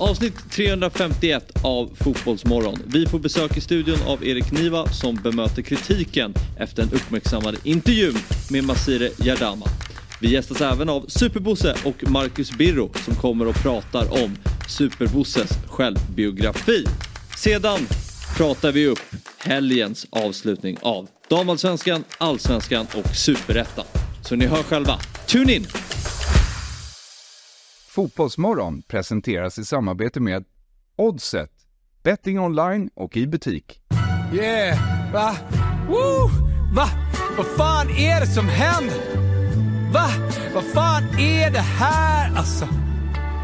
Avsnitt 351 av Fotbollsmorgon. Vi får besök i studion av Erik Niva som bemöter kritiken efter den uppmärksammade intervjun med Masire Jardama. Vi gästas även av Superbosse och Marcus Birro som kommer och pratar om Superbosses självbiografi. Sedan pratar vi upp helgens avslutning av Damallsvenskan, Allsvenskan och Superettan. Så ni hör själva. Tune in! Fotbollsmorgon presenteras i samarbete med Oddset, betting online och i butik. Yeah, va? Woo! Va? Vad fan är det som händer? Va? Vad fan är det här alltså?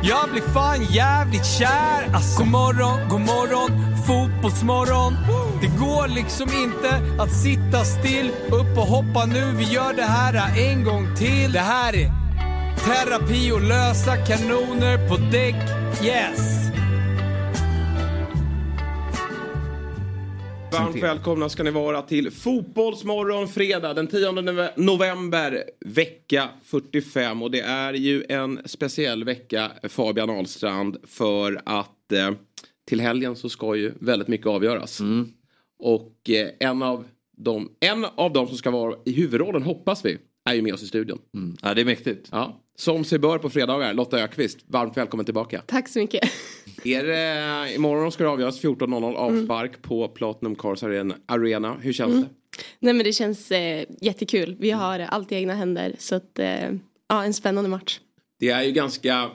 Jag blir fan jävligt kär alltså. God morgon, god morgon, fotbollsmorgon. Det går liksom inte att sitta still. Upp och hoppa nu, vi gör det här en gång till. Det här är terapi och lösa kanoner på däck. Yes! Varmt välkomna ska ni vara till Fotbollsmorgon fredag den 10 november vecka 45 och det är ju en speciell vecka Fabian Ahlstrand för att eh, till helgen så ska ju väldigt mycket avgöras. Och eh, en av de, en av de som ska vara i huvudrollen hoppas vi är ju med oss i studion. Ja, det är mäktigt. Ja. Som sig bör på fredagar, Lotta Ökvist, varmt välkommen tillbaka. Tack så mycket. Är det, imorgon ska det avgöras 14.00 avspark på Platinum Cars Arena. Hur känns det? Nej men det känns eh, jättekul. Vi har allt i egna händer. Så att, eh, ja, en spännande match. Det är ju ganska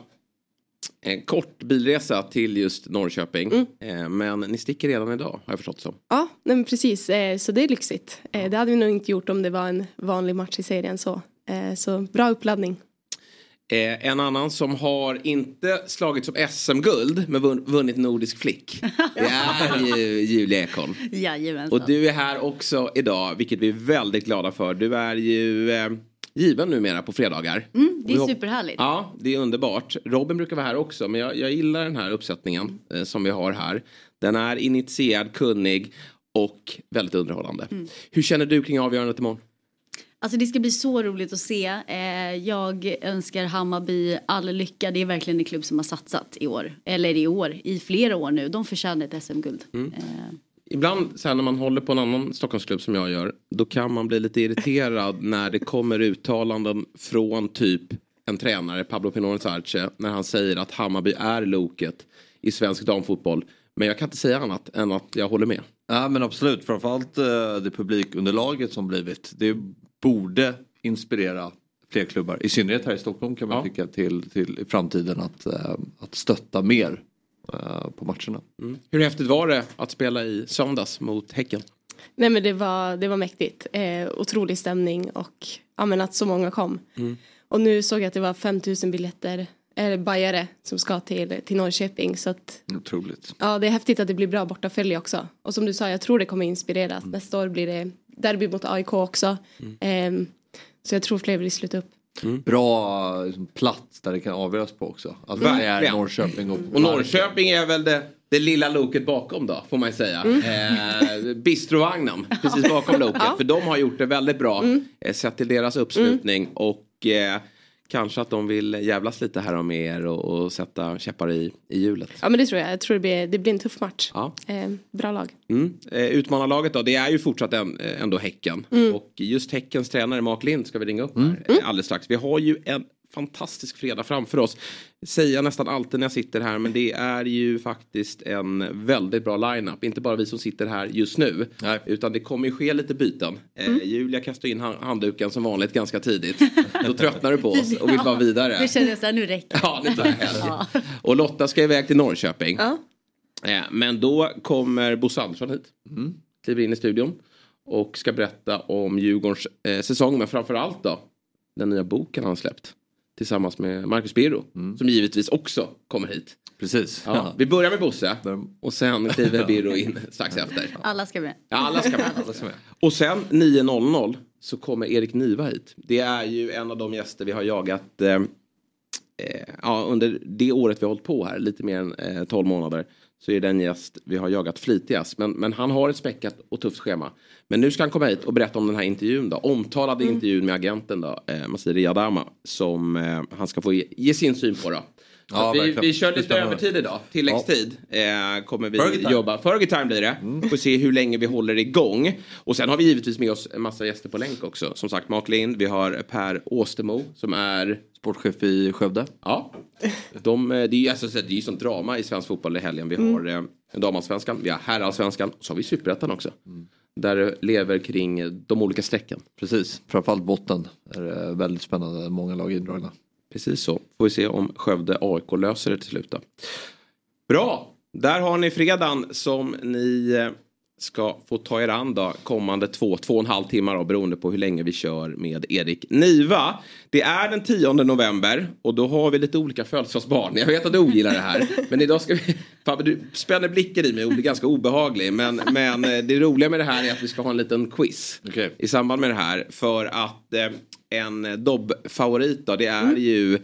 en kort bilresa till just Norrköping. Eh, men ni sticker redan idag har jag förstått som. Ja, nej, men precis. Eh, så det är lyxigt. Eh, det hade vi nog inte gjort om det var en vanlig match i serien så. Eh, så bra uppladdning. Eh, en annan som har inte slagit som SM-guld men vunn, vunnit Nordisk flick. Det är ju Julia Ekholm. Jajamensan. Och du är här också idag vilket vi är väldigt glada för. Du är ju eh, given numera på fredagar. Mm, det är superhärligt. Ja, det är underbart. Robin brukar vara här också, men jag, jag gillar den här uppsättningen eh, som vi har här. Den är initierad, kunnig och väldigt underhållande. Mm. Hur känner du kring avgörandet imorgon? Alltså det ska bli så roligt att se. Eh, jag önskar Hammarby all lycka. Det är verkligen en klubb som har satsat i år. Eller i år, i flera år nu. De förtjänar ett SM-guld. Mm. Ibland så här, när man håller på en annan Stockholmsklubb som jag gör, då kan man bli lite irriterad när det kommer uttalanden från typ en tränare, Pablo Pinones Arce, när han säger att Hammarby är loket i svensk damfotboll. Men jag kan inte säga annat än att jag håller med. Ja men absolut, framförallt eh, det publikunderlaget som blivit. Det borde inspirera fler klubbar, i synnerhet här i Stockholm kan man Ja. tycka till, till i framtiden att, eh, att stötta mer på matcherna. Hur häftigt var det att spela i söndags mot Häcken? Nej men det var, det var mäktigt. Eh, otrolig stämning och ja, men att så många kom. Och nu såg jag att det var 5000 biljetter, eller bajare som ska till, till Norrköping. Så att Otroligt. ja, det är häftigt att det blir bra bortafölje också. Och som du sa, jag tror det kommer inspireras. Nästa år blir det derby mot AIK också. Ehm, så jag tror fler vill sluta upp. Bra liksom, plats där det kan avgöras på också. Att det är. Norrköping och, Och Norrköping är väl det, det lilla loket bakom då, får man ju säga. Eh, bistrovagnen, precis bakom loket. För de har gjort det väldigt bra, eh, sett till deras uppslutning. Och eh, kanske att de vill jävlas lite här med er och, och sätta käppar i, i hjulet. Ja men det tror jag. Jag tror det blir, det blir en tuff match. Ja. Ehm, bra lag. Mm. Eh, utmanarlaget då, det är ju fortsatt en, eh, ändå Häcken. Och just Häckens tränare Mark Lind ska vi ringa upp här eh, alldeles strax. Vi har ju en fantastisk fredag framför oss. Säger jag nästan alltid när jag sitter här men det är ju faktiskt en väldigt bra lineup. Inte bara vi som sitter här just nu. Nej. Utan det kommer ju ske lite byten. Eh, Julia kastar in hand- handduken som vanligt ganska tidigt. Då tröttnar du på oss och vill vara vidare. Nu känner jag så här, nu räcker det. Ja, lite helg. Och Lotta ska iväg till Norrköping. Eh, Men då kommer Bosse Andersson hit. Kliver in i studion. Och ska berätta om Djurgårdens eh, säsong. Men framförallt då den nya boken han släppt. Tillsammans med Marcus Birro. Som givetvis också kommer hit. Precis. Ja. Vi börjar med Bosse. Och sen kliver Birro in strax efter. Alla ska med. Ja, alla ska med. Alla ska med. Och sen 9.00 så kommer Erik Niva hit. Det är ju en av de gäster vi har jagat eh, eh, ja, under det året vi har hållit på här, lite mer än eh, 12 månader. Så är det en gäst vi har jagat flitigast. Men, men han har ett späckat och tufft schema. Men nu ska han komma hit och berätta om den här intervjun då. Omtalade intervjun med agenten då, eh, Masiri Adama. Som eh, han ska få ge, ge sin syn på då. Ja, vi, vi kör lite övertid idag, tilläggstid. Eh, kommer vi Fergie jobba. Fergie time blir det. Får se hur länge vi håller igång. Och sen har vi givetvis med oss en massa gäster på länk också. Som sagt Mark Lind, vi har Per Åstermo som är Sportchef i Skövde. Ja, de, eh, det är ju alltså, det är sånt drama i svensk fotboll i helgen. Vi har eh, damallsvenskan, vi har herrallsvenskan och så har vi superettan också. Där det lever kring eh, de olika strecken. Precis, framförallt botten är det väldigt spännande. Många lag indragna. Precis så. Får vi se om Skövde AIK löser det till slut då. Bra! Där har ni fredagen som ni eh, ska få ta er an då kommande två, två och en halv timmar då, beroende på hur länge vi kör med Erik Niva. Det är den 10 november och då har vi lite olika födelsedagsbarn. Jag vet att du ogillar det här. Men idag ska vi... Fabbe, du spänner blicken i mig och blir ganska obehaglig. Men, men eh, det roliga med det här är att vi ska ha en liten quiz Okej. i samband med det här. För att eh, en Dobb-favorit då, det är ju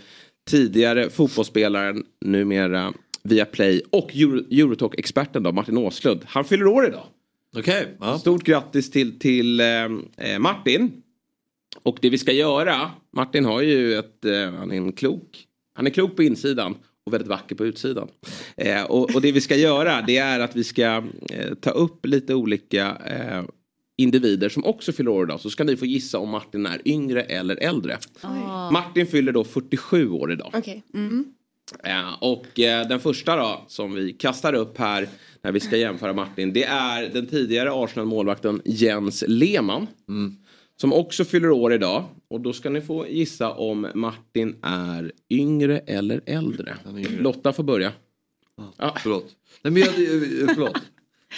tidigare fotbollsspelaren, numera via Play och Euro- Eurotalk-experten då, Martin Åslund. Han fyller år idag. Okej. Ja. Stort grattis till, till eh, eh, Martin. Och det vi ska göra, Martin har ju ett, eh, han är en klok, han är klok på insidan och väldigt vacker på utsidan. Eh, och, och det vi ska göra det är att vi ska eh, ta upp lite olika eh, individer som också fyller år idag. Så ska ni få gissa om Martin är yngre eller äldre. Martin fyller då 47 år idag. Okej. Eh, och eh, den första då som vi kastar upp här när vi ska jämföra Martin det är den tidigare Arsenal-målvakten Jens Lehmann. Som också fyller år idag. Och då ska ni få gissa om Martin är yngre eller äldre. är yngre. Lotta får börja. Ja. Förlåt. Nej men jag, förlåt.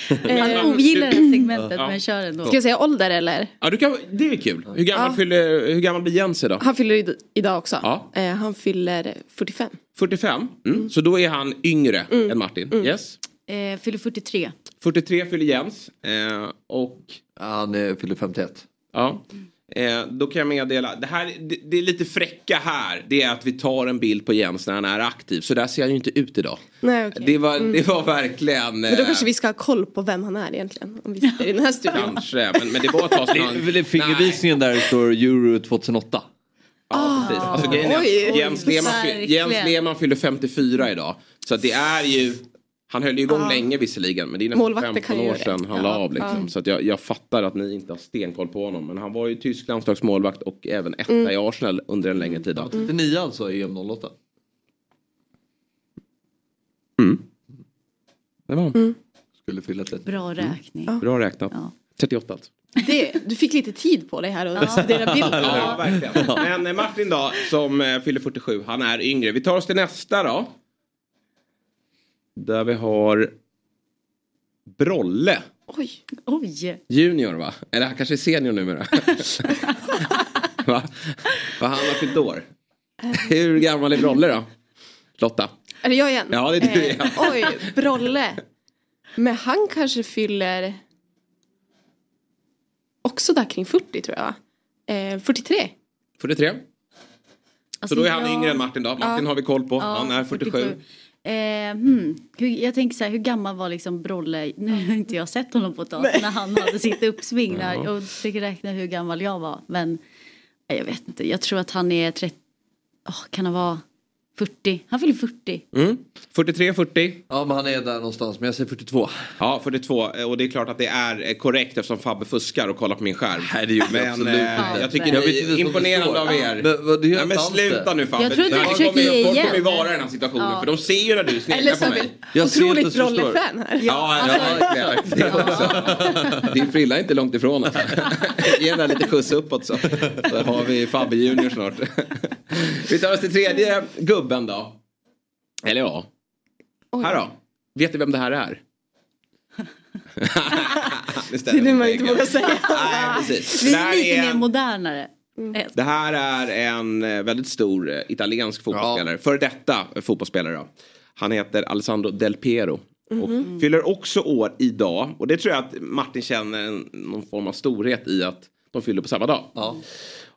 Han ogillar det här segmentet men kör ändå. Ska jag säga ålder eller? Ja, du kan, det är kul. Hur gammal, Ja. fyller, hur gammal blir Jens idag? Han fyller id- idag också. Ja. Eh, han fyller 45. 45. Mm. Så då är han yngre än Martin. Yes. Eh, fyller 43. 43 fyller Jens. Eh, och Han eh, fyller 51. Ja. Eh, då kan jag meddela, det, här, det, det är lite fräcka här. Det är att vi tar en bild på Jens när han är aktiv. Så där ser han ju inte ut idag. Nej, okej. Det, var, det var verkligen... Men då eh, kanske vi ska ha koll på vem han är egentligen. Om vi sitter i den här studion. Kanske, men, men det var ett tag Det sedan fingervisningen där står Euro 2008. Ja, precis. Alltså, att Oj. Jens, Lehmann, fy- Verkligen. Jens Lehmann fyller 54 idag. Så det är ju... Han höll ju igång länge visserligen men det är nästan Målvakter 15 kan ju år det. sedan han Ja. la av. Liksom. Ja. Så att jag, jag fattar att ni inte har stenkoll på honom. Men han var ju tysk landslagsmålvakt och även etta Mm. i Arsenal under en längre tid. då. 39 alltså i EM 08. Det var han. Mm. Skulle fylla 30. Bra räkning. Bra räknat. Ja. 38 alltså. Det, du fick lite tid på dig här och studera bilden. Ja, verkligen. Men eh, Martin då, som eh, fyller 47, han är yngre. Vi tar oss till nästa då. Där vi har Brolle Oj. Oj! junior va? Eller han kanske är senior numera. va? Va, han har fyllt år. Hur gammal är Brolle då? Lotta? Är det jag igen? Ja, det är du igen. oj, Brolle. Men han kanske fyller också där kring 40 tror jag? Eh, 43. 43. Så Alltså, då är han jag- yngre än Martin då. Martin har vi koll på. han är 47. Eh, hmm. jag tänker så här, hur gammal var liksom Brolle? Nu har inte jag sett honom på ett tag. När han hade sitt uppsving där och fick räkna hur gammal jag var. Men jag vet inte, jag tror att han är 30, Åh, kan han vara 40? Han fyller 40. Mm. 43, 40. Ja men han är där någonstans men jag säger 42. Ja, 42. Och det är klart att det är eh, korrekt eftersom Fabbe fuskar och kollar på min skärm. Nej det gjorde Men absolut inte. jag tycker Jag det är imponerande av er. Men, vad, det gör Nej, men sluta nu Fabbe. Jag tror att du försöker kommer, ge Folk kommer ju igen. vara i den här situationen Ja. för de ser ju när du sneglar på mig. Jag otroligt. Brolle-fan här. Ja, alltså- ja. Det också. Din frilla är inte långt ifrån oss. Ge den här lite skjuts uppåt så. Så har vi Fabbe Junior snart. Vi tar oss till tredje gubben då. Eller ja. Oj. Här då. Vet du vem det här är? Det är det man inte vågar säga. Nej, precis. Vi är lite mer modernare. Eh, Det här är en eh, väldigt stor eh, italiensk fotbollsspelare. För detta eh, fotbollsspelare då. Han heter Alessandro Del Piero. Och fyller också år idag. Och det tror jag att Martin känner en, någon form av storhet i att de fyller på samma dag. Ja.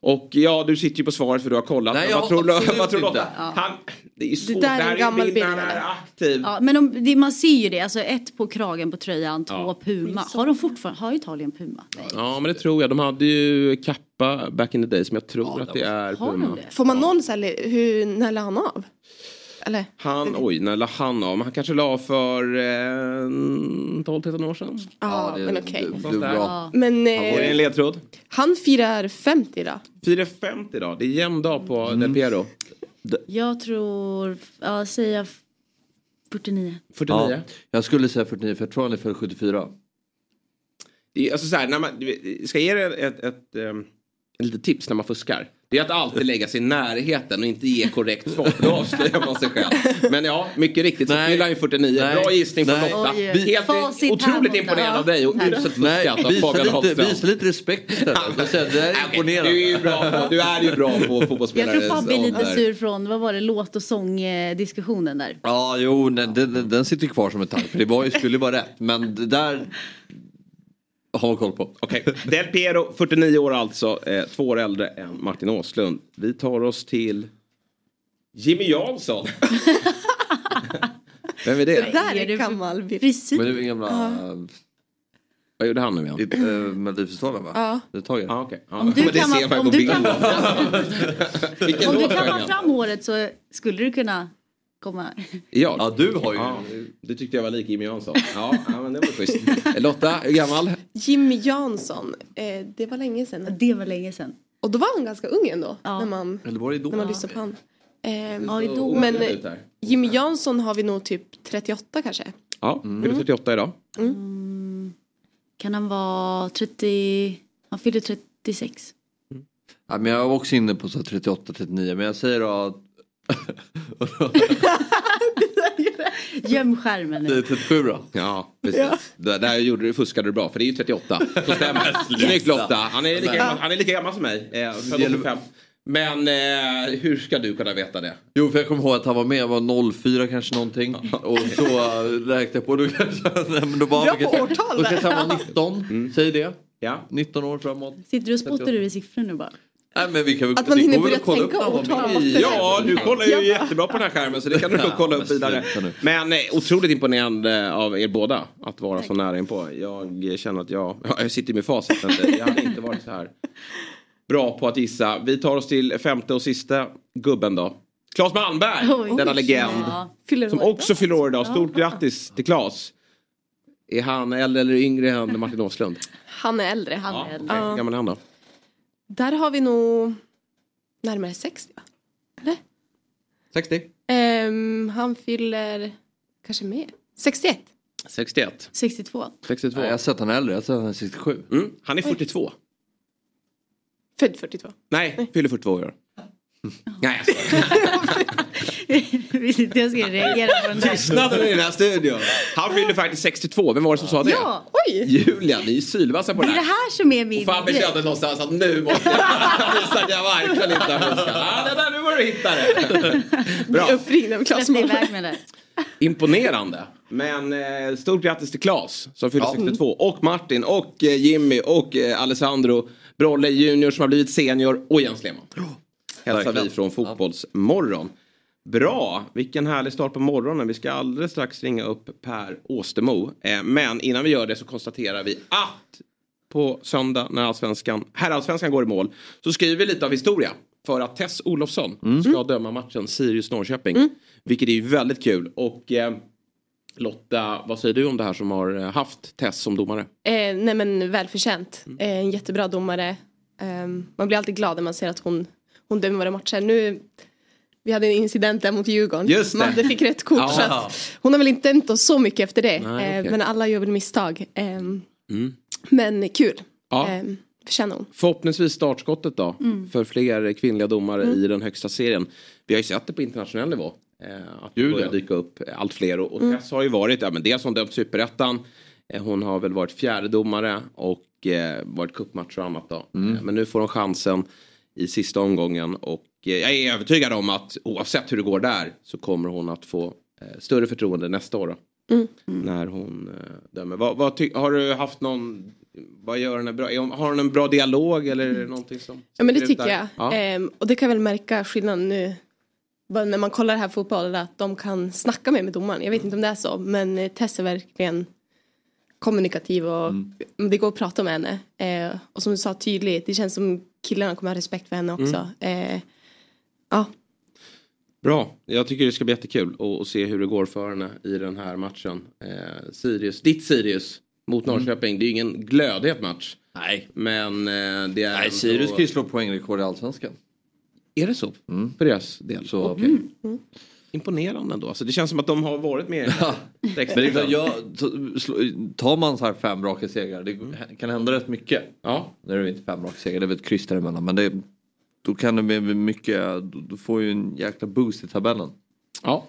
Och ja, du sitter ju på svaret för du har kollat. Nej, jag vad tror, absolut vad tror inte. Han, det är ju svårt. där är en gammal bild han är aktiv. Ja, men om, det, man ser ju det, alltså ett på kragen på tröjan, två Ja. Puma. Har de fortfarande, har Italien Puma? Nej. Ja, men det tror jag. De hade ju kappa back in the day som jag tror att det är Har Puma. de det? Får man någon så här, hur, när la han av? Eller? Han, oj, när la han av? Han kanske la för eh, 12-13 år sedan. Ja, det- men okej. bra. Ja. Men Är det en eh, ledtråd? han firar 50 idag. 4.50 idag. Det är jämn dag på Mm. Del Piero. Jag tror, ja säga 49. 49. Ja, jag skulle säga 49 för jag tror han är född 74. Det är, alltså så här, när man, ska jag ge er ett, ett, ett, um, ett litet tips när man fuskar. Det är att alltid lägga sig i närheten och inte ge korrekt svar. För då avslöjar man sig själv. Men ja, mycket riktigt så fyller han ju 49. Nej. Bra gissning från. Lotta. Helt Facit otroligt imponerad av dig och uselt fuskat av visa Fabian lite, Ahlström. visa lite respekt istället. Jag det är imponerande. Du är ju bra på, du är ju bra på Jag fotbollsspelare. tror Fabbe är lite sur från, vad var det, låt och sångdiskussionen där. Ja, jo, den, den, den sitter kvar som ett tack. För det var, skulle ju vara rätt. Men där har koll på. Okej, Del Piero, 49 år alltså, eh, två år äldre än Martin Åslund. Vi tar oss till Jimmy Jansson. Vem är det? Det där Är gammal. Frisyr. Men det är gamla Vad gjorde han nu igen? uh, Melodifestivalen va? Ja. Det är taget. Ah, okay. ja. Om du du du kammar han? fram håret så skulle du kunna komma. Jag? Ja, du har ju... Ja, du tyckte jag var lik Jimmy Jansson. Ja, ja men det var schysst. Lotta, hur gammal? Jimmy Jansson. Eh, det var länge sedan. Det var länge sedan. Och då var han ganska ung ändå. Ja. När man, Eller var det när man lyssnar på honom. Eh, Ja, men. Jimmy Jansson har vi nog typ 38 kanske. Ja, fyller 38 idag. Kan han vara 30, han fyller 36. Ja, men jag var också inne på så 38-39 men jag säger då Göm skärmen det är nu. 37 då. Ja, precis. Där, där gjorde du, fuskade du bra, för det är ju 38. Så stämmer. Snyggt Lotta. Han är lika gammal, han är lika gammal som mig. Eh, född 85. Men eh, hur ska du kunna veta det? Jo för jag kommer ihåg att han var med, jag var 04 kanske någonting. Och så äh, räknade jag på, då kanske, då var han på årtal Då kanske han var 19, säg det. Ja. 19 år framåt. Sitter du och spottar ur i siffror nu bara? Nej men vi kan väl, Att man hinner börja att kolla upp tänka årtal Ja, du kollar ju jättebra på den här skärmen så det kan du nog kolla upp vidare. Men eh, otroligt imponerande av er båda att vara så nära inpå. Jag känner att jag, ja, jag sitter med facit. men Jag hade inte varit så här bra på att gissa. Vi tar oss till femte och sista gubben då. Claes Malmberg, Oj. denna legend. Ja. Som också fyller år idag. Stort grattis till Claes. Är han äldre eller yngre än Martin Åslund? Han är äldre. Han Ja, är äldre. Hur gammal är han då? Där har vi nog närmare 60 va? 60? Ehm, han fyller kanske mer. 61. 61? 62. 62? Nej, jag har sett han äldre, jag har sett han är 67. Mm, han är 42. Född 42. Nej, fyller 42 år. Nej, jag skojar. Visst inte jag ska reagera på den där. Tystnaden i den här studion. Han fyller faktiskt 62. Vem var det som sa det? Ja, Oj! Julia, ni är sylvassa på det det är det här. här som är min Fabbe grej. kände någonstans att nu måste jag visa att jag verkligen inte har fuskat. Ja, det där, nu var du hitta det. Bra. Uppringd av det. Imponerande. Men eh, stort grattis till Claes som fyller 62. Och Martin och eh, Jimmy och eh, Alessandro Brolle junior som har blivit senior och Jens Lehmann. Hälsar verkligen. vi från Fotbollsmorgon. Bra, vilken härlig start på morgonen. Vi ska alldeles strax ringa upp Per Åstermo. Eh, men innan vi gör det så konstaterar vi att på söndag när allsvenskan, herrallsvenskan går i mål så skriver vi lite av historia. För att Tess Olofsson ska döma matchen Sirius-Norrköping. Vilket är väldigt kul. Och eh, Lotta, vad säger du om det här som har haft Tess som domare? Eh, nej men välförtjänt. Eh, en jättebra domare. Ehm, man blir alltid glad när man ser att hon, hon dömer våra matcher. Nu, vi hade en incident där mot Djurgården. Just det. Madde fick rätt kort. Ja. Så att hon har väl inte dömt oss så mycket efter det. Nej, Eh, okej. men alla gör väl misstag. Ehm, Mm. Men kul. Ja. Ehm, förtjänar hon. Förhoppningsvis startskottet då för fler kvinnliga domare i den högsta serien. Vi har ju sett det på internationell nivå. Eh, att det börjar ja. dyka upp allt fler. Och, och Tess har ju varit, ja, men dels har hon dömt superettan. Eh, hon har väl varit fjärde domare och eh, varit cupmatcher och annat då. Eh, men nu får hon chansen i sista omgången. Och eh, jag är övertygad om att oavsett hur det går där så kommer hon att få eh, större förtroende nästa år. Då. När hon eh, dömer. Vad, vad har du haft någon, vad gör henne bra? Hon, har hon en bra dialog eller är det någonting som Ja men det tycker jag. Ja. Ehm, och det kan jag väl märka skillnaden nu. Bara när man kollar här fotboll att de kan snacka mer med domaren. Jag vet inte om det är så men Tess är verkligen kommunikativ och Mm. det går att prata med henne. Eh, och som du sa tydligt, det känns som killarna kommer ha respekt för henne också. Mm. Eh, ja, Bra, jag tycker det ska bli jättekul att, att se hur det går för henne i den här matchen. Eh, Sirius, ditt Sirius mot Norrköping, det är ju ingen glödhet match. Nej. Men eh, det är Nej, ändå- Sirius kan ju slå poängrekord i Allsvenskan. Är det så? För deras del? Så- Okej. Imponerande ändå. Alltså, det känns som att de har varit med Ja. Men jag, slå- tar man så här fem raka segrar, det kan hända rätt mycket. Ja. Nu är det inte fem raka segrar, det är väl ett kryss däremellan. Men det, då kan det bli mycket, då får ju en jäkla boost i tabellen. Ja,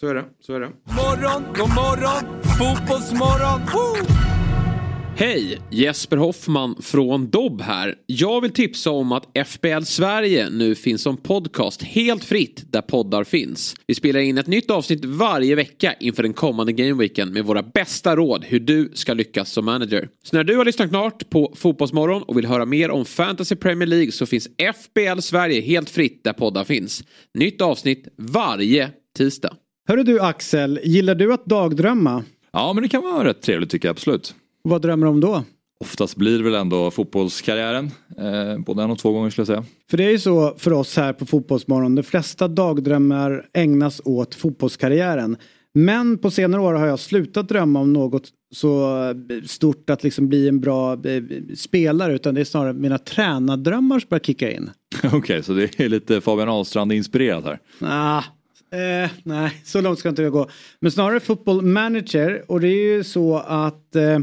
så är det. Så är det. Morgon, god morgon, fotbollsmorgon. Woo! Hej! Jesper Hoffman från Dobb här. Jag vill tipsa om att FBL Sverige nu finns som podcast helt fritt där poddar finns. Vi spelar in ett nytt avsnitt varje vecka inför den kommande gameweeken med våra bästa råd hur du ska lyckas som manager. Så när du har lyssnat klart på Fotbollsmorgon och vill höra mer om Fantasy Premier League så finns FBL Sverige helt fritt där poddar finns. Nytt avsnitt varje tisdag. Hörru du Axel, gillar du att dagdrömma? Ja, men det kan vara rätt trevligt tycker jag absolut. Vad drömmer du om då? Oftast blir det väl ändå fotbollskarriären. Eh, både en och två gånger skulle jag säga. För det är ju så för oss här på Fotbollsmorgon, de flesta dagdrömmar ägnas åt fotbollskarriären. Men på senare år har jag slutat drömma om något så stort att liksom bli en bra eh, spelare utan det är snarare mina tränardrömmar som börjar kicka in. Okej, så det är lite Fabian Ahlstrand inspirerat här. Ah, eh, nej, så långt ska inte jag gå. Men snarare football manager och det är ju så att eh,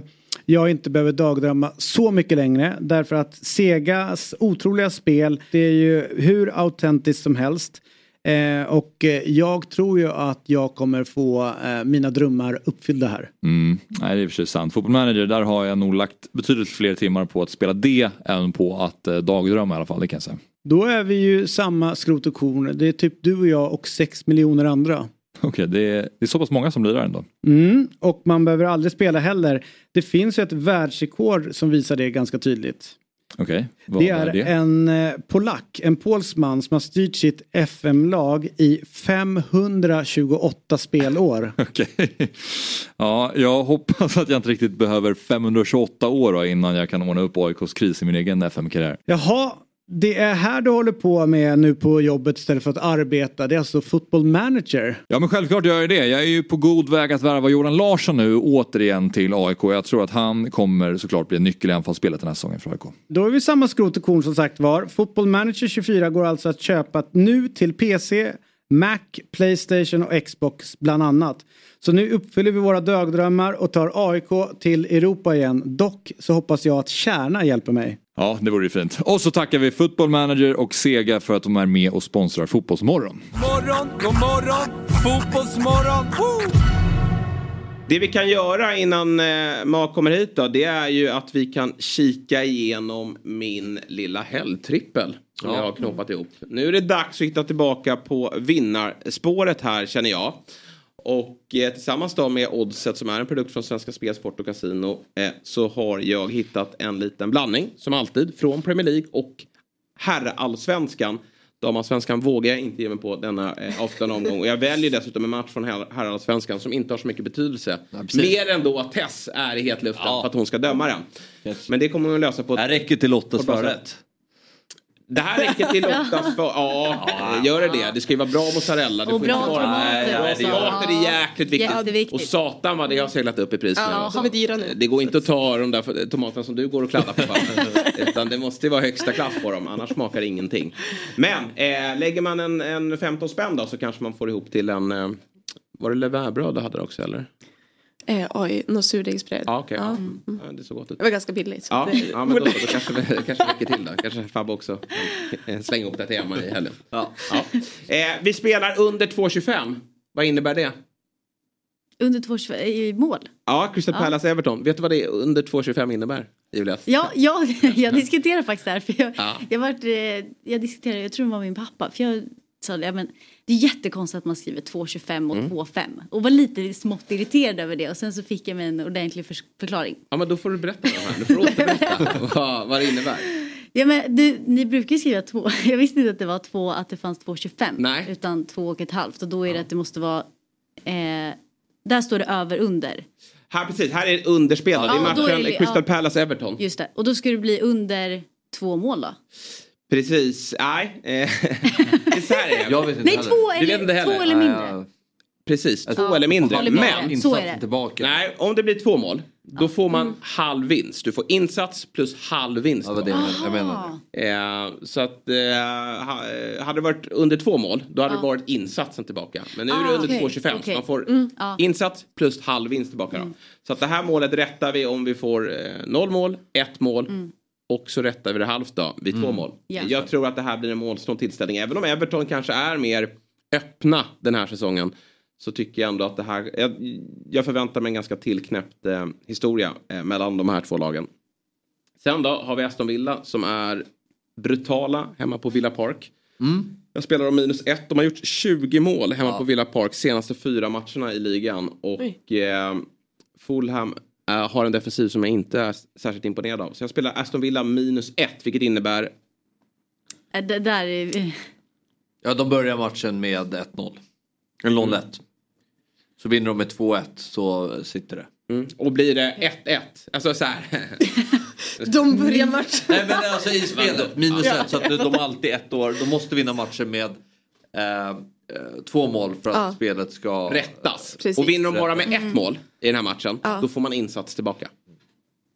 jag inte behöver dagdrömma så mycket längre därför att Segas otroliga spel det är ju hur autentiskt som helst. Eh, och eh, jag tror ju att jag kommer få eh, mina drömmar uppfyllda här. Mm. Nej, det är i och för sig sant. Football manager, där har jag nog lagt betydligt fler timmar på att spela det än på att eh, dagdrömma i alla fall, det kan jag säga. Då är vi ju samma skrot och korn. Det är typ du och jag och sex miljoner andra. Okej, det, är, det är så pass många som lirar ändå. Mm, och man behöver aldrig spela heller. Det finns ju ett världsrekord som visar det ganska tydligt. Vad Det är, är det? en eh, polack, en polsman som har styrt sitt FM-lag i 528 spelår. Okej. Ja, jag hoppas att jag inte riktigt behöver 528 år innan jag kan ordna upp AIKs kris i min egen FM-karriär. Jaha, det är här du håller på med nu på jobbet istället för att arbeta. Det är alltså football manager. Ja men självklart gör jag det. Jag är ju på god väg att värva Jordan Larsson nu återigen till AIK. Jag tror att han kommer såklart bli en nyckel i anfallsspelet den här säsongen för AIK. Då är vi samma skrot och korn som sagt var. Football Manager 24 går alltså att köpa nu till PC, Mac, Playstation och Xbox bland annat. Så nu uppfyller vi våra dagdrömmar och tar AIK till Europa igen. Dock så hoppas jag att Kärna hjälper mig. Ja, det vore ju fint. Och så tackar vi Football Manager och Sega för att de är med och sponsrar Fotbollsmorgon. Morgon, god morgon, fotbollsmorgon. Woo! Det vi kan göra innan eh, Mark kommer hit då, det är ju att vi kan kika igenom min lilla helgtrippel. Som Ja. jag har knåpat ihop. Nu är det dags att hitta tillbaka på vinnarspåret här känner jag. Och eh, tillsammans då med Oddset som är en produkt från Svenska Spel, Sport och Casino eh, så har jag hittat en liten blandning som alltid från Premier League och herrallsvenskan. Damallsvenskan vågar jag inte ge mig på denna eh, avslutande omgång. Och jag väljer dessutom en match från herr- herrallsvenskan som inte har så mycket betydelse. precis. Mer än då att Tess är i hetluften Ja. för att hon ska döma den. Yes. Men det kommer hon att lösa på Det här räcker till Lottas förrätt. Det här räcker till Lottas för... Ja, gör det det. Det ska ju vara bra mozzarella. Det Och får bra tomater Nej, bra tomater är jäkligt viktigt. Jätteviktigt. Och satan vad det har seglat upp i pris. Ja, dyra nu. Det går inte att ta de där tomaterna som du går och kladdar på. Utan det måste ju vara högsta klass på dem. Annars smakar det ingenting. Men eh, lägger man en, en 15 spänn då så kanske man får ihop till en... Eh, var det levainbröd du hade också eller? Eh, oj, något surdegsbröd. Ja, okej. Ja. Ja. Ja, det såg gott ut. Det var ganska billigt. så Ja, det- ja men då, då kanske det kanske räcker till då. Kanske Fabbe också eh, slänger ihop det till Emma i helgen. Ja. Ja. Eh, vi spelar under 2.25. Vad innebär det? Under två i mål. Ja, Crystal Ja. Palace Everton. Vet du vad det är under 2.25 innebär? Julia? Ja, ja jag diskuterar faktiskt där. För jag, Ja. jag, varit, eh, jag diskuterade, jag tror det var min pappa. För jag sa det, ja, men det är jättekonstigt att man skriver 2,25 och Mm. 2,5. Och var lite smått irriterad över det. Och sen så fick jag mig en ordentlig för, förklaring. Ja, men då får du berätta det här. Du får återberätta vad, vad det innebär. Ja, men du, ni brukar ju skriva två. Jag visste inte att det var två, att det fanns 2,25. Nej. Utan två och ett halvt. Och då är det att det måste vara, eh, där står det över under. Här precis, här är underspel. då. Det är Ja, matchen Crystal ja. Palace Everton. Just det. Och då ska det bli under två mål då. Precis, nej. eh, det är så här är det. Jag vet inte Nej, heller. två Du vet eller, heller? två eller mindre. Precis, två Ja, eller mindre. Men Så är det. Insatsen tillbaka. Nej, om det blir två mål, då får man Mm. halv vinst. Du får insats plus halv vinst. Ja, det jag menade. Eh, så att eh, ha, eh, hade det varit under två mål, då hade det varit insatsen tillbaka. Men nu är det Ah, under okej, 2,25 så okej. man får Mm, ja. insats plus halv vinst tillbaka. Då. Så att det här målet rättar vi om vi får eh, noll mål, ett mål. Och så rättar vi det halvt då, vid två mål. Ja. Jag tror att det här blir en målsnål tillställning. Även om Everton kanske är mer öppna den här säsongen. Så tycker jag ändå att det här, jag, jag förväntar mig en ganska tillknäppt eh, historia eh, mellan de här två lagen. Sen då har vi Aston Villa som är brutala hemma på Villa Park. Jag spelar om minus ett. De har gjort 20 mål hemma på Villa Park senaste fyra matcherna i ligan. Och eh, Fulham eh, har en defensiv som jag inte är särskilt imponerad av. Så jag spelar Aston Villa minus ett, vilket innebär Äh, Det där är... Ja, de börjar matchen med 1-0. Eller 0-1. Så vinner de med 2-1 så sitter det. Mm. Och blir det 1-1, alltså så här. De börjar matchen. Nej men alltså i spelet, minus 1. Så att de alltid ett år, de måste vinna matcher med eh, eh, två mål för att Ja. spelet ska rättas. Precis. Och vinner de bara med ett mål i den här matchen, Ja. då får man insats tillbaka.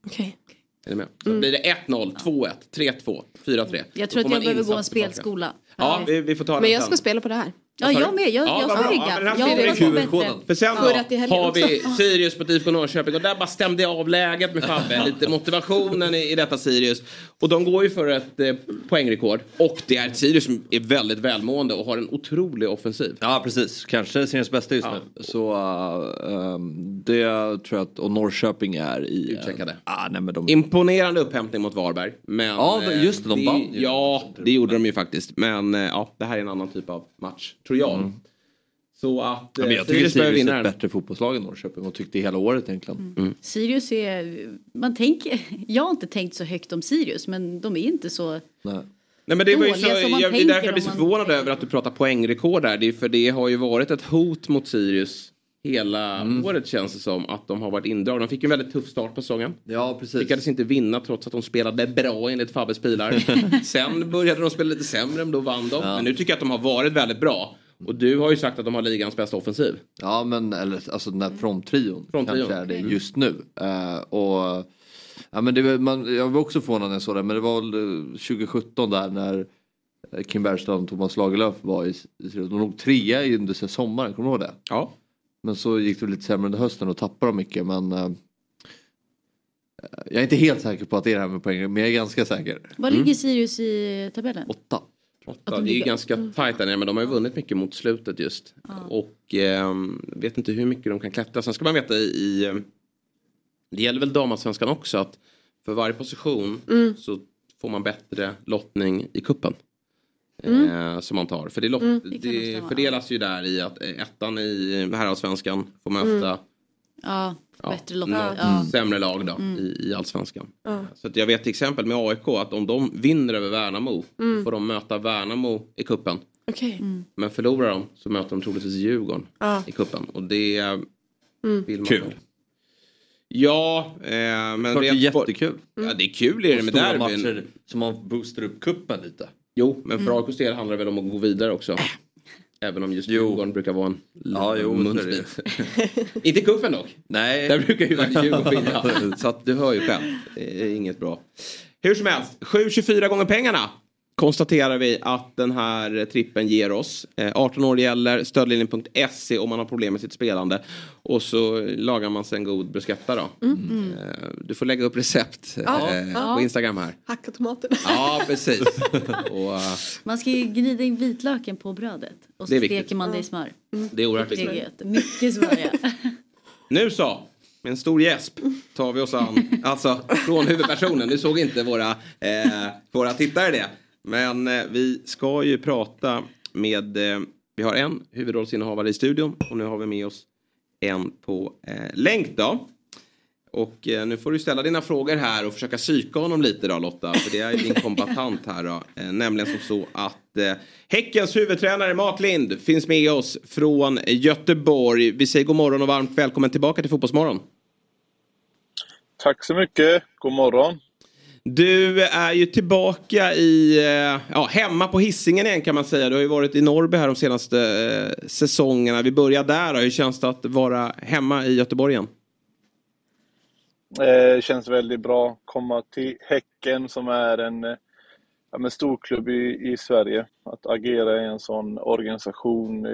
Okej. Är ni med? Så blir det 1-0, 2-1, 3-2, 4-3. Jag tror att jag behöver gå en spelskola. Ja, vi, vi får ta Men jag sen. ska spela på det här. Ja, jag med. Jag, Ja, jag ska bra. rigga. Ja, men den här jag hoppas på bättre. För sen då helgen har vi Sirius mot IFK Norrköping och där bara stämde jag av läget med Fabbe. Lite motivationen i, i detta Sirius. Och de går ju för ett eh, poängrekord. Och det är ett Sirius som är väldigt välmående och har en otrolig offensiv. Ja precis, kanske seriens bästa just Ja. nu. Så uh, um, det tror jag att, och Norrköping är i... Utcheckade. ah, nej, men de, Imponerande upphämtning mot Varberg. Men, Ja, eh, just det, de vann. Ja, det gjorde de ju faktiskt. Men eh, ja, det här är en annan typ av match, tror jag. Så att ja, men eh, jag tycker Sirius behöver Sirius vinna är ett bättre fotbollslag än Norrköping och tyckte hela året egentligen. Sirius är... Man tänker... Jag har inte tänkt så högt om Sirius men de är inte så... Nej. Nej men det var ju så, jag, det är därför jag blir så förvånad över att du pratar poängrekord där. Det är för det har ju varit ett hot mot Sirius hela Mm. året känns det som. Att de har varit indragna. De fick ju en väldigt tuff start på säsongen. Ja precis. Lyckades inte vinna trots att de spelade bra enligt Fabbes pilar. Sen började de spela lite sämre men då vann de. Men nu tycker jag att de har varit väldigt bra. Och du har ju sagt att de har ligans bästa offensiv. Ja men eller, alltså den här fronttrion Fronttrion. kanske är det just nu. Eh, och, ja, men det, var- man, jag var också förvånad när jag såg det men det var väl eh, 2017 där när eh, Kim Bergström och Thomas Lagerlöf var i, i de låg trea i- under sommaren, kommer du ihåg det? Ja. Men så gick det lite sämre under hösten och tappade de mycket men eh, jag är inte helt säker på att det är det här med poäng men jag är ganska säker. Var ligger Sirius i tabellen? Åtta. Åtta. de Det är ju ganska tajt där nere men de har ju vunnit mycket mot slutet just. Och ehm, vet inte hur mycket de kan klättra. Sen ska man veta i, ehm, det gäller väl damallsvenskan också att för varje position så får man bättre lottning i kuppen. Eh, som man tar. För det, det kan nog det stämma. fördelas ju där i att eh, ettan i herrallsvenskan får möta Ja, ja, bättre lopp. något Ja. sämre lag då i, i allsvenskan. Så att jag vet till exempel med AIK att om de vinner över Värnamo får de möta Värnamo i kuppen. Okej. Men förlorar de så möter de troligtvis Djurgården Ja. i kuppen. Och det eh, vill man Kul. väl. Ja, eh, men Klart det är jättekul. Ja, det är kul är det med Stora derbyn. matcher som man boostar upp kuppen lite. Jo, men för AIKs del handlar det väl om att gå vidare också. Även om just. Djurgården brukar vara en Ja, jo, munsbit. Inte i kuppen dock. Nej. Där brukar ju faktiskt Djurgården vinna. Så att du hör ju själv. Det är inget bra. Hur som helst, 7,24 gånger pengarna konstaterar vi att den här trippen ger oss. Eh, 18 år gäller, stödlinjen.se om man har problem med sitt spelande. Och så lagar man sig en god bruschetta då. Eh, Du får lägga upp recept Ja, eh, ja. på Instagram här. Hacka tomaterna. Ja, precis. Och, eh, Man ska ju gnida in vitlöken på brödet. Och så viktigt. steker man det i smör. det är oerhört Det är viktigt. Mycket smör ja. Nu så, med en stor gäsp tar vi oss an, alltså från huvudpersonen. Nu såg inte våra, eh, våra tittare det. Men eh, vi ska ju prata med, eh, vi har en huvudrollsinnehavare i studion och nu har vi med oss en på eh, länk då. Och eh, nu får du ställa dina frågor här och försöka psyka honom lite då Lotta. För det är ju din kombatant här då. Eh, nämligen som så att eh, Häckens huvudtränare Mat Lind finns med oss från Göteborg. Vi säger god morgon och varmt välkommen tillbaka till Fotbollsmorgon. Tack så mycket. God morgon. Du är ju tillbaka i, eh, ja, hemma på hissingen igen kan man säga. Du har ju varit i Norrby här de senaste eh, säsongerna. Vi börjar där då. Hur känns det att vara hemma i Göteborg igen? Eh, känns väldigt bra. Komma till Häcken som är en eh, ja, storklubb i, i Sverige. Att agera i en sån organisation eh,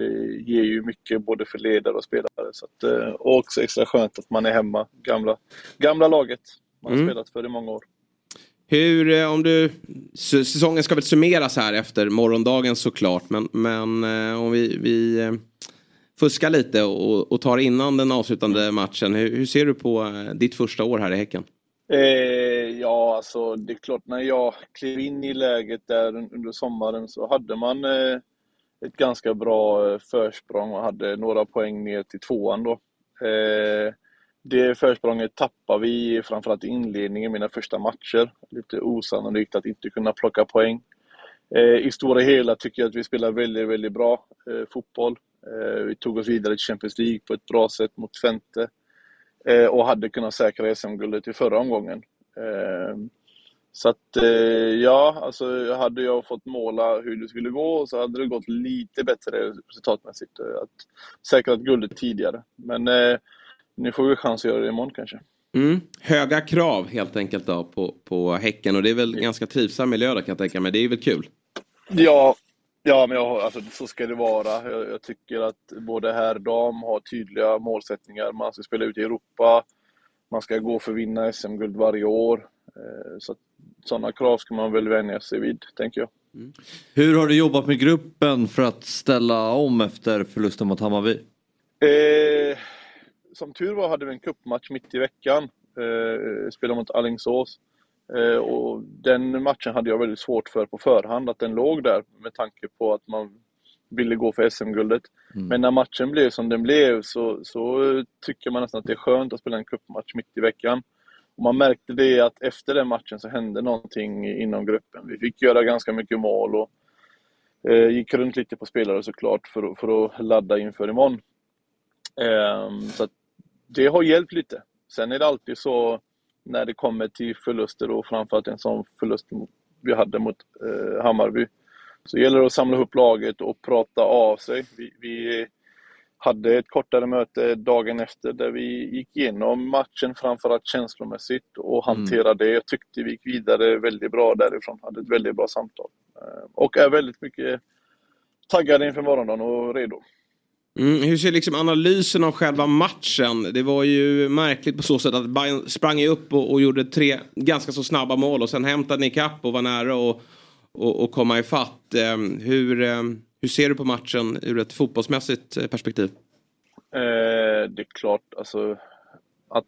ger ju mycket både för ledare och spelare. Så att, eh, och också extra skönt att man är hemma. Gamla, gamla laget man har Mm. spelat för i många år. Hur, eh, om du, säsongen ska väl summeras här efter morgondagen såklart. Men, men eh, om vi, vi eh, fuskar lite och, och tar innan den avslutande matchen. Hur, hur ser du på ditt första år här i Häcken? Eh, ja, alltså det är klart när jag klev in i läget där un- under sommaren så hade man eh, ett ganska bra försprång och hade några poäng ner till tvåan då. Eh, det försprånget tappar vi framförallt i inledningen, mina första matcher. Lite osannolikt att inte kunna plocka poäng. Eh, I stora hela tycker jag att vi spelar väldigt, väldigt bra eh, fotboll. Eh, vi tog oss vidare till Champions League på ett bra sätt mot Twente. Och hade kunnat säkra SM-guldet i förra omgången. Så att, ja, alltså hade jag fått måla hur det skulle gå så hade det gått lite bättre resultatmässigt. Att säkra guldet tidigare. Men eh, nu får vi chans att göra det imorgon kanske. Mm. Höga krav helt enkelt då på, på Häcken och det är väl ganska trivsam miljö där kan jag tänka mig. Det är väl kul? Ja, ja men jag, alltså, så ska det vara. Jag, jag tycker att både herr och dam har tydliga målsättningar. Man ska spela ut i Europa. Man ska gå för att vinna SM-guld varje år. Eh, Så sådana krav ska man väl vänja sig vid, tänker jag. Hur har du jobbat med gruppen för att ställa om efter förlusten mot Hammarby? Eh, som tur var hade vi en cupmatch mitt i veckan. Eh, spelade mot Alingsås. Eh, och den matchen hade jag väldigt svårt för på förhand, att den låg där med tanke på att man ville gå för SM-guldet. Men när matchen blev som den blev så, så tycker man nästan att det är skönt att spela en cupmatch mitt i veckan. Och man märkte det att efter den matchen så hände någonting inom gruppen. Vi fick göra ganska mycket mål och eh, gick runt lite på spelare såklart för, att- för att ladda inför imorgon. Ehm, så att det har hjälpt lite. Sen är det alltid så när det kommer till förluster och framförallt en sån förlust vi hade mot eh, Hammarby. Så gäller det att samla ihop laget och prata av sig. Vi, vi hade ett kortare möte dagen efter där vi gick igenom matchen framförallt känslomässigt och hanterade det. Jag tyckte vi gick vidare väldigt bra därifrån. Hade ett väldigt bra samtal. Eh, Och är väldigt mycket taggade inför morgondagen och redo. Mm, hur ser liksom analysen av själva matchen? Det var ju märkligt på så sätt att Bayern sprang upp och, och gjorde tre ganska så snabba mål och sen hämtade ni ikapp och var nära och, och, och komma ifatt. Eh, hur, eh, hur ser du på matchen ur ett fotbollsmässigt eh, perspektiv? Eh, det är klart, alltså att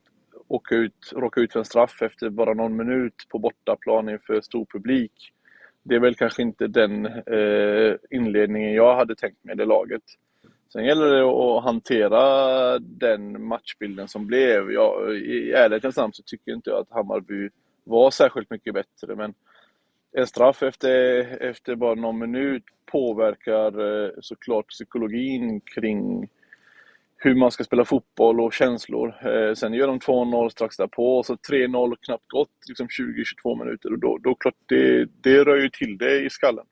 åka ut, råka ut för en straff efter bara någon minut på bortaplan inför stor publik. Det är väl kanske inte den eh, inledningen jag hade tänkt mig i det laget. Sen gäller det att hantera den matchbilden som blev. Jag, I ärlighetens namn så tycker inte jag att Hammarby var särskilt mycket bättre, men en straff efter, efter bara någon minut påverkar eh, såklart psykologin kring hur man ska spela fotboll och känslor. Eh, sen gör de 2-0 strax därpå så 3-0 knappt gått, liksom 20-22 minuter. Och då, då klart, det, det rör ju till det i skallen.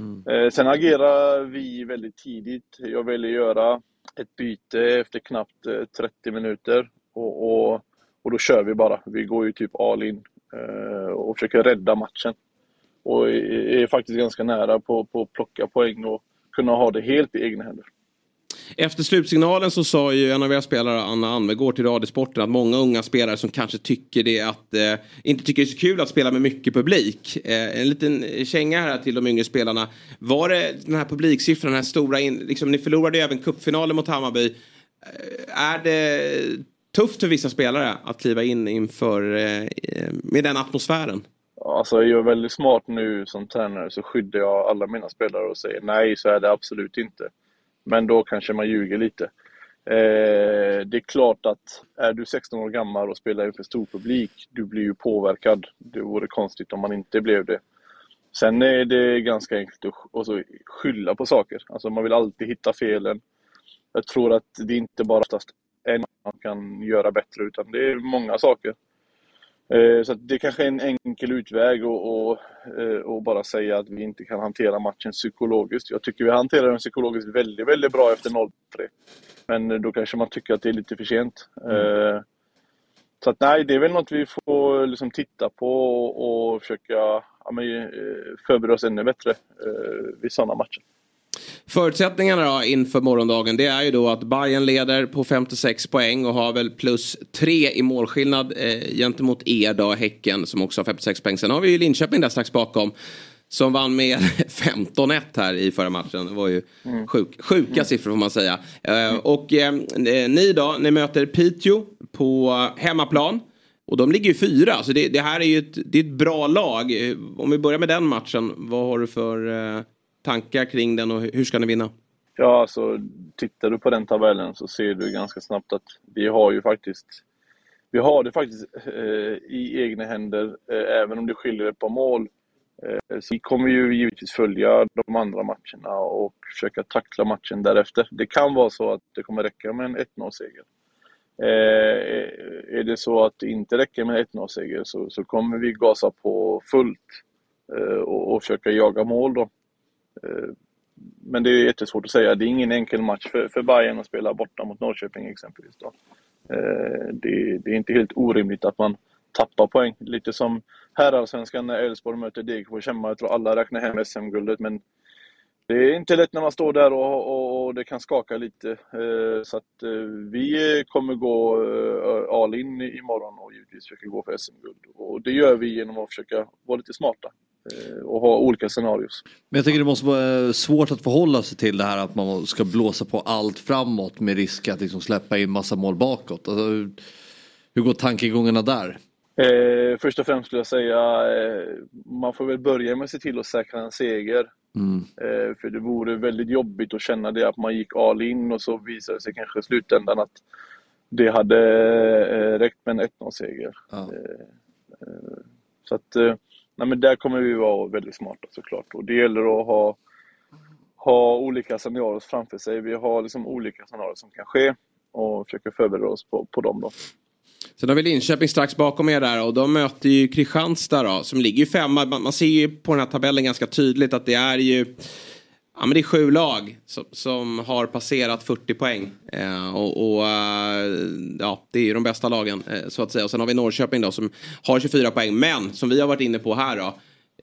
Mm. Eh, sen agerar vi väldigt tidigt. Jag väljer göra ett byte efter knappt eh, 30 minuter. Och, och, och då kör vi bara. Vi går ju typ all in eh, och försöker rädda matchen. Och är, är faktiskt ganska nära på, på att plocka poäng och kunna ha det helt i egna händer. Efter slutsignalen så sa ju en av era spelare, Anna Anvegård, till Radiosporten att många unga spelare som kanske tycker det att, eh, inte tycker det är så kul att spela med mycket publik. Eh, en liten känga här till de yngre spelarna. Var det den här publiksiffran, den här stora, in, liksom, ni förlorade ju även cupfinalen mot Hammarby. Eh, är det tufft för vissa spelare att kliva in inför, eh, med den atmosfären? Alltså jag är väldigt smart nu som tränare så skyddar jag alla mina spelare och säger nej, så är det absolut inte. Men då kanske man ljuger lite. Eh, det är klart att är du 16 år gammal och spelar inför stor publik, du blir ju påverkad. Det vore konstigt om man inte blev det. Sen är det ganska enkelt att och så skylla på saker. Alltså man vill alltid hitta felen. Jag tror att det inte bara är en man kan göra bättre, utan det är många saker. Eh, så att det kanske är en enkel utväg och, och, eh, och bara säga att vi inte kan hantera matchen psykologiskt. Jag tycker vi hanterar den psykologiskt väldigt, väldigt bra efter 0-3. Men då kanske man tycker att det är lite för sent. Mm. Så att nej, det är väl något vi får liksom titta på och, och försöka ja, men, förbereda oss ännu bättre vid sådana matcher. Förutsättningarna då inför morgondagen det är ju då att Bayern leder på 56 poäng och har väl plus 3 i målskillnad eh, gentemot er då, Häcken som också har 56 poäng. Sen har vi ju Linköping där strax bakom. Som vann med 15-1 här i förra matchen. Det var ju mm. sjuk, sjuka mm. siffror får man säga. Eh, och eh, ni då, ni möter Piteå på hemmaplan. Och de ligger ju fyra, så det, det här är ju ett, det är ett bra lag. Om vi börjar med den matchen, vad har du för eh, tankar kring den och hur ska ni vinna? Ja, alltså tittar du på den tabellen så ser du ganska snabbt att vi har ju faktiskt vi har det faktiskt eh, i egna händer, eh, även om det skiljer ett par mål. Eh, så vi kommer ju givetvis följa de andra matcherna och försöka tackla matchen därefter. Det kan vara så att det kommer räcka med en 1-0-seger. Eh, är det så att det inte räcker med en 1-0-seger så, så kommer vi gasa på fullt eh, och, och försöka jaga mål då. Eh, men det är jättesvårt att säga. Det är ingen enkel match för, för Bayern att spela borta mot Norrköping exempelvis. Då. Eh, det, det är inte helt orimligt att man tappar poäng. Lite som herrallsvenskan när Elfsborg möter Degerfors hemma. Jag tror alla räknar hem SM-guldet men det är inte lätt när man står där och, och, och det kan skaka lite. Eh, så att vi kommer gå all in imorgon och givetvis försöka gå för SM-guld. Och det gör vi genom att försöka vara lite smarta. Eh, och ha olika scenarios. Men jag tycker det måste vara svårt att förhålla sig till det här att man ska blåsa på allt framåt med risk att liksom släppa in massa mål bakåt. Alltså, hur går tankegångarna där? Eh, först och främst skulle jag säga eh, man får väl börja med att se till att säkra en seger. Mm. Eh, för det vore väldigt jobbigt att känna det att man gick all in och så visade det sig kanske i slutändan att det hade eh, räckt med en 1-0-seger. Ja. Eh, så att nej, men där kommer vi vara väldigt smarta såklart. Och det gäller att ha, ha olika scenarier framför sig. Vi har liksom olika scenarier som kan ske och försöker förbereda oss på, på dem. Då. Sen har vi Linköping strax bakom er där och de möter ju Kristianstad då, som ligger ju femma. Man, man ser ju på den här tabellen ganska tydligt att det är ju Ja, men det är sju lag som, som har passerat 40 poäng. Eh, och, och eh, ja, det är ju de bästa lagen eh, så att säga. Och sen har vi Norrköping då som har 24 poäng. Men som vi har varit inne på här då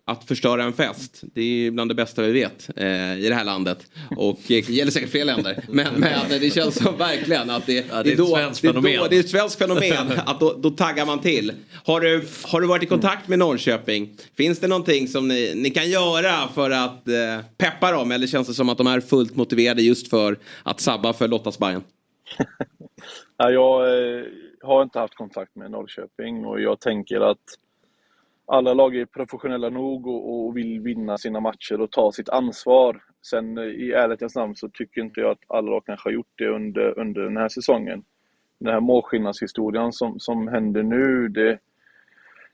att förstöra en fest, det är bland det bästa vi vet eh, i det här landet. Och det eh, gäller säkert fler länder. Men, men det känns som verkligen att det, ja, det, är, då, ett svenskt fenomen. Då, det är ett svenskt fenomen. att då, då, taggar man till. Har du, har du varit i kontakt med Norrköping? Finns det någonting som ni, ni kan göra för att eh, peppa dem? Eller känns det som att de är fullt motiverade just för att sabba för Lottas Bayern? ja, jag eh, har inte haft kontakt med Norrköping och jag tänker att alla lag är professionella nog och, och, vill vinna sina matcher och ta sitt ansvar. Sen eh, i ärlighetens namn så tycker inte jag att alla lag kanske har gjort det under, under den här säsongen. Den här målskillnadshistorien som, som händer nu, det,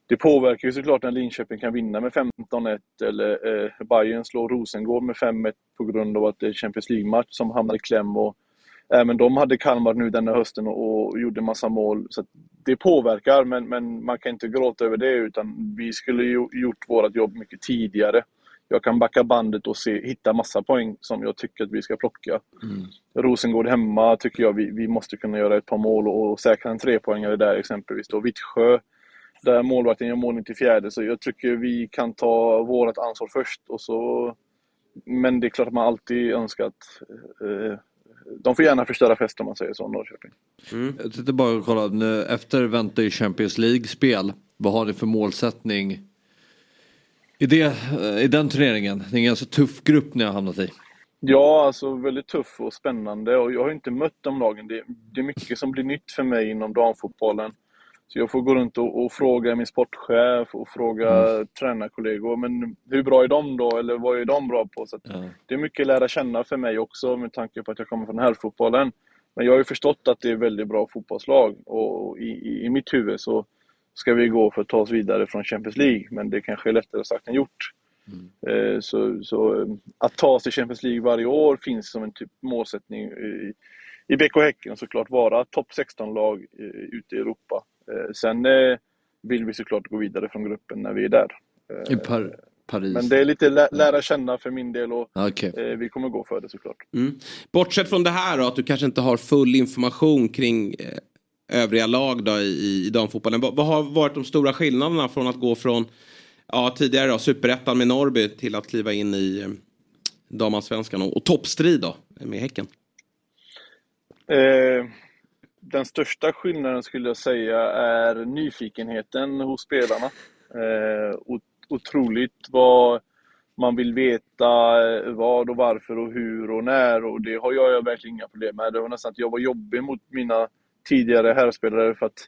det påverkar ju såklart när Linköping kan vinna med 15-1 eller eh, Bayern slår Rosengård med 5-1 på grund av att det är Champions League-match som hamnar i kläm. Och, Även de hade Kalmar nu denna hösten och, gjorde massa mål. Så det påverkar, men, men man kan inte gråta över det. Utan vi skulle ju gjort vårt jobb mycket tidigare. Jag kan backa bandet och se, hitta massa poäng som jag tycker att vi ska plocka. Mm. Rosengård hemma tycker jag vi, vi måste kunna göra ett par mål och, och säkra en trepoängare där exempelvis. Då Vittsjö, där målvakten gör mål 94 så jag tycker vi kan ta vårt ansvar först. Och så, men det är klart att man alltid önskat eh, de får gärna förstöra fest om man säger så, Norrköping. Mm. Jag tänkte bara kolla, nu, efter väntar ju Champions League-spel. Vad har ni för målsättning i, det, i den turneringen? Det är en ganska tuff grupp ni har hamnat i. Ja, alltså väldigt tuff och spännande och jag har inte mött de lagen. Det, det är mycket som blir nytt för mig inom damfotbollen. Så jag får gå runt och, och fråga min sportchef och fråga mm. tränarkollegor. Men hur bra är de då? Eller vad är de bra på? Så ja. Det är mycket att lära känna för mig också med tanke på att jag kommer från herrfotbollen. Men jag har ju förstått att det är väldigt bra fotbollslag och i, i, i mitt huvud så ska vi gå för att ta oss vidare från Champions League. Men det kanske är lättare sagt än gjort. Mm. Eh, så, så, att ta sig till Champions League varje år finns som en typ målsättning i, i BK Häcken såklart vara topp 16-lag ute i Europa. Eh, sen eh, vill vi såklart gå vidare från gruppen när vi är där. I Par Paris. Men det är lite lä lära känna för min del och Okej. eh, vi kommer gå för det såklart. Mm. Bortsett från det här då, att du kanske inte har full information kring eh, övriga lag då i, i damfotbollen. Vad, har varit de stora skillnaderna från att gå från ja, tidigare då, superettan med Norrby till att kliva in i eh, damallsvenskan och, och toppstrid då med Häcken? Eh, den största skillnaden skulle jag säga är nyfikenheten hos spelarna. Eh, otroligt vad man vill veta eh, vad och varför och hur och när och det har jag verkligen inga problem med. Det var nästan att jag var jobbig mot mina tidigare herrspelare för att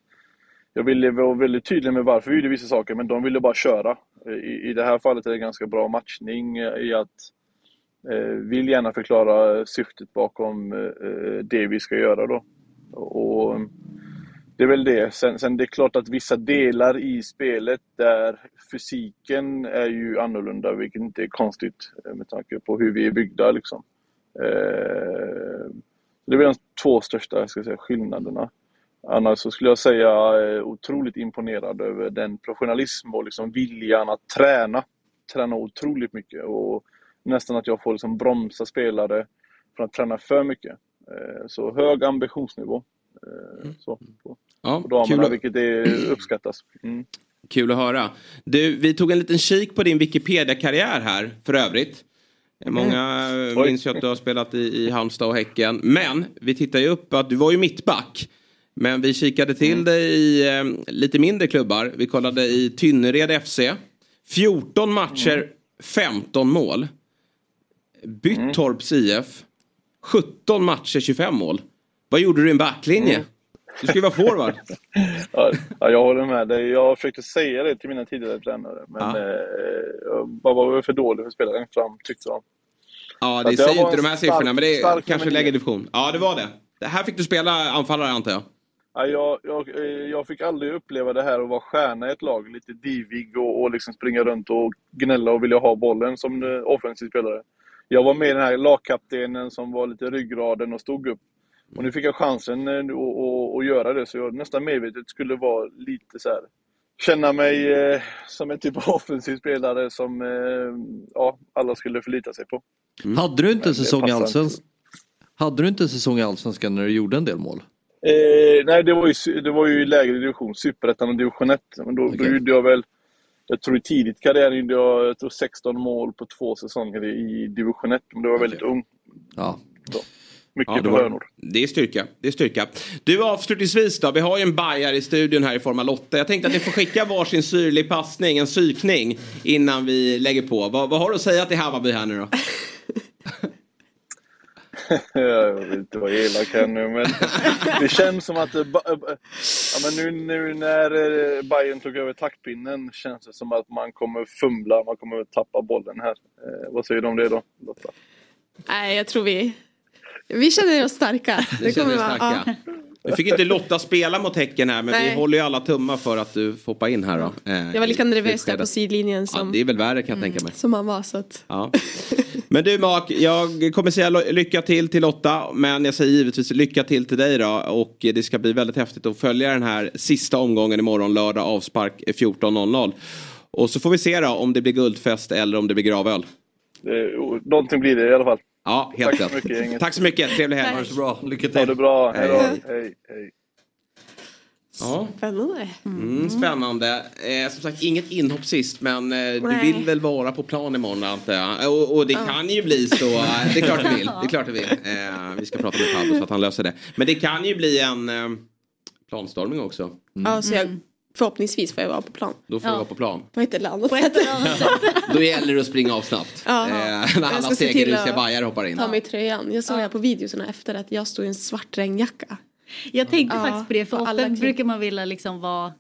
jag ville vara väldigt tydlig med varför vi gjorde vissa saker men de ville bara köra. Eh, I, i det här fallet är det ganska bra matchning eh, i att eh, vill gärna förklara syftet bakom eh, det vi ska göra då. Och det är väl det. Sen, sen det är klart att vissa delar i spelet där fysiken är ju annorlunda, vilket inte är konstigt med tanke på hur vi är byggda liksom. Eh, det är väl de två största ska jag säga, skillnaderna. Annars så skulle jag säga eh, otroligt imponerad över den professionalism och liksom viljan att träna. Träna otroligt mycket och nästan att jag får liksom bromsa spelare från att träna för mycket. Eh, Så hög ambitionsnivå. eh, Så, på, Ja, på damerna, kul att- vilket är, uppskattas. Mm. Kul att höra. Du, vi tog en liten kik på din Wikipedia-karriär här för övrigt. Många Oj. minns ju att du har spelat i, i Halmstad och Häcken. Men vi tittar ju upp att du var ju mittback. Men vi kikade till dig i eh, lite mindre klubbar. Vi kollade i Tynnered FC. 14 matcher, 15 mål. Byttorps IF. 17 matcher, 25 mål. Vad gjorde du i en backlinje? Du ska ju vara forward. Ja, ja, jag håller med dig. Jag försökte säga det till mina tidigare tränare, men Ja. eh, jag var för dålig för att spela längst fram, tyckte de. Ja, det jag säger inte de här stark- siffrorna, men det är kanske lägre division. Ja, det var det. det. Här fick du spela anfallare antar jag. Ja, jag, jag, eh, jag fick aldrig uppleva det här att vara stjärna i ett lag, lite divig och, och liksom springa runt och gnälla och vilja ha bollen som eh, offensiv spelare. Jag var med den här lagkaptenen som var lite ryggraden och stod upp. Och nu fick jag chansen att, att, att göra det, så jag nästan medvetet skulle vara lite så här känna mig eh, som en typ av offensiv spelare som eh, ja, alla skulle förlita sig på. Hade du inte en säsong i Allsvenskan? Hade du inte en säsong i Allsvenskan när du gjorde en del mål? Eh, nej, det var, ju, det var ju i lägre division, superettan och division 1. Men då, då Okej. gjorde jag väl, jag tror i tidigt karriären gjorde jag, jag tror 16 mål på två säsonger i i division 1. Men det var väldigt ung. Ja. Så, mycket Ja, det, var, det är styrka. Det är styrka. Du avslutningsvis då. Vi har ju en bajar i studion här i form av Lotta. Jag tänkte att ni får skicka varsin syrlig passning, en psykning, innan vi lägger på. Vad, vad har du att säga till Hammarby här nu då? jag vill inte vara elak här nu, men det känns som att... eh, eh, Ja, men nu, nu när eh, Bayern tog över taktpinnen känns det som att man kommer fumla, man kommer tappa bollen här. Vad säger du om det då, Lotta? Nej, jag tror vi... Vi känner oss starka. Det känner er vara- starka. Nu fick inte Lotta spela mot Häcken här, men vi Nej. håller ju alla tummar för att du får hoppa in här då. Eh, Jag var lika nervös där på sidlinjen Ja, som, det är väl värre kan jag tänka mig. som han var. Så att... Ja. Men du Mak, jag kommer säga lycka till till Lotta. Men jag säger givetvis lycka till till dig då. Och det ska bli väldigt häftigt att följa den här sista omgången imorgon lördag avspark 14.00. Och så får vi se då om det blir guldfest eller om det blir gravöl. Eh, någonting blir det i alla fall. Ja, helt Tack så rätt. mycket, gänget. Tack så mycket, trevlig helg. Ha det så bra, lycka Ha till. det bra. Hej då. Hej. Hej, hej. Ja. Spännande. Mm, spännande. Eh, som sagt, inget inhopp sist, men eh, du vill väl vara på plan imorgon antar jag. Och, och det kan ju bli så. eh, Det är klart du vill. Det är klart du vill. Eh, vi ska prata med Fabio så att han löser det. Men det kan ju bli en eh, planstormning också. Ja, så jag, förhoppningsvis får jag vara på plan. Då får Ja. du vara på plan. På ett eller annat På sätt. Då gäller det att springa av snabbt. Ja. Eh, när alla segerrusiga bajare hoppar in. Ta mig tröjan. Jag såg här på videorna efter att jag stod i en svart regnjacka. Jag tänkte Ja, faktiskt på det för på ofta brukar man vilja liksom vara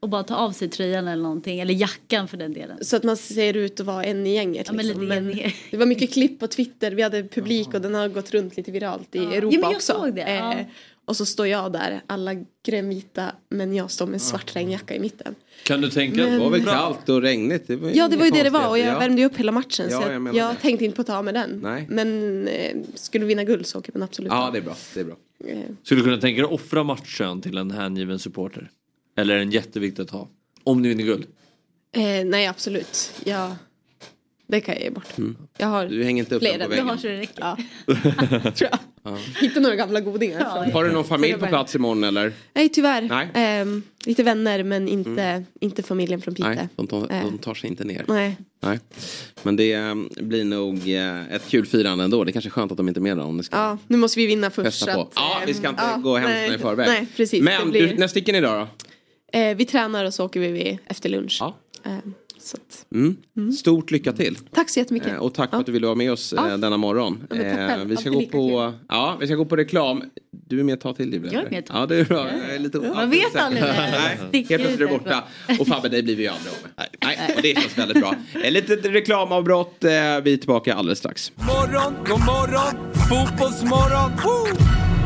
och bara ta av sig tröjan eller någonting eller jackan för den delen. Så att man ser ut att vara en i gänget. Ja, men liksom. lite Men mer. det var mycket klipp på Twitter. Vi hade publik och den har gått runt lite viralt i Ja. Europa Ja, men jag också. såg det, ja. Och så står jag där, alla grönvita, men jag står med en svart regnjacka i mitten. Kan du tänka Men- Det var väl kallt och regnigt. Det var Ja, det var ju det det var och jag konstigt. värmde ju upp hela matchen. Ja, så jag jag, jag, tänkte inte på att ta med den. Nej. Men eh, skulle vi vinna guld så åker man absolut Ja, det är bra. Det är bra. Eh, Skulle du kunna tänka dig att offra matchen till en hängiven supporter? Eller är den jätteviktig att ha? Om ni vinner guld? Eh, nej absolut. Ja, det kan jag ge bort. Jag har Du hänger inte upp den flera. på väggen. Jag har så det räcker. Ja. Tror jag. Hitta några gamla godingar. från- Har du någon familj på plats imorgon eller? Nej tyvärr. Nej. Mm. Ehm, lite vänner men inte, inte familjen från Piteå. Nej, de tar, de tar sig inte ner. Nej. Nej. Men det eh, blir nog eh, ett kul firande ändå. Det är kanske är skönt att de inte är med om ni ska Ja, nu måste vi vinna först. på. att, Ja, ehm, vi ska inte ja, gå händelserna nej, i förväg. Nej, precis. Men blir, du, när sticker ni idag då? eh, vi tränar och så åker vi efter lunch. Ja. Ehm, så att, Mm. Stort lycka till. tack så jättemycket. Eh, Och tack för att du ville vara med oss eh, Ja. denna morgon. Ja, Eh, vi, ska Alltid gå på, ja, vi ska gå på reklam. Du är med ett tag till? Jag är med ett. Ja, det är bra. Jag är lite Man vet aldrig helt plötsligt är du borta. Och Fabbe, dig blir vi ju aldrig av med. Nej, och det känns väldigt bra. Ett litet reklamavbrott. eh, Vi är tillbaka alldeles strax. Morgon, god morgon, fotbollsmorgon. Woo!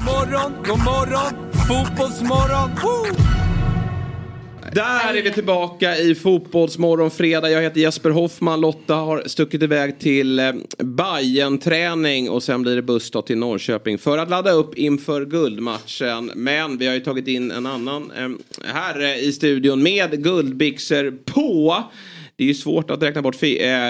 Morgon, god morgon, fotbollsmorgon. Woo! Där är vi tillbaka i Fotbollsmorgon fredag. Jag heter Jesper Hoffman. Lotta har stuckit iväg till eh, Bayern träning och sen blir det buss då till Norrköping för att ladda upp inför guldmatchen. Men vi har ju tagit in en annan eh, herre i studion med guldbyxor på. Det är ju svårt att räkna bort, eh,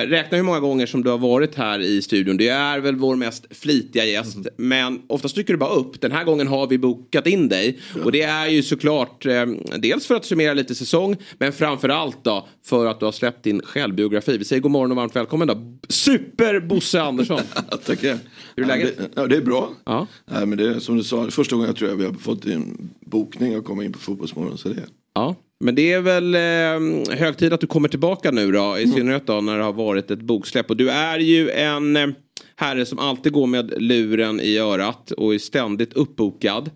räkna hur många gånger som du har varit här i studion. Det är väl vår mest flitiga gäst. Men oftast dyker du bara upp. Den här gången har vi bokat in dig. Och det är ju såklart eh, dels för att summera lite säsong. Men framförallt då för att du har släppt din självbiografi. Vi säger god morgon och varmt välkommen då. Super Bosse Andersson. Tackar. Hur är läget? Ja, det, ja, det är bra. Ja. Nej, men det är som du sa, första gången jag tror jag vi har fått en bokning och komma in på Fotbollsmorgon. Så det. Ja, men det är väl eh, hög tid att du kommer tillbaka nu då. I synnerhet då när det har varit ett boksläpp. Och du är ju en eh, herre som alltid går med luren i örat och är ständigt uppbokad.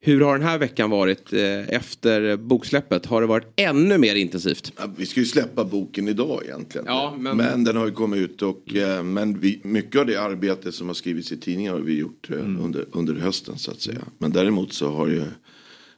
Hur har den här veckan varit eh, efter boksläppet? Har det varit ännu mer intensivt? Ja, vi ska ju släppa boken idag egentligen. Ja, men- men... den har ju kommit ut och eh, men vi, mycket av det arbete som har skrivits i tidningar har vi gjort eh, Mm. under, under hösten så att säga. Men däremot så har ju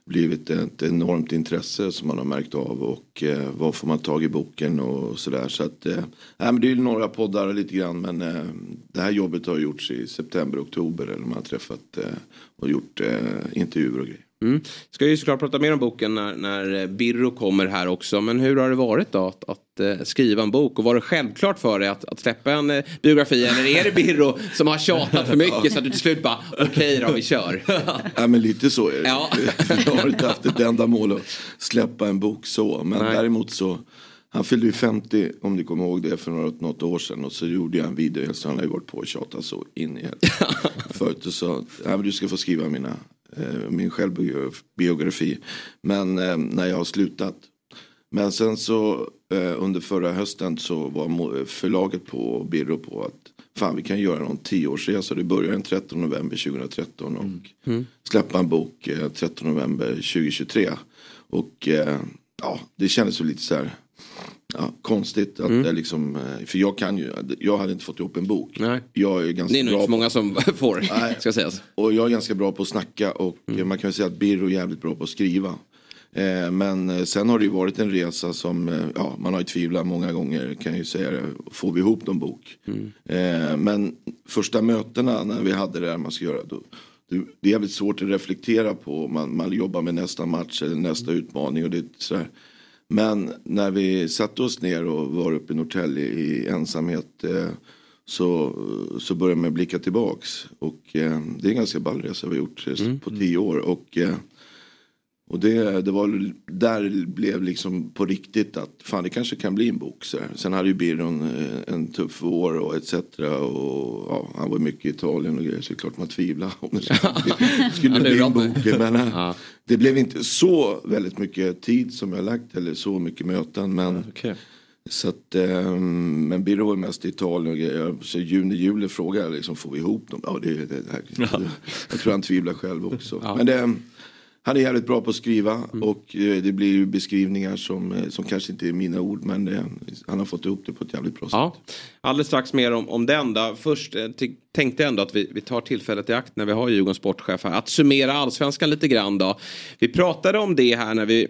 blivit ett enormt intresse som man har märkt av och eh, vad får man tag i boken och sådär. Så att, eh, men det är ju några poddar lite grann men eh, det här jobbet har gjorts i september, oktober eller man har träffat eh, och gjort eh, intervjuer och grejer. Mm. Ska ju såklart prata mer om boken när, när eh, Birro kommer här också. Men hur har det varit då att, att eh, skriva en bok? Och var det självklart för dig att, att släppa en eh, biografi? Eller är det Birro som har tjatat för mycket så att du till slut bara okej då vi kör? Ja men lite så är det. Ja. Jag har inte haft ett enda mål att släppa en bok så. Men Nej. däremot så. Han fyllde ju 50 om ni kommer ihåg det för något, något år sedan. Och så gjorde jag en video. Så han har ju varit på och tjatat så in i helvete. Förut och sa ja, men du ska få skriva mina, min självbiografi. Men eh, när jag har slutat. Men sen så eh, under förra hösten så var förlaget på och Birro på att fan vi kan göra någon tioårsresa. Det börjar den 13 november 2013 och Mm. släppa en bok eh, 13 november 2023. Och eh, ja, det kändes ju lite så här ja, konstigt att Mm. liksom, eh, för jag kan ju, jag hade inte fått ihop en bok. Nej. Jag är ganska Det är nog inte så många som får, Nej. ska sägas. och jag är ganska bra på att snacka och eh, man kan väl säga att Birro är jävligt bra på att skriva. Eh, men eh, sen har det ju varit en resa som, eh, ja man har ju tvivlat många gånger kan jag ju säga det. Får vi ihop någon bok? Eh, men första mötena när vi hade det här man ska göra. Då, det, det är jävligt svårt att reflektera på. Man, man jobbar med nästa match eller nästa utmaning. Och det, är sådär. Men när vi satte oss ner och var uppe i Norrtälje i ensamhet. Eh, så, så börjar man blicka tillbaks. Och eh, det är en ganska ball resa vi har gjort eh, på tio år. Och, eh, och det, det var där det blev liksom på riktigt att fan det kanske kan bli en bok. Så. Sen hade ju Birron eh, en tuff år och etc. Och ja, han var mycket i Italien och grejer så det är klart man tvivlar om det skulle bli, Ja, en bok. Men eh, det blev inte så väldigt mycket tid som jag lagt eller så mycket möten. Men Så att, eh, men Birro var mest i Italien och grejer. Så juni, juli frågade jag liksom, får vi ihop dem? Ja, det, det, det Jag tror han tvivlar själv också. Men det, han är jävligt bra på att skriva och eh, det blir ju beskrivningar som, eh, som kanske inte är mina ord men det, han har fått ihop det på ett jävligt bra sätt. Ja, alldeles strax mer om, om den då. Först eh, tänkte jag ändå att vi, vi tar tillfället i akt när vi har Djurgårdens sportchef här. Att summera allsvenskan lite grann då. Vi pratade om det här när vi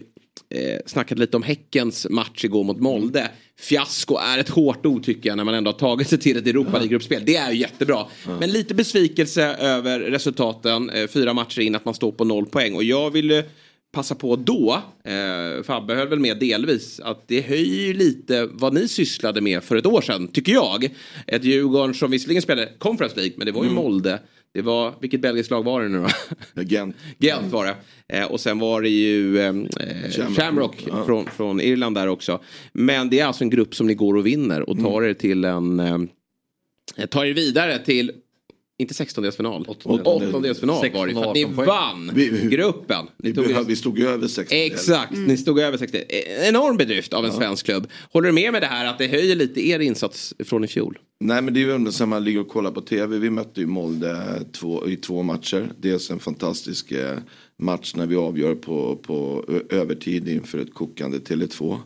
eh, snackade lite om Häckens match igår mot Molde. Fiasko är ett hårt ord tycker jag när man ändå har tagit sig till ett Europa League-gruppspel. Det är ju jättebra. Men lite besvikelse över resultaten. Eh, fyra matcher in att man står på noll poäng. Och jag ville passa på då, eh, Fabbe höll väl med delvis, att det höjer ju lite vad ni sysslade med för ett år sedan, tycker jag. Ett Djurgården som visserligen spelade Conference League, men det var ju Mm. Molde. Det var, vilket belgiskt lag var det nu då? Gent. Gent var det. Eh, och sen var det ju eh, Shamrock. Shamrock Ja. från, från Irland där också. Men det är alltså en grupp som ni går och vinner och tar er till en... Eh, tar er vidare till inte 16-delsfinal. Åttondelsfinal var det för att ni 16-18 poäng. vann Vi- gruppen. Ni Vi, er- vi stod ju över 60. Exakt, ni stod över 60. Eh, Enorm bedrift av en svensk klubb. Håller du med med det här att det höjer lite er insats från i fjol? Nej men det är ju ändå så man ligger och kollar på tv. Vi mötte ju Molde två, i två matcher. Dels en fantastisk eh, match när vi avgör på, på övertid inför ett kokande Tele2.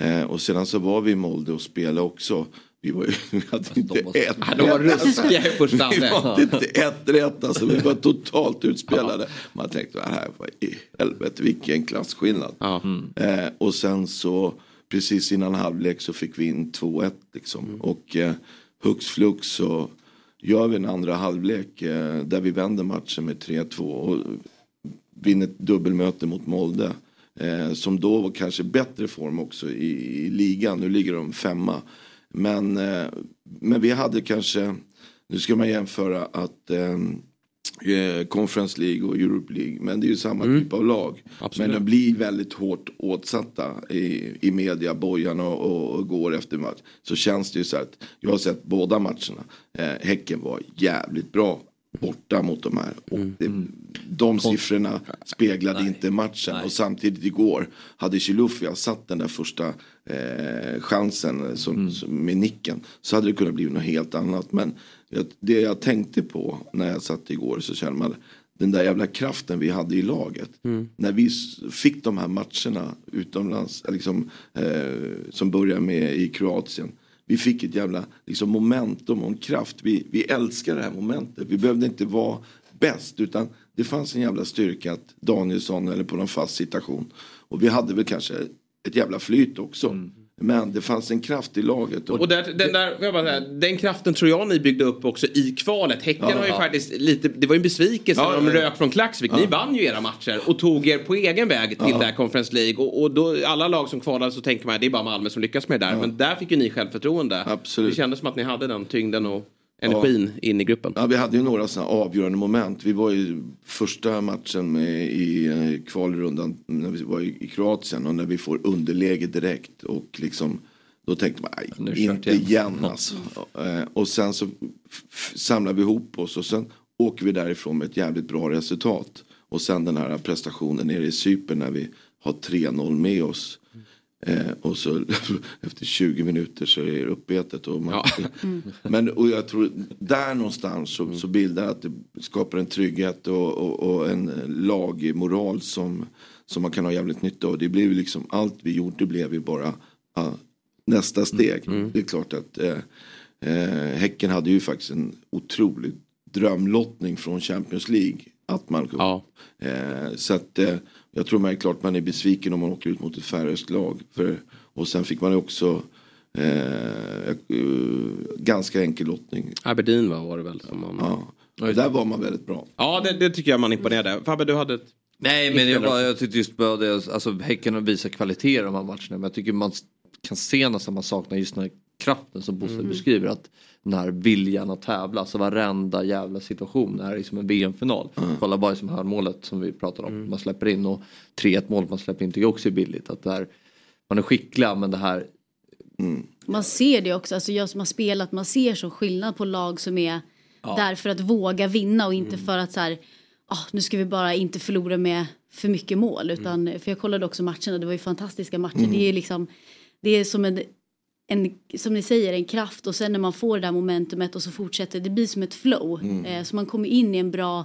Eh, och sedan så var vi i Molde och spelade också. Vi, var, ju- vi hade inte ett de var rätt. ruskiga i första Vi hade inte ett rätt alltså. Vi var totalt utspelade. Man tänkte, "Vad här vad i helvete vilken klasskillnad. Eh, och sen så precis innan halvlek så fick vi in 2-1 liksom. Och eh, hux flux så gör vi en andra halvlek eh, där vi vänder matchen med 3-2 och vinner ett dubbelmöte mot Molde. Eh, som då var kanske bättre form också i, i ligan. Nu ligger de femma. Men, eh, men vi hade kanske, nu ska man jämföra att eh, Conference League och Europe League. Men det är ju samma typ av lag. Absolut. Men de blir väldigt hårt åtsatta i, i media, bojarna och, och, och går efter match. Så känns det ju så att jag har sett båda matcherna. Eh, häcken var jävligt bra borta mot de här. Och det, de siffrorna speglade inte matchen. Och samtidigt igår hade Chilufya satt den där första eh, chansen som, som, med nicken. Så hade det kunnat bli något helt annat. Men det jag tänkte på när jag satt igår så kände man den där jävla kraften vi hade i laget. När vi fick de här matcherna utomlands, liksom, eh, som började med i Kroatien. Vi fick ett jävla liksom, momentum och en kraft. Vi, vi älskar det här momentet. Vi behövde inte vara bäst utan det fanns en jävla styrka att Danielsson eller på någon fast situation. Och vi hade väl kanske ett jävla flyt också. Men det fanns en kraft i laget. Och där, den, där, jag bara den kraften tror jag ni byggde upp också i kvalet. Häcken Ja. har ju Ja. faktiskt lite, det var ju en besvikelse Ja, när de rök från Klaxvik. Ni vann ju era matcher och tog er på egen väg till Ja. det här Conference League. Och, och då, alla lag som kvalade så tänker man att det är bara Malmö som lyckas med det där. Men där fick ju ni självförtroende. Absolut. Det kändes som att ni hade den tyngden och energin in i gruppen. Ja, vi hade ju några sådana avgörande moment. Vi var ju första matchen med i eh, kvalrundan när vi var i, Kroatien och när vi får underläge direkt och liksom då tänkte man, nej, inte igen." igen alltså. Eh, Och sen så samlar vi ihop oss och sen åker vi därifrån med ett jävligt bra resultat. Och sen den här prestationen nere i Cypern när vi har 3-0 med oss. Eh, och så efter 20 minuter så är det uppätet. Och man, Men och jag tror där någonstans så, så bildar att det skapar en trygghet och, och, och en lagmoral som, som man kan ha jävligt nytta av. Det blev ju liksom allt vi gjorde blev ju bara ja, nästa steg. Det är klart att eh, eh, Häcken hade ju faktiskt en otrolig drömlottning från Champions League. Att man eh, Så att eh, jag tror man är klart man är besviken om man åker ut mot ett färöiskt lag. För, och sen fick man ju också eh, eh, ganska enkel lottning. Aberdeen var, var det väl? Som man... Ja. Och där var man väldigt bra. Ja, det, det tycker jag man imponerade. Fabbe, du hade ett... Nej men jag, bara, jag tyckte just bara det, alltså Häcken har visat kvalitet i de här matcherna men jag tycker man kan se nästan man saknar just den här kraften som Bosse Mm. beskriver att den här viljan att tävla, alltså varenda jävla situation är liksom en VM-final. Kolla bara som hörnmålet som vi pratade om, man släpper in och 3-1 mål man släpper in tycker jag också är billigt. Att det här, man är skickliga men det här Man ser det också, alltså jag som har spelat, man ser så skillnad på lag som är Ja. där för att våga vinna och inte för att så här, ah, nu ska vi bara inte förlora med för mycket mål. Utan, För jag kollade också matcherna, det var ju fantastiska matcher. Mm. Det är liksom, det är som en en, som ni säger, en kraft och sen när man får det där momentumet och så fortsätter, det blir som ett flow. Mm. Eh, så man kommer in i en bra,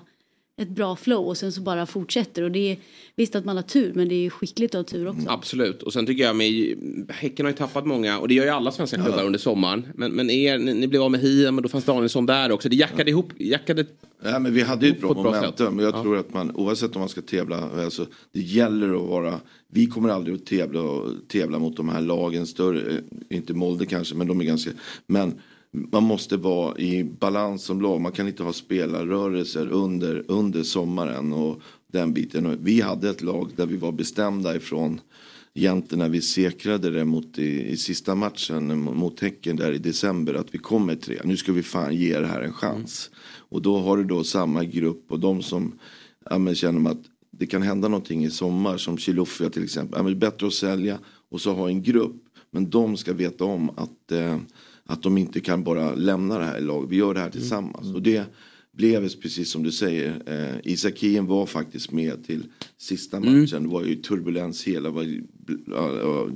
ett bra flow och sen så bara fortsätter. Och det är visst att man har tur men det är ju skickligt att ha tur också. Absolut. Och sen tycker jag med Häcken har ju tappat många och det gör ju alla svenska klubbar under sommaren. Men, men er, ni, ni blev av med Hiem och då fanns Danielsson där också. Det jackade ihop, jackade Ja, men vi hade ju ett bra bra momentum. Men jag Ja. tror att man, oavsett om man ska tävla, alltså, det gäller att vara, vi kommer aldrig att tävla, tävla mot de här lagen större, eh, inte Molde kanske, men de är ganska, men man måste vara i balans som lag. Man kan inte ha spelarrörelser under, under sommaren och den biten. Vi hade ett lag där vi var bestämda ifrån egentligen när vi säkrade det mot i, i sista matchen mot Häcken där i december att vi kommer tre. Nu ska vi fan ge det här en chans. Och då har du då samma grupp och de som ja, men känner att det kan hända någonting i sommar som Chilufya till exempel. Ja, det är bättre att sälja och så ha en grupp. Men de ska veta om att, eh, att de inte kan bara lämna det här laget. Vi gör det här tillsammans. Och det blev precis som du säger. Eh, Isak Hien var faktiskt med till sista matchen. Det var ju turbulens hela. Var,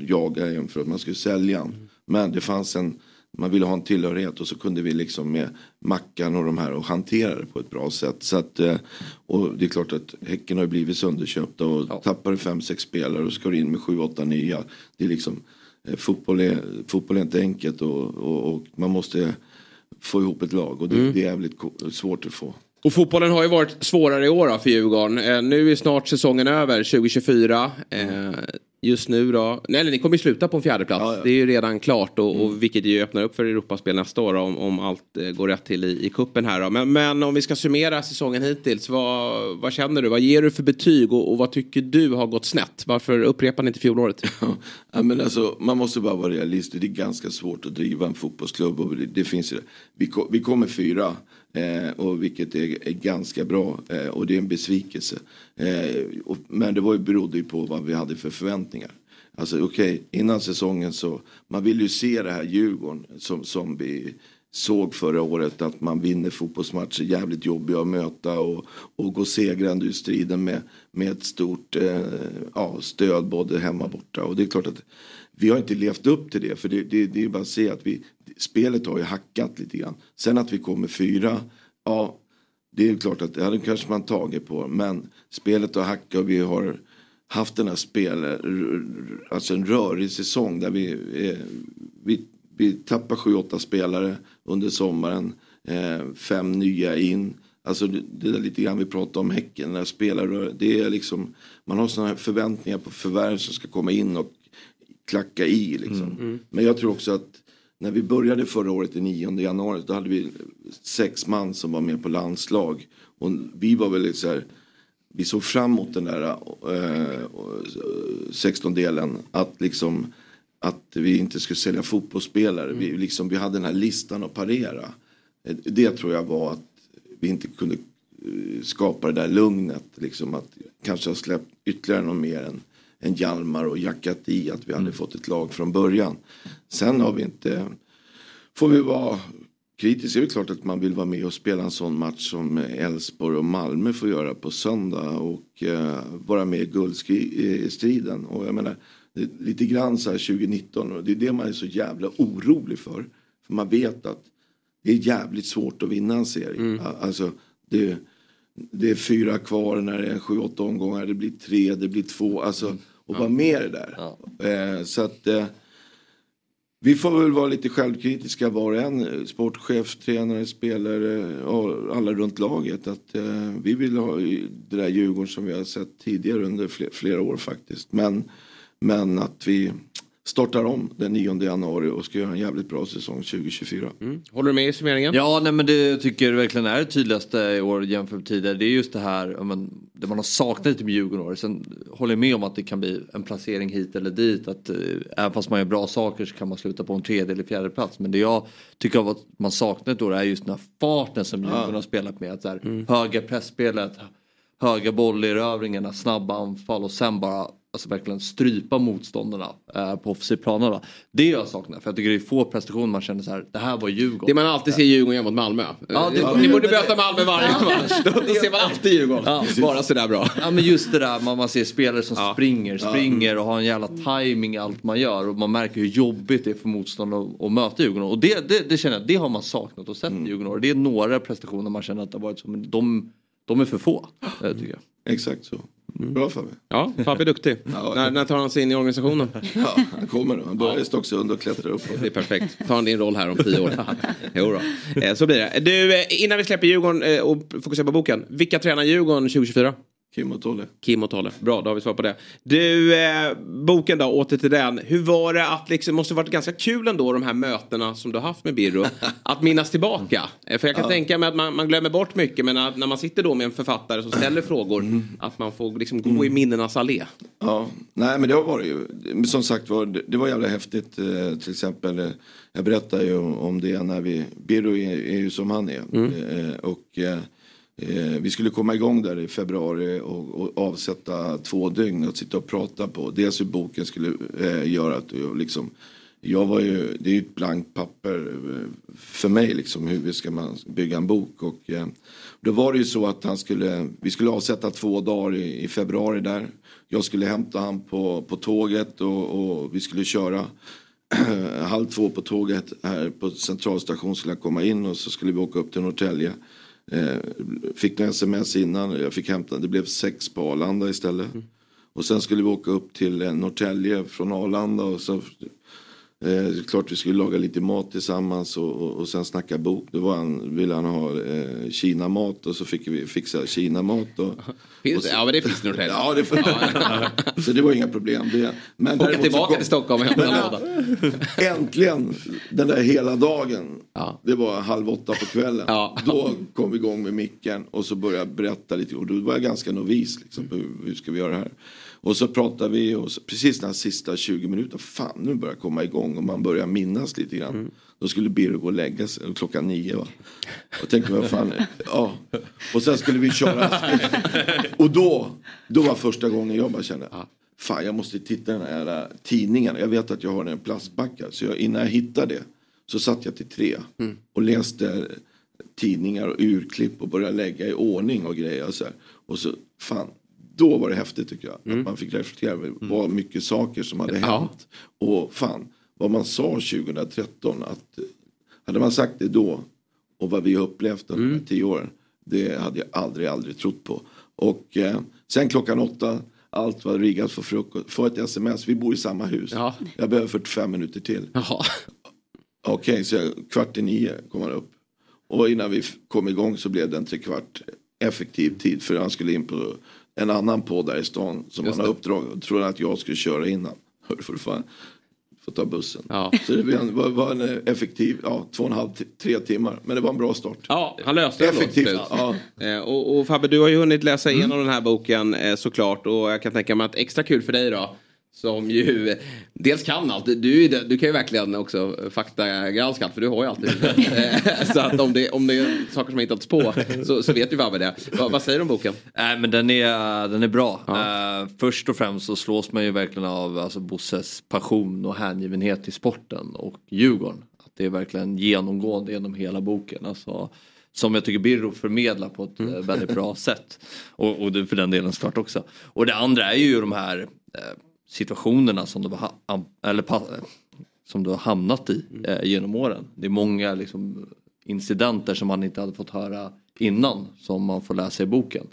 jaga en för att man skulle sälja han. Men det fanns en man ville ha en tillhörighet och så kunde vi liksom med Mackan och de här och hantera det på ett bra sätt. Så att, eh, och det är klart att Häcken har blivit sönderköpta och tappar du fem, sex spelare och ska in med sju, åtta nya. Det är liksom, eh, fotboll, är, fotboll är inte enkelt och, och, och man måste få ihop ett lag och det, Mm. det är jävligt svårt att få. Och fotbollen har ju varit svårare i år för Djurgården. Eh, nu är snart säsongen över, 2024. Eh, just nu då, nej eller ni kommer ju sluta på en fjärde plats. Det är ju redan klart och, Mm. och vilket ju öppnar upp för Europaspel nästa år då, om, om allt eh, går rätt till i, i kuppen här då. Men, men om vi ska summera säsongen hittills, vad, vad känner du? Vad ger du för betyg och, och vad tycker du har gått snett? Varför upprepar ni inte fjolåret? Ja, men alltså, man måste bara vara realistisk. Det är ganska svårt att driva en fotbollsklubb. Och det, det finns, ju- vi, vi kommer fyra, eh, och vilket är, är ganska bra. Eh, och det är en besvikelse. Eh, och, men det var ju, berodde ju på vad vi hade för förväntningar. Alltså okej, innan säsongen så, man vill ju se det här Djurgården som, som vi såg förra året att man vinner fotbollsmatcher jävligt jobbiga att möta och, och gå segrande ur striden med, med ett stort eh, ja, stöd både hemma och borta. Och det är klart att vi har inte levt upp till det för det, det, det är bara att se att vi, spelet har ju hackat lite grann. Sen att vi kommer fyra, ja det är klart att det hade kanske man tagit på men spelet har hackat och vi har haft den här spelet, alltså en rörig säsong där vi, eh, vi, vi tappar sju, åtta spelare under sommaren, eh, fem nya in. Alltså det, det är lite grann vi pratade om Häcken, när spelare, det är liksom, man har sådana förväntningar på förvärv som ska komma in och klacka i liksom. Men jag tror också att när vi började förra året den 9 januari då hade vi sex man som var med på landslag. Och vi var väl så här, vi såg fram emot den där eh, 16-delen. Att liksom att vi inte skulle sälja fotbollsspelare. Vi, liksom, vi hade den här listan att parera. Det tror jag var att vi inte kunde eh, skapa det där lugnet. Liksom att kanske ha släppt ytterligare någon mer än, än Hjalmar och jackat i att vi hade fått ett lag från början. Sen har vi inte, får vi vara kritiska. Det är klart att man vill vara med och spela en sån match som Elfsborg och Malmö får göra på söndag och eh, vara med i guldstriden. Och jag menar, lite grann så här 2019 och det är det man är så jävla orolig för. För man vet att det är jävligt svårt att vinna en serie. Alltså, det, det är fyra kvar när det är sju, åtta omgångar. Det blir tre, det blir två. Alltså, och vara med i det där. Eh, så att eh, vi får väl vara lite självkritiska var och en. Sportchef, tränare, spelare och alla runt laget. Att eh, vi vill ha det där Djurgården som vi har sett tidigare under fler, flera år faktiskt. Men, men att vi startar om den 9 januari och ska göra en jävligt bra säsong 2024. Håller du med i summeringen? Ja, nej, men det jag tycker verkligen är det tydligaste i år jämfört med tidigare. Det är just det här ja, men, det man har saknat lite med Djurgården. år. Sen håller jag med om att det kan bli en placering hit eller dit. Att, eh, även fast man gör bra saker så kan man sluta på en tredje eller fjärde plats. Men det jag tycker av att man saknat då är just den här farten som Djurgården har spelat med. Att, så här, Höga pressspelet, höga bollerövringarna, snabba anfall och sen bara alltså verkligen strypa motståndarna eh, på offensiv planerna. Det jag saknar för jag tycker det är få prestationer man känner så här, det här var Djurgården. Det man alltid ser Djurgården göra mot Malmö. Ja, det- Eh, Ni borde möta Malmö varje match. Då, då ser man alltid Djurgården. Ja. Bara sådär bra. Ja men just det där man, man ser spelare som springer, springer och har en jävla timing i allt man gör och man märker hur jobbigt det är för motståndare att, att möta Djurgården. Och det, det, det känner jag, det har man saknat och sett i Djurgården. Och det är några prestationer man känner att det har varit så, men de, de är för få. eh, Tycker jag. Exakt så. Bra Fabbe. Ja, Fabbe är duktig. när, när tar han sig in i organisationen? Ja, han kommer nu. Han börjar i Stocksund och klättrar upp. Det är perfekt. Tar han din roll här om tio år? jo då. Eh, Så blir det. Du, eh, innan vi släpper Djurgården eh, och fokuserar på boken. Vilka tränar Djurgården 2024? Kim och Tolle. Kim och Tolle. Bra, då har vi svar på det. Du, eh, boken då, åter till den. Hur var det att liksom, måste varit ganska kul ändå de här mötena som du har haft med Birro. att minnas tillbaka. Eh, För jag kan Ja. tänka mig att man, man glömmer bort mycket men att när man sitter då med en författare som ställer frågor. Mm. Att man får liksom gå i minnenas allé. Ja, nej men det har varit ju, som sagt var, det, det var jävla häftigt. Eh, till exempel, eh, jag berättade ju om, om det när vi, Birro är, är ju som han är. Eh, och eh, vi skulle komma igång där i februari och, och avsätta två dygn att sitta och prata på. Dels hur boken skulle eh, göra att jag liksom jag var ju, det är ju ett blankt papper eh, för mig liksom hur ska man bygga en bok och eh, då var det ju så att han skulle, vi skulle avsätta två dagar i, i februari där. Jag skulle hämta han på, på tåget och, och vi skulle köra halv två på tåget här på centralstation skulle han komma in och så skulle vi åka upp till Norrtälje. Eh, fick några sms innan, jag fick hämta, det blev sex på Arlanda istället. Och sen skulle vi åka upp till eh, Norrtälje från Arlanda och så Eh, klart vi skulle laga lite mat tillsammans och, och, och sen snacka bok. Då var han, ville han ha eh, Kina-mat och så fick vi fixa Kina-mat. Och, Finns och så- Ja men det finns Norrtälje. Ja, det får, så det var inga problem. Det, men Åka tillbaka kom- till Stockholm och hämta låda. Äntligen, den där hela dagen. Det var halv åtta på kvällen. Då kom vi igång med micken och så började jag berätta lite. Och då var jag ganska novis. Liksom, hur, hur ska vi göra det här? Och så pratade vi och så, precis den här sista 20 minuterna. Fan, nu börjar komma igång och man börjar minnas lite grann. Då skulle Birro gå och lägga sig klockan nio. Va? Och tänkte vad fan, ja. Och sen skulle vi köra. och då, då var första gången jag bara kände. Fan jag måste titta i den här tidningen. Jag vet att jag har den plastbackad. Så jag, innan jag hittade det så satt jag till tre. Och läste tidningar och urklipp och började lägga i ordning och grejer. Och så, här. och så fan. Då var det häftigt tycker jag. Att man fick reflektera över vad mycket saker som hade Ja. hänt. Och fan vad man sa 2013. Att, eh, hade man sagt det då och vad vi har upplevt de här tio åren. Det hade jag aldrig, aldrig trott på. Och eh, sen klockan åtta, allt var riggat för frukost. Får ett sms, vi bor i samma hus. Jag behöver 45 minuter till. Okej, så jag, kvart i nio kom han upp. Och innan vi kom igång så blev det en trekvart effektiv tid. För han skulle in på en annan podd där i stan som Just han har uppdrag. Och trodde att jag skulle köra innan. Hörru för fan. Får ta bussen. Så det en- var, var en effektiv, ja två och en halv, tre timmar. Men det var en bra start. Ja, han löste det Effektivt. Ja. Eh, Och, och Fabbe, du har ju hunnit läsa igenom den här boken eh, såklart. Och jag kan tänka mig att extra kul för dig då. Som ju dels kan allt. Du, du kan ju verkligen också faktagranska allt för du har ju alltid Eh, Så att om det, om det är saker som har hittats på så, så vet ju Fabbe det. Vad, vad säger du om boken? Nej men den är, den är bra. Eh, först och främst så slås man ju verkligen av alltså, Bosses passion och hängivenhet till sporten och Djurgården. Att det är verkligen genomgående genom hela boken. Alltså, som jag tycker Birro förmedlar på ett Mm. eh, väldigt bra sätt. Och, och för den delen såklart också. Och det andra är ju de här eh, situationerna som du har, eller, som du har hamnat i Mm. eh, genom åren. Det är många liksom, incidenter som man inte hade fått höra innan som man får läsa i boken.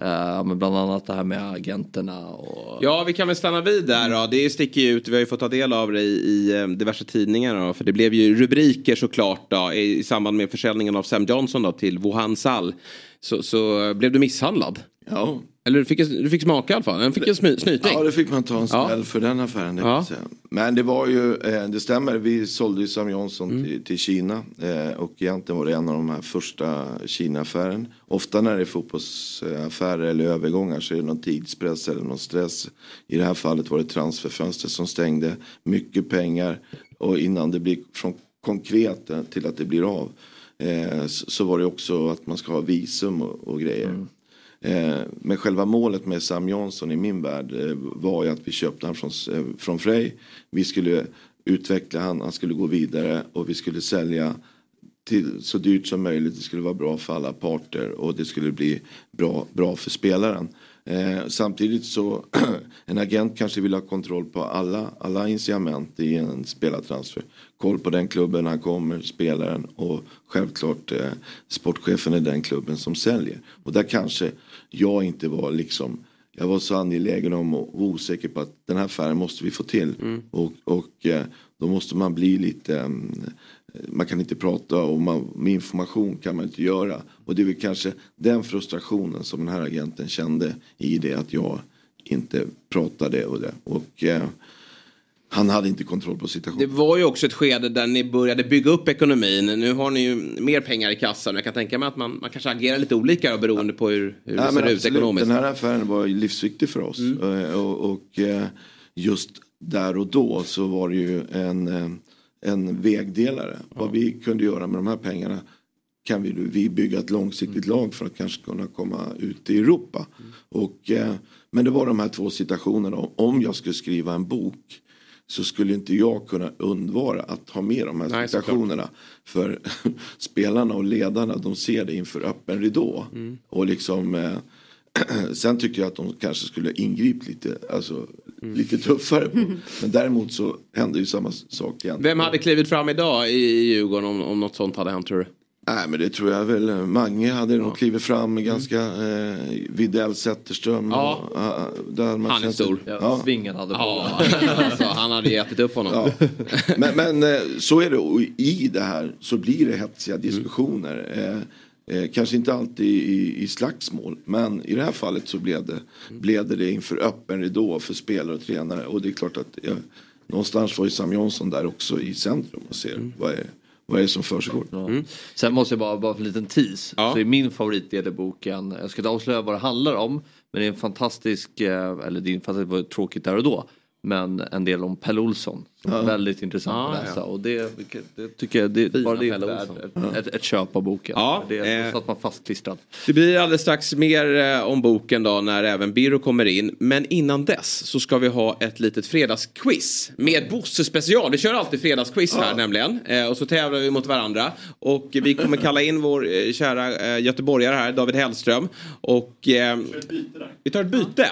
Eh, men bland annat det här med agenterna och Ja, vi kan väl stanna vid där då. Det sticker ju ut. Vi har ju fått ta del av det i, i eh, diverse tidningar. Då, för det blev ju rubriker såklart då, i, i samband med försäljningen av Sam Johnson då, till Wuhan Sall. Så, så blev du misshandlad. Ja. Eller du fick, du fick smaka i alla fall. Du fick en snyting. Ja, det fick man ta en Ja. smäll för den affären. Det Ja. Men det var ju, eh, det stämmer, vi sålde ju Sam Johnson Mm. till, till Kina. Eh, och egentligen var det en av de här första Kina-affären. Ofta när det är fotbollsaffärer eller övergångar så är det någon tidspress eller någon stress. I det här fallet var det transferfönster som stängde. Mycket pengar. Och innan det blir från konkret till att det blir av. Eh, så, var det också att man ska ha visum och, och grejer. Eh, Eh, men själva målet med Sam Jansson i min värld eh, var ju att vi köpte han från, eh, från Frej. Vi skulle utveckla han, han skulle gå vidare och vi skulle sälja till så dyrt som möjligt. Det skulle vara bra för alla parter och det skulle bli bra, bra för spelaren. Eh, samtidigt så en agent kanske vill ha kontroll på alla, alla incitament i en spelartransfer. Koll på den klubben han kommer, spelaren och självklart eh, sportchefen i den klubben som säljer. Och där kanske jag inte var liksom jag var så angelägen om och osäker på att den här affären måste vi få till. Och, och eh, då måste man bli lite mm, man kan inte prata och man, med information kan man inte göra. Och det är väl kanske den frustrationen som den här agenten kände i det att jag inte pratade och det. Och eh, han hade inte kontroll på Det situationen. var ju också ett skede där ni började bygga upp ekonomin. Nu har ni ju mer pengar i kassan. Jag kan tänka mig att man, man kanske agerar lite olika beroende på hur, hur Nej, det ser ut absolut, ekonomiskt. Den här affären var livsviktig för oss. Eh, Och, och eh, just där och då så var det ju en, eh, en vägdelare. Vad vi kunde göra med de här pengarna kan vi, vi bygga ett långsiktigt lag för att kanske kunna komma ut i Europa. Och, eh, men det var de här två situationerna. Om jag skulle skriva en bok så skulle inte jag kunna undvara att ha med de här Nej, situationerna. För spelarna och ledarna de ser det inför öppen ridå. Mm. Och liksom eh, Sen tycker jag att de kanske skulle ingripit lite, alltså, Mm. lite tuffare. På. Men däremot så hände ju samma sak igen. Vem hade klivit fram idag i Djurgården om, om något sånt hade hänt tror du? Nej men det tror jag väl. Mange hade nog klivit fram med ganska eh, Widell Zetterström. Mm. Ja. Och, ah, där man Han är stor. Ja. Svingen hade Ja, alltså, han hade ätit upp honom. Ja. Men, men eh, så är det och i det här så blir det hetsiga diskussioner. Eh, Eh, kanske inte alltid i, i slagsmål men i det här fallet så blev det, blev det, det inför öppen ridå för spelare och tränare och det är klart att eh, någonstans var ju Sam Jansson där också i centrum och ser vad, är, vad är det som försiggår. Mm. Sen måste jag bara, bara för en liten tease. Så är min favoritdel i boken, jag ska inte avslöja vad det handlar om. Men det är en fantastisk, eh, eller det är fantastiskt var tråkigt där och då. Men en del om Pelle Olsson. Ja. väldigt intressant Ja, att läsa. ja. Och det, det tycker jag, det, bara det är ett, ett, ett köp av boken. Ja, det är eh, så att man fastklistrad. Det blir alldeles strax mer eh, om boken då när även Birro kommer in. Men innan dess så ska vi ha ett litet fredagsquiz med Bosse special. Vi kör alltid fredagsquiz här nämligen. Eh, och så tävlar vi mot varandra. Och vi kommer kalla in vår eh, kära eh, göteborgare här, David Hellström. Och eh, vi tar ett byte.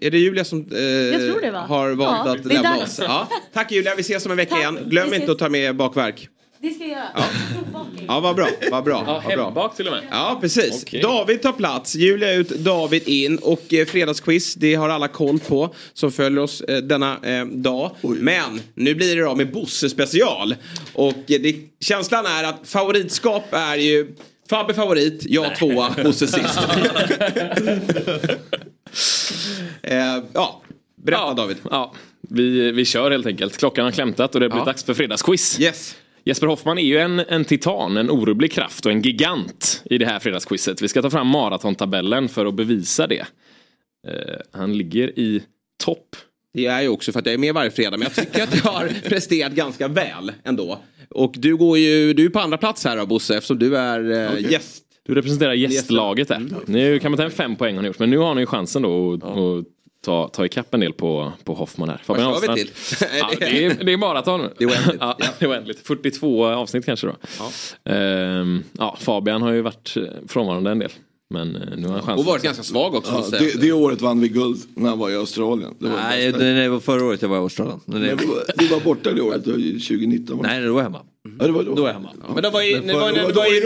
Är det Julia som eh, har valt Ja, att lämna oss? Ja. Tack Julia, vi ses om en vecka Tack. igen. Glöm inte att ta med bakverk. Det ska jag göra. Ja, vad bra. Vad bra. Ja, vad bra. hembak till och med. Ja, precis. Okej. David tar plats, Julia ut, David in och eh, fredagsquiz, det har alla koll på som följer oss eh, denna eh, dag. Men nu blir det då med Bosse special. Och eh, det, känslan är att favoritskap är ju Fabbe favorit, jag tvåa, Bosse sist. eh, ja, berätta David. Ja, vi, vi kör helt enkelt. Klockan har klämtat och det blivit Ja. dags för fredagsquiz. Yes. Jesper Hoffman är ju en, en titan, en orubblig kraft och en gigant i det här fredagsquizet. Vi ska ta fram maratontabellen för att bevisa det. Eh, han ligger i topp. Det är ju också för att jag är med varje fredag men jag tycker att jag har presterat ganska väl ändå. Och du går ju, du är på andra plats här då Bosse eftersom du är eh, Okej. gäst. Du representerar gästlaget där. Nu kan man ta hem fem poäng har ni gjort, men nu har ni ju chansen då att att ta, ta ikapp en del på, på Hoffman här. Vad Fabian kör vi till? Ja, det, är, det är maraton. Det är oändligt. Ja, det är oändligt. 42 avsnitt kanske då. Ehm, ja, Fabian har ju varit eh, frånvarande en del. Men eh, nu har han chansen. Och varit ganska svag också. Ja, det, det året vann vi guld när han var i Australien. Det var Nej, det, det var förra året jag var i Australien. Men det- Nej, du, var, borta det året, det var ju 2019. Nej, det var hemma. Ja, det var då. Då är jag hemma. Men det var ju, det var, det var i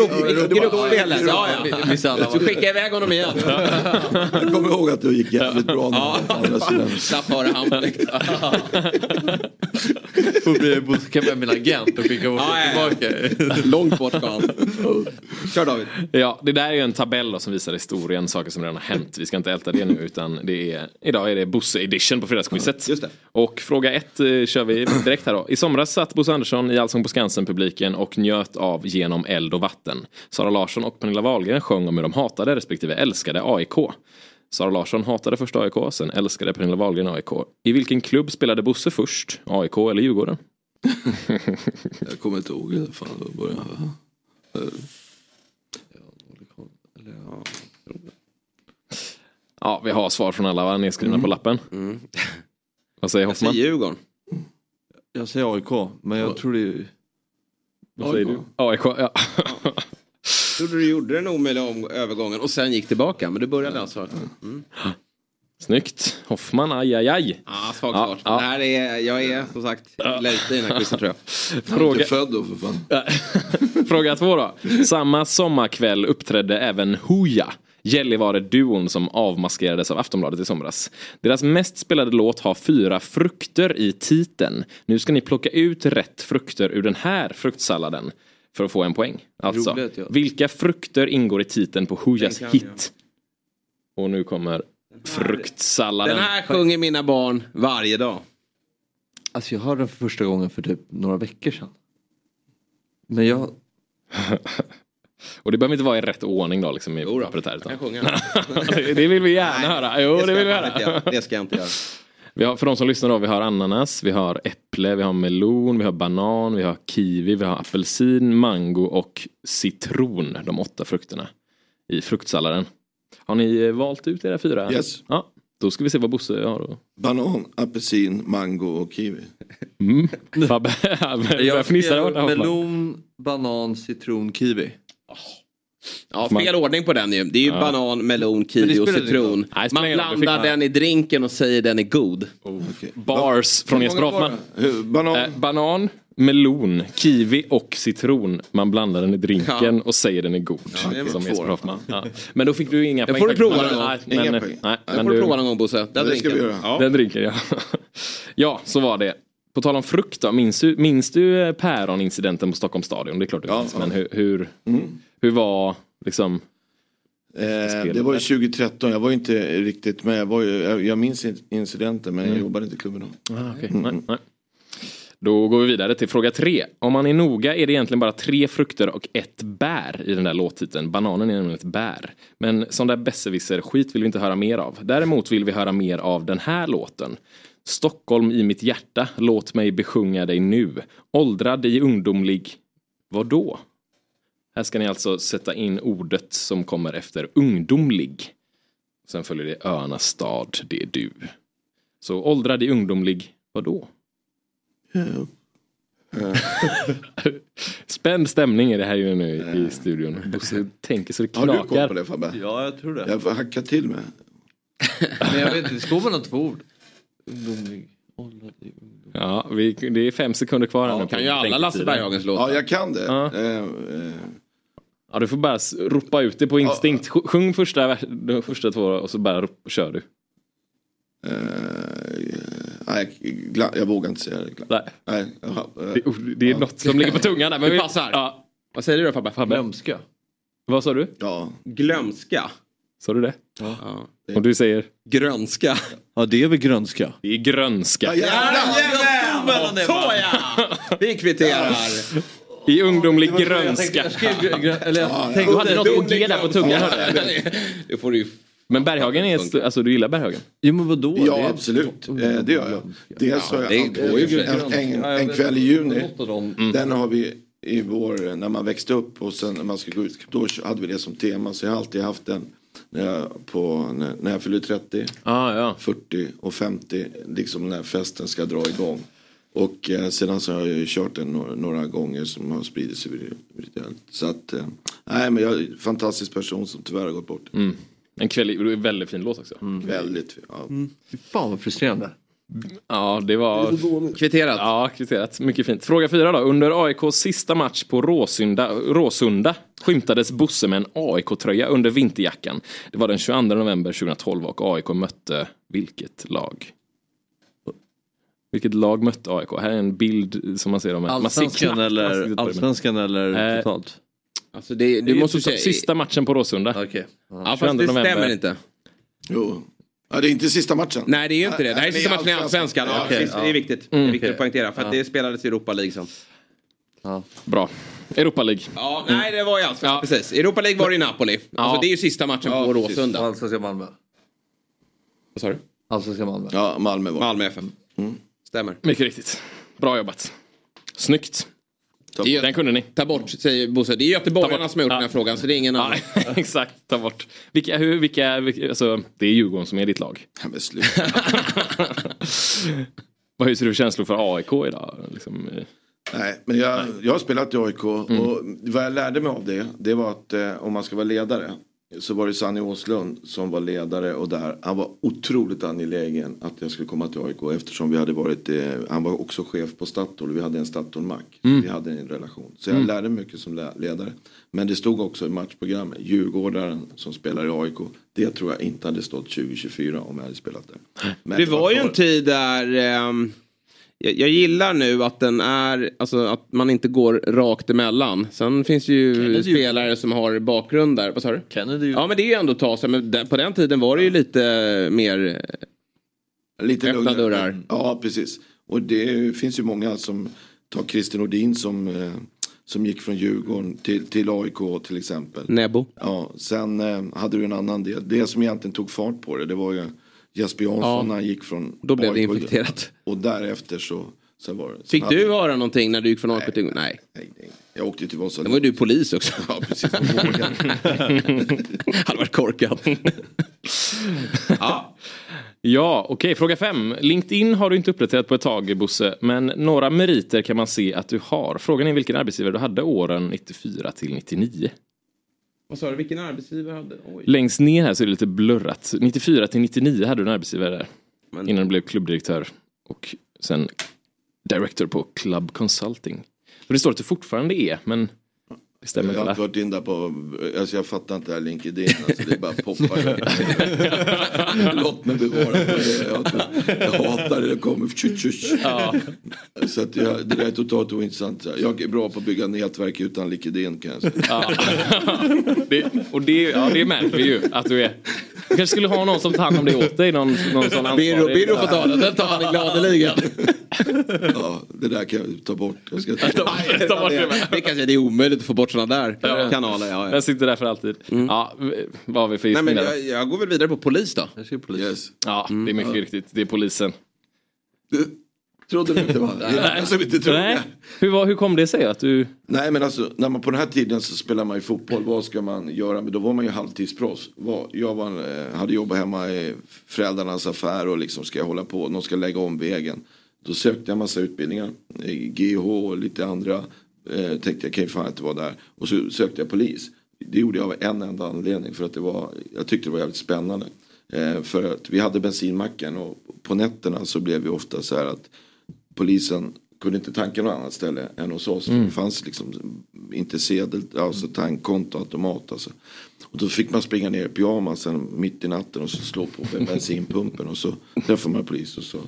ja, gruppspelet. Ja, ja. vissa alla Så var- skicka iväg honom igen. Jag kommer ihåg att det gick jävligt bra. Ja. sidan. Slapp höra direkt. Får bli boka med min agent och skicka bort Ja, ja, ja. tillbaka. Långt bort ska han. Kör David. Ja, det där är ju en tabell då som visar historien, saker som redan har hänt. Vi ska inte älta det nu utan det är, idag är det Bosse edition på fredagsquizet. Just det. Och fråga ett eh, kör vi direkt här då. I somras satt Bosse Andersson i Allsång på Skansen-publiken och njöt av Genom eld och vatten. Sara Larsson och Pernilla Wahlgren sjöng om hur de hatade respektive älskade AIK. Sara Larsson hatade först AIK, sen älskade Pernilla Wahlgren AIK. I vilken klubb spelade Bosse först? AIK eller Djurgården? Jag kommer inte ihåg det. Fan, det var början. Ja, vi har svar från alla va? nedskrivna på lappen. Vad säger Hoffman? Djurgården. Jag säger AIK, men jag tror det är... Vad säger du? AIK, ja. Trodde du gjorde den omöjliga om- övergången och sen gick tillbaka. Men du började alltså. Mm. Snyggt. Hoffman, aj, aj, aj. Ja, svagt klart. Det här är, jag är som sagt lite i den här quizen tror jag. Fråga- född då för fan. Fråga två då. Samma sommarkväll uppträdde även Hooja. Gällivare-duon som avmaskerades av Aftonbladet i somras. Deras mest spelade låt har fyra frukter i titeln. Nu ska ni plocka ut rätt frukter ur den här fruktsalladen för att få en poäng. Alltså, Roligt, ja. vilka frukter ingår i titeln på Hoojas hit? Och nu kommer fruktsalladen. Den här sjunger mina barn varje dag. Alltså jag hörde den för första gången för typ några veckor sedan. Men jag... Och det behöver inte vara i rätt ordning då liksom i pappret här. Utan. Jag kan sjunga. det, det vill vi gärna höra. Jo, det, ska vill vi jag höra. göra. Det ska jag inte göra. Vi har, för de som lyssnar då, vi har ananas, vi har äpple, vi har melon, vi har banan, vi har kiwi, vi har apelsin, mango och citron. De åtta frukterna i fruktsalladen. Har ni eh, valt ut era fyra? Yes. Ja, då ska vi se vad Bosse har då. Banan, apelsin, mango och kiwi. Mm. Fabbe, börjar fnissa där borta, Hoffman. melon, banan, citron, kiwi. Ja, fel ordning på den ju. Det är ju Ja. banan, melon, det kiwi och citron. Nej, det Man. Det blandar man. den i drinken och säger den är god. Bars från Jesper Hoffman. det? Banan, Eh, banan, melon, kiwi och citron. Man blandar den i drinken och säger den är god. det var som Jesper. Hoffman. Ja. Men då fick du inga poäng. får du prova någon gång. Nej, Inga men, poäng. nej, Den men får du prova någon gång Bosse. Den det drinken. Ja. Den drinken ja. ja, så var det. På tal om frukt då, minns du, minns du eh, päronincidenten på Stockholms stadion? Det är klart du Ja, minns, ja. men hur, hur, Mm. hur var liksom... eh, det var ju 2013, jag var inte riktigt med. Jag, var ju, jag, jag minns in- incidenten men jag jobbade inte i klubben då. Ah, okej. nej, nej. Då går vi vidare till fråga tre. Om man är noga är det egentligen bara tre frukter och ett bär i den där låttiteln. Bananen är nämligen ett bär. Men sån där besserwisser-skit vill vi inte höra mer av. Däremot vill vi höra mer av den här låten. Stockholm i mitt hjärta, låt mig besjunga dig nu. Åldrad i ungdomlig... Vadå? Här ska ni alltså sätta in ordet som kommer efter ungdomlig. Sen följer det öarnas stad, det är du. Så åldrad i ungdomlig, vadå? Spänd stämning är det här ju nu i studion. Bosse tänker så det Har du koll knakar. på det Fabbe? Ja, jag tror det. Jag får hacka till mig. Men jag vet inte, det står mellan två ord. Ungdomlig. åldrad i ungdom. Ja, vi, det är fem sekunder kvar här nu. Kan ju alla. Lasse Berghagens låtar. Ja, jag kan det. Ja. Eh, eh, Ja, du får bara ropa ut det på instinkt. Sj- Sjung första, de första två och så bara rop, kör du. eh, nej, jag vågar inte säga det. Nej. Nej, jaha, eh, Det, det är något som ligger på tungan där. Men Det vi, passar. Ja, Vad säger du då? Fabbe. Glömska. Vad sa du? ja. Glömska. Sa du det? Ja. Och du säger? Grönska. Ja, det är väl grönska. Det är grönska. jävlar! Så ja! Vi kvitterar. I ungdomlig grönska. Jag skrev grön, grön, eller jag Du hade något på G där på tungan. Det får du. Men Berghagen är, alltså du gillar Berghagen? Jo men vadå? Ja, Det är- absolut. Eh, det gör jag. Dels har jag en, en, Ja, jag en kväll i juni. Dem. Den har vi i vår, när man växte upp och sen när man ska gå ut, då hade vi det som tema. Så jag har alltid haft den när jag, på, när, när jag fyller 30, Ah, ja. 40 och 50. Liksom när festen ska dra igång. Och eh, sedan så har jag ju kört den några, några gånger som har spridits virtuellt. Så att, eh, nej men jag är en fantastisk person som tyvärr har gått bort. Mm. En kväll, det är väldigt fin låt också. Väldigt, ja. Fy fan vad frustrerande. Ja, det var... Kvitterat. Ja, kvitterat. Mycket fint. Fråga fyra då. Under AIKs sista match på Råsunda, Råsunda skymtades Bosse med en AIK-tröja under vinterjackan. Det var den 22 november 2012 och AIK mötte vilket lag? Vilket lag mötte AIK? Här är en bild som man ser dem. Man ser Allsvenskan eller, det. allsvenskan eller Eh, totalt? Alltså det, Det du är måste ju säga... Sista matchen på Råsunda. Okej. Ja, fast 22 det november. stämmer inte. Jo. Ja, det är inte sista matchen. Nej, det är ju inte det. Det här är sista matchen i Allsvenskan. Ja, ja. Det är viktigt. Det är viktigt att poängtera. För att det spelades i Europa League sen. Bra. Europa League. Ja, nej det var ju Allsvenskan. Precis. Europa League var i Napoli. Alltså det är ju sista matchen på Råsunda. Allsvenska Malmö. Vad sa du? Allsvenska Malmö. Ja, Malmö var Malmö FF. Stämmer. Mycket riktigt. Bra jobbat. Snyggt. Det är, Den kunde ni. Ta bort säger Bosse. Det är göteborgarna som har gjort den här frågan så det är ingen annan. Exakt, ta bort. Vilka, hur, vilka, vilka alltså, det är Djurgården som är ditt lag. Ja, men sluta. Vad hyser du känslor för AIK idag? Liksom, eh, Nej, men jag, jag har spelat i AIK och vad jag lärde mig av det, det var att eh, om man ska vara ledare så var det Sanny Åslund som var ledare och där han var otroligt angelägen att jag skulle komma till AIK eftersom vi hade varit, eh, han var också chef på Statoil, vi hade en Statoil-mack. Mm. Vi hade en relation. Så jag Mm. lärde mig mycket som ledare. Men det stod också i matchprogrammet, Djurgårdaren som spelar i AIK, det tror jag inte hade stått 2024 om jag hade spelat där. Men det var ju en tid där ehm, jag, jag gillar nu att den är, alltså att man inte går rakt emellan. Sen finns det ju spelare som har bakgrund där. Vad sa du? Kennedy. Ja men det är ju ändå att ta sig. Men den- på den tiden var det ju lite mer Lite öppna lugnare. dörrar. Ja, precis. Och det finns ju många som tar Christer Nordin som, eh, som gick från Djurgården till, till AIK till exempel. Nebo. Ja, sen eh, hade du en annan del. Det som egentligen tog fart på det, det var ju Jesper Jansson Ja. när han gick från Då blev det infekterat. Och därefter så, sen var det. sen Fick hade- du höra någonting när du gick från AIK till... Nej. Nej, nej. Jag åkte till Vasalund. Då var du polis också. Ja, precis. Hade varit korkat. ja, ja okej. Fråga fem. LinkedIn har du inte uppdaterat på ett tag, Bosse. Men några meriter kan man se att du har. Frågan är vilken arbetsgivare du hade åren 94 till 99. Vad sa du, vilken arbetsgivare hade? Oj. Längst ner här så är det lite blurrat. 94 till 99 hade du en arbetsgivare där. Innan du blev klubbdirektör. Och sen director på Club Consulting. Och det står att du fortfarande är, men stämmer Jag har inte. inte va? varit in där på, alltså jag fattar inte det här LinkedIn, alltså det bara poppar. Låt mig bevara det. Jag, jag hatar det, det kommer tjut, tjut. Ja. Så att jag, det där är totalt ointressant. Jag är bra på att bygga nätverk utan LinkedIn kan jag säga. Ja. det, och det, ja, det märker vi ju att du är. Du kanske skulle ha någon som tar hand om det åt dig. Någon, någon sån ansvarig. Birro, Birro får ta den, den tar han gladeligen. Ja, det där kan jag ta bort. Jag ska Ta bort det med. Det kanske det är omöjligt att få bort sådana där Ja. kanaler. Ja, ja. Jag sitter där för alltid. Ja, vad har vi för Nej, men jag, jag går väl vidare på polis då. Yes. Ja, det är mycket riktigt. Det är polisen. Trodde du inte va? Som inte tror Nej. Hur, var, hur kom det sig att du... Nej men alltså när man på den här tiden så spelar man ju fotboll. Vad ska man göra? Men då var man ju halvtidsproffs. Jag var, eh, hade jobbat hemma i föräldrarnas affär och liksom ska jag hålla på. Någon ska lägga om vägen. Då sökte jag massa utbildningar. GH och lite andra. Eh, tänkte jag kan ju fan inte vara där. Och så sökte jag polis. Det gjorde jag av en enda anledning. För att det var, jag tyckte det var jävligt spännande. Eh, för att vi hade bensinmacken och på nätterna så blev vi ofta så här att polisen kunde inte tanka något annat ställe än hos oss. Mm. Det fanns liksom inte sedel, alltså tankkonto, automat alltså. Och då fick man springa ner i pyjamasen mitt i natten och så slå på bensinpumpen och så träffade man polis och så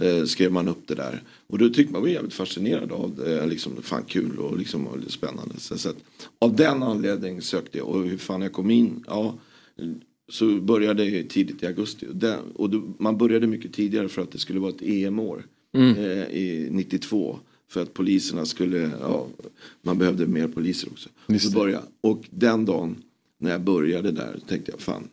eh, skrev man upp det där. Och då tyckte man var jävligt fascinerad av det, liksom, fan kul och liksom och spännande. Så, så att, av den anledningen sökte jag och hur fan jag kom in, ja så började jag tidigt i augusti. Och, den, och då, man började mycket tidigare för att det skulle vara ett EM-år. Mm. Eh, I 92. För att poliserna skulle, ja, man behövde mer poliser också. Jag. och den dagen när jag började där tänkte jag fan,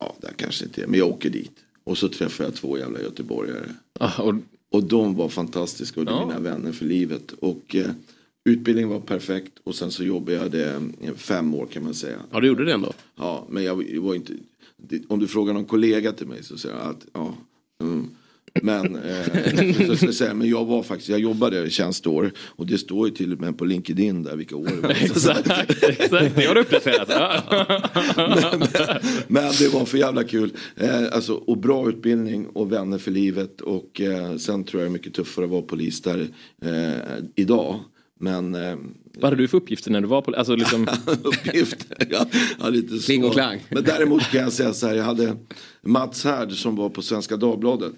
ja det kanske inte är, men jag åker dit. Och så träffade jag två jävla göteborgare. Ah, och, Och de var fantastiska och är Ja. mina vänner för livet. Och eh, utbildningen var perfekt och sen så jobbade jag det eh, fem år kan man säga. Ja, du gjorde det ändå? Ja, men jag var inte... Om du frågar någon kollega till mig så säger jag att ja. Mm. Men, eh, så ska jag, säga, men jag var faktiskt, jag jobbade tjänsteår och det står ju till och med på LinkedIn där vilka år det var. exakt, exakt, det har du uppdaterat. Men det var för jävla kul. Eh, alltså, och bra utbildning och vänner för livet. Och eh, sen tror jag det är mycket tuffare att vara polis där eh, idag. Men eh, Vad hade du för uppgifter när du var på... Alltså liksom... uppgifter. Ja, ja, lite så. Kling och klang. Men däremot kan jag säga så här. Jag hade Mats Härd som var på Svenska Dagbladet.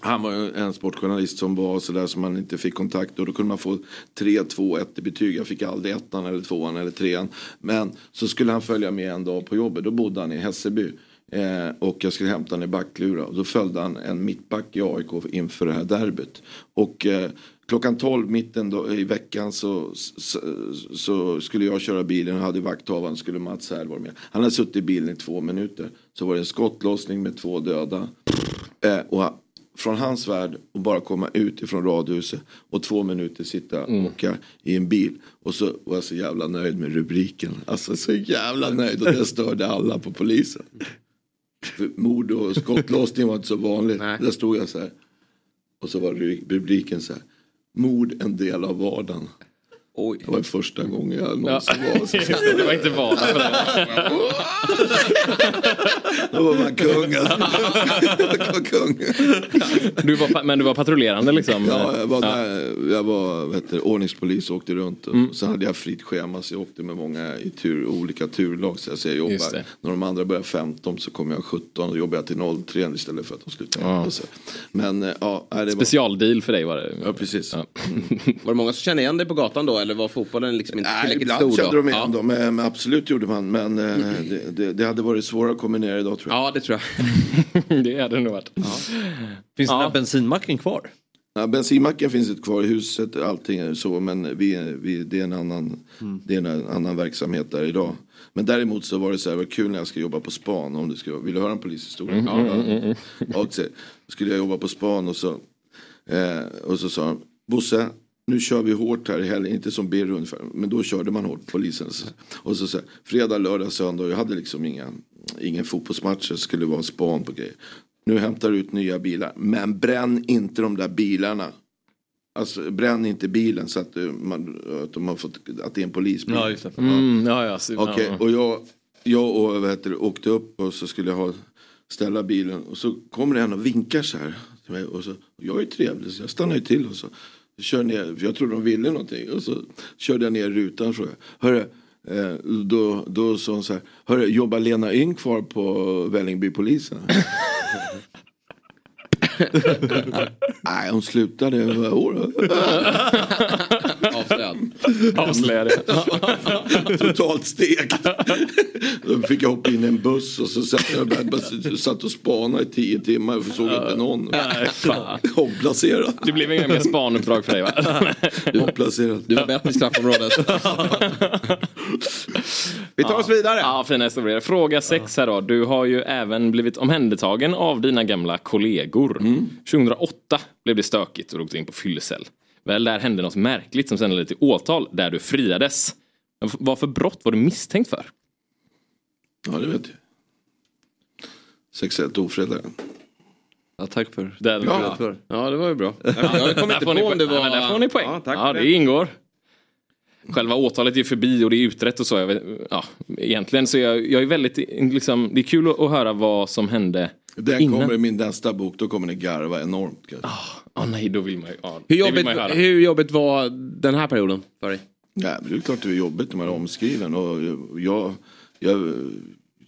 Han var en sportjournalist som var sådär som man inte fick kontakt och då kunde man få 3, 2, 1 i betyg. Jag fick aldrig ettan eller tvåan eller trean. Men så skulle han följa med en dag på jobbet. Då bodde han i Hässelby. Eh, och jag skulle hämta honom i Backlura. Och då följde han en mittback i AIK inför det här derbyt. Och eh, klockan 12 mitten då, i veckan så, så, så skulle jag köra bilen och hade vakthavaren skulle Mats här vara med. Han hade suttit i bilen i två minuter. Så var det en skottlossning med två döda. Eh, och från hans värld och bara komma ut ifrån radhuset och två minuter sitta och åka i en bil. Och så var jag så jävla nöjd med rubriken. Alltså så jävla nöjd och det störde alla på polisen. För mord och skottlossning var inte så vanligt. Där stod jag så här. Och så var ru- rubriken så här. Mord en del av vardagen. Oj. Det var första gången jag någonsin var så. det var inte dig. Då var man kung. alltså. kung. Du var, men du var patrullerande liksom? Ja, jag var, där, jag var vet du, ordningspolis och åkte runt. Och Mm. Sen hade jag fritt schema så jag åkte med många i tur, olika turlag. Så jag, så jag jobbar, när de andra började 15 så kom jag 17 och jobbade till 03 istället för att de slutade. Ja. Men eh, ja, det var... Specialdeal för dig var det? Ja, precis. Var det många som kände igen dig på gatan då eller var fotbollen liksom inte tillräckligt ibland stor kände då? de igen ja. dem, men men absolut gjorde man. Men eh, det, det, det hade varit svårare att kombinera idag tror jag. Ja, det tror jag. det hade det nog varit. Finns den Ja. här bensinmacken kvar? Ja, bensinmacken finns inte kvar i huset, allting är så, men vi, vi, det, är en annan, det är en annan verksamhet där idag. Men däremot så var det så här, vad kul när jag ska jobba på span, om du ska, vill du höra en polishistoria? Mm, mm, mm, mm. Och så skulle jag jobba på span och så, eh, och så sa han, Bosse, nu kör vi hårt här i helgen, inte som Birro ungefär, men då körde man hårt, polisen. Så- Och så, så här, fredag, lördag, söndag, och jag hade liksom inga, ingen fotbollsmatch, det skulle vara span på grejer. Nu hämtar du ut nya bilar, men bränn inte de där bilarna. Alltså bränn inte bilen så att, du, man, att, de har fått, att det är en polisbil. Ja, just det. Mm, ja, ja, så- ja. och jag, jag och, vad heter det, åkte upp och så skulle jag ha, ställa bilen och så kommer det en och vinkar så här. till mig Och så, och jag är trevlig så jag stannar ju till och så kör ner, för jag trodde de ville någonting. Och så körde jag ner rutan och frågade, hörru, eh, Eh, då, då sa hon så här, hörru, jobbar Lena Yng kvar på Vällingbypolisen? Nej, hon slutade Vadå. Avslöjad. Avslöjad. Totalt stekt. Då fick jag hoppa in i en buss och så satt jag bara, satt och spanade i tio timmar och såg inte någon. Omplacerad. Det blev inga mer spanuppdrag för dig va? Omplacerad. Du var bättre i straffområdet. Vi tar oss vidare. Ja, fina historier. Fråga sex här då. Du har ju även blivit omhändertagen av dina gamla kollegor. 2008 blev det stökigt och du åkte in på fyllecell. Väl där hände något märkligt som sen ledde till åtal där du friades. Vad för brott var du misstänkt för? Ja, det vet jag. Sexuellt ofredande. Ja, tack för Den, Ja. för. Ja, det var ju bra. Jag kommer inte på om det var... Ja, där får ni poäng. Ja, tack Ja, det det. ingår. Själva åtalet är förbi och det är utrett och så. Jag vet, ja, egentligen så är jag, jag är väldigt, liksom, det är kul att, höra vad som hände Den innan. kommer i min nästa bok, då kommer ni garva enormt. kanske. Ja, nej, då vill man ju... Ja, Hur jobbigt, man ju höra. hur jobbigt var den här perioden för dig? Ja, men det är klart det är jobbigt när man är omskriven. Och jag, jag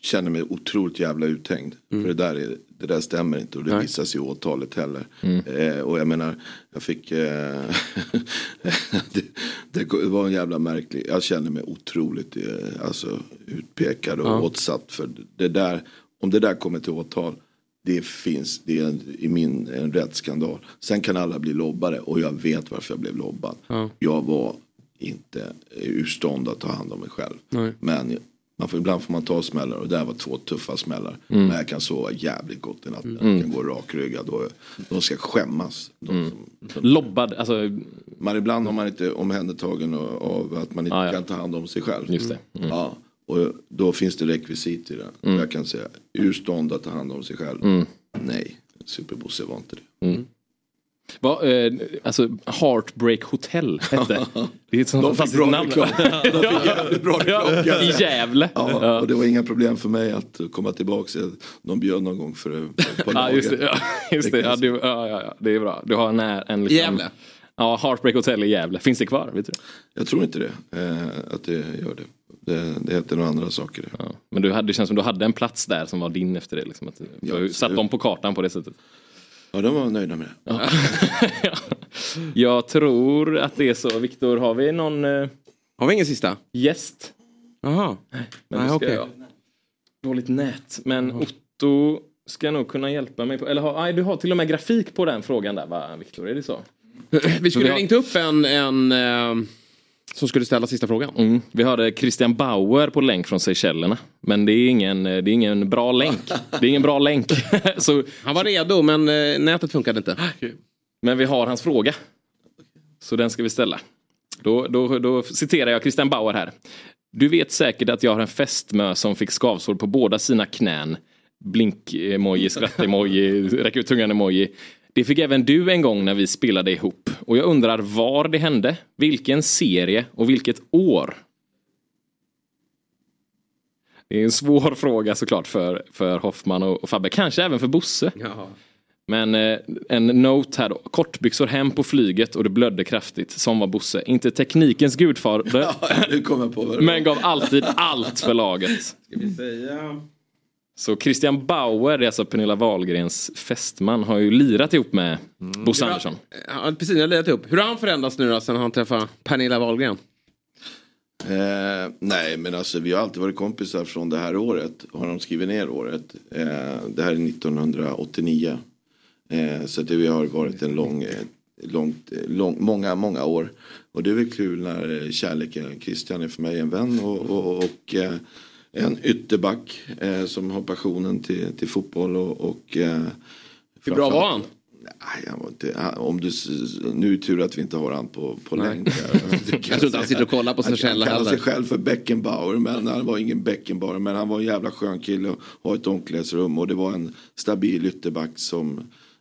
känner mig otroligt jävla uthängd. För det där, är, det där stämmer inte och det Nej. visas i åtalet heller. Eh, och jag menar, jag fick... Eh, det, det var en jävla märklig... Jag känner mig otroligt eh, alltså, utpekad och Ja. åtsatt. För det där, om det där kommer till åtal. Det finns, det är en, i min en rättsskandal. Sen kan alla bli lobbare och jag vet varför jag blev lobbad. Ja. Jag var inte ur stånd att ta hand om mig själv. Nej. Men man får, ibland får man ta smällar och det här var två tuffa smällar. Mm. Men jag kan sova jävligt gott i natten. Mm. Jag kan gå rakryggad och de ska skämmas. De Mm. som, Lobbad, alltså... man, ibland har man inte omhändertagen av- av att man inte Ah, ja. kan ta hand om sig själv. Just det. Mm. Ja, och då finns det rekvisit i det. Mm. Jag kan säga, ur stånd att ta hand om sig själv. Mm. Nej, Superbosse var inte det. Mm. Va, eh, alltså Heartbreak Hotel hette det. är ett sånt De fick bra namn. reklam. De fick jävligt bra reklam. Ja, I Gävle. Ja, och det var inga problem för mig att komma tillbaka. De bjöd någon gång för, på Ja, just det. Ja, just det. Ja, ja, ja, ja, det är bra. Du har en, en liksom, Gävle? Ja, Heartbreak Hotel i Gävle. Finns det kvar? Vet du? Jag tror inte det, eh, att det gör det. Det, det heter några andra saker. Ja. Men du hade, det känns som du hade en plats där som var din efter det. Liksom, att, ju satt dem på kartan på det sättet. Ja, de var nöjda med det. Jag tror att det är så. Viktor, har vi någon eh, Har vi ingen sista? gäst? Jaha. Men Nej, okej. jag... Dåligt nät. Men Otto ska nog kunna hjälpa mig. På, eller har, nej, du har till och med grafik på den frågan där va, Viktor? Är det så? Vi skulle har- ringt upp en, en, eh, som skulle ställa sista frågan. Mm. Vi hörde Christian Bauer på länk från Seychellerna. Men det är ingen, det är ingen bra länk. Det är ingen bra länk. Så, Han var redo men eh, nätet funkade inte. men vi har hans fråga. Så den ska vi ställa. Då, då, då citerar jag Christian Bauer här. Du vet säkert att jag har en fästmö som fick skavsår på båda sina knän. Blink-emoji, skratt-emoji, räck ut tungan-emoji. Det fick även du en gång när vi spelade ihop. Och jag undrar var det hände, vilken serie och vilket år. Det är en svår fråga såklart för, för Hoffman och, och Fabbe. Kanske även för Bosse. Men eh, en note här då. Kortbyxor hem på flyget och det blödde kraftigt. Som var Bosse. Inte teknikens gudfader. Vad det men gav alltid allt för laget. Ska vi säga... Så Christian Bauer, det är alltså Pernilla Wahlgrens fästman, har ju lirat ihop med Bosse Andersson. Ja, precis, jag har letat upp. Hur har han förändrats nu då sen han träffade Pernilla Wahlgren? Eh, nej men alltså vi har alltid varit kompisar från det här året. Har de skrivit ner året. Eh, det här är 1989. Eh, så det vi har varit en lång, eh, långt, eh, lång, många, många år. Och det är väl kul när eh, kärleken, Christian är för mig en vän och, och, och eh, en ytterback eh, som har passionen till, till fotboll och, och eh, Hur bra var han? Nej, han var inte, om du, nu är det tur att vi inte har han på, på länk. Jag tror inte han sitter och kollar på sig själv Han kallar sig heller. själv för Beckenbauer men han var ingen Beckenbauer. Men han var en jävla skön kille och har ett omklädningsrum och det var en stabil ytterback som,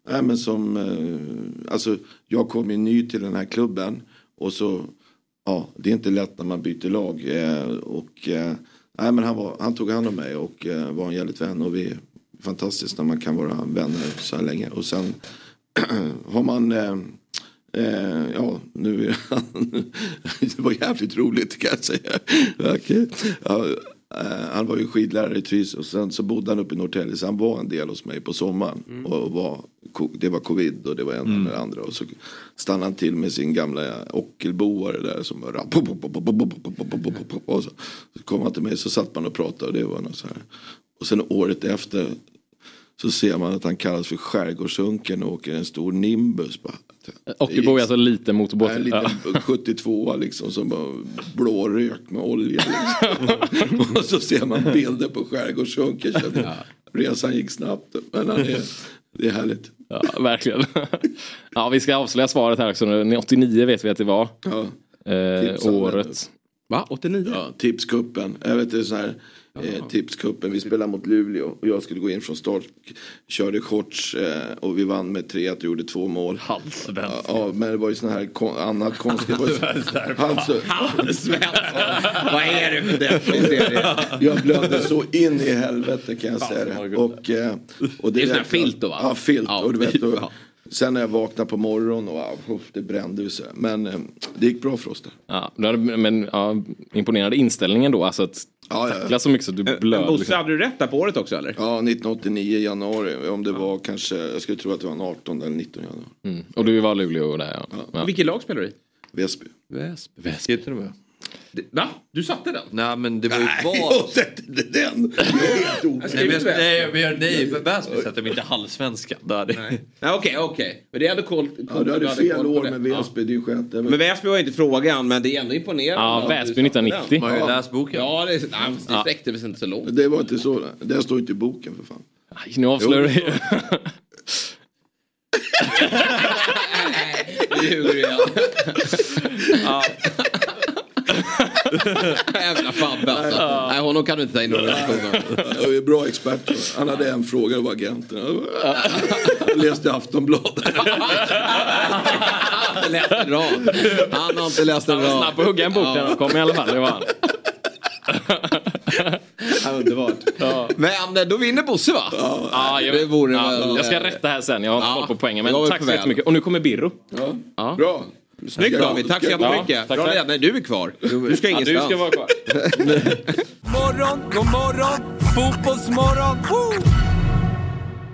nej men som, eh, alltså jag kom ju ny till den här klubben och så, ja det är inte lätt när man byter lag. Eh, och eh, nej men han, var, han tog hand om mig och eh, var en jävligt vän och vi är fantastiskt när man kan vara vänner så här länge. Och sen har man eh, Eh, ja, nu är han... det var jävligt roligt kan jag säga. Okay. Ja, han var ju skidlärare i Trysil och sen så bodde han uppe i Norrtälje så han var en del hos mig på sommaren. Och var, det var covid och det var en mm. det andra. Och så stannade han till med sin gamla ockelboare där som var... Och så, så kom han till mig så satt man och pratade och det var något så här. Och sen året efter så ser man att han kallas för skärgårdsunken och åker en stor nimbus. Bara. Ockelbo är alltså liten motorbåt. En liten 72 liksom som bara blå rök med olja. Liksom. och så ser man bilder på skärgårdsunken. Så Resan gick snabbt. Men han är, det är härligt. Ja, verkligen. ja, vi ska avslöja svaret här också. nu. 89 vet vi att det var. Ja. Eh, året. Va? 89? Ja, tipskuppen. Jag vet det är så här. Eh, tipskuppen, vi spelade mot Luleå och jag skulle gå in från start. Körde shorts eh, och vi vann med 3 att gjorde två mål. Halvsvenskt. Ja, men det var ju sån här kon- annat konstigt. Det var ju så- Halvsvenskt. Vad är det för deppig serie? Jag blödde så in i helvete kan jag säga det. Och, eh, och Det är sån här filt då, va? Ja, filt. Ja, och du vet, och. Sen när jag vaknade på morgonen och det brände ju sig. Men eh, det gick bra för oss där. Ja, men ja, imponerande inställningen då. Alltså att Ja, ja. tackla så mycket så att du blöd. Bosse, Liksom. hade du rätt där på året också eller? Ja, 1989 januari. Om det var kanske, jag skulle tro att det var den 18 eller 19 januari. Mm. Och du var Luleå där ja. ja. Vilket lag spelar du i? Väsby. Väsby. Väsby. Heter det? Va? Du satte den? Nej men det var ju Nej, val. jag sätter inte den. Nej, men, nej, men jag- nej, Väsby sätter de inte halvsvenska. Okej, okej. Men det är ändå coolt. Ja, du hade fel år med Väsby, det är ju skönt. Men Väsby var inte frågan, men det är ändå imponerande. Ja, Väsby du satte den. 1990. Man har ju läst boken. Ja, det, är, nej, det sträckte väl inte så långt. Det var inte så. Det står inte i boken för fan. Aj, Nu avslöjar du. Nu ljuger du igen. ja. Jävla Fabbe alltså. Nej, honom kan du inte ta in i organisationen. Jag är bra expert. Han hade en fråga, det var agenterna. Jag läste Aftonbladet. Han läste en rad. Han har inte läst en Han var rad. snabb på att hugga en bok när han kom i alla fall. Det var han. Ja, underbart. Men eh, då vinner Bosse va? Ja, jag, det vore ja, väl, jag ska eh, rätta här sen. Jag har inte ja, koll på poängen. Men tack så jättemycket. Och nu kommer Birro. Ja. Ja. Bra. Snyggt David, tack så jättemycket. Ja, Bra tack. Nej, du är kvar. Du ska Ja, du ingenstans. ska vara kvar. Morgon, god morgon, fotbollsmorgon. Woo!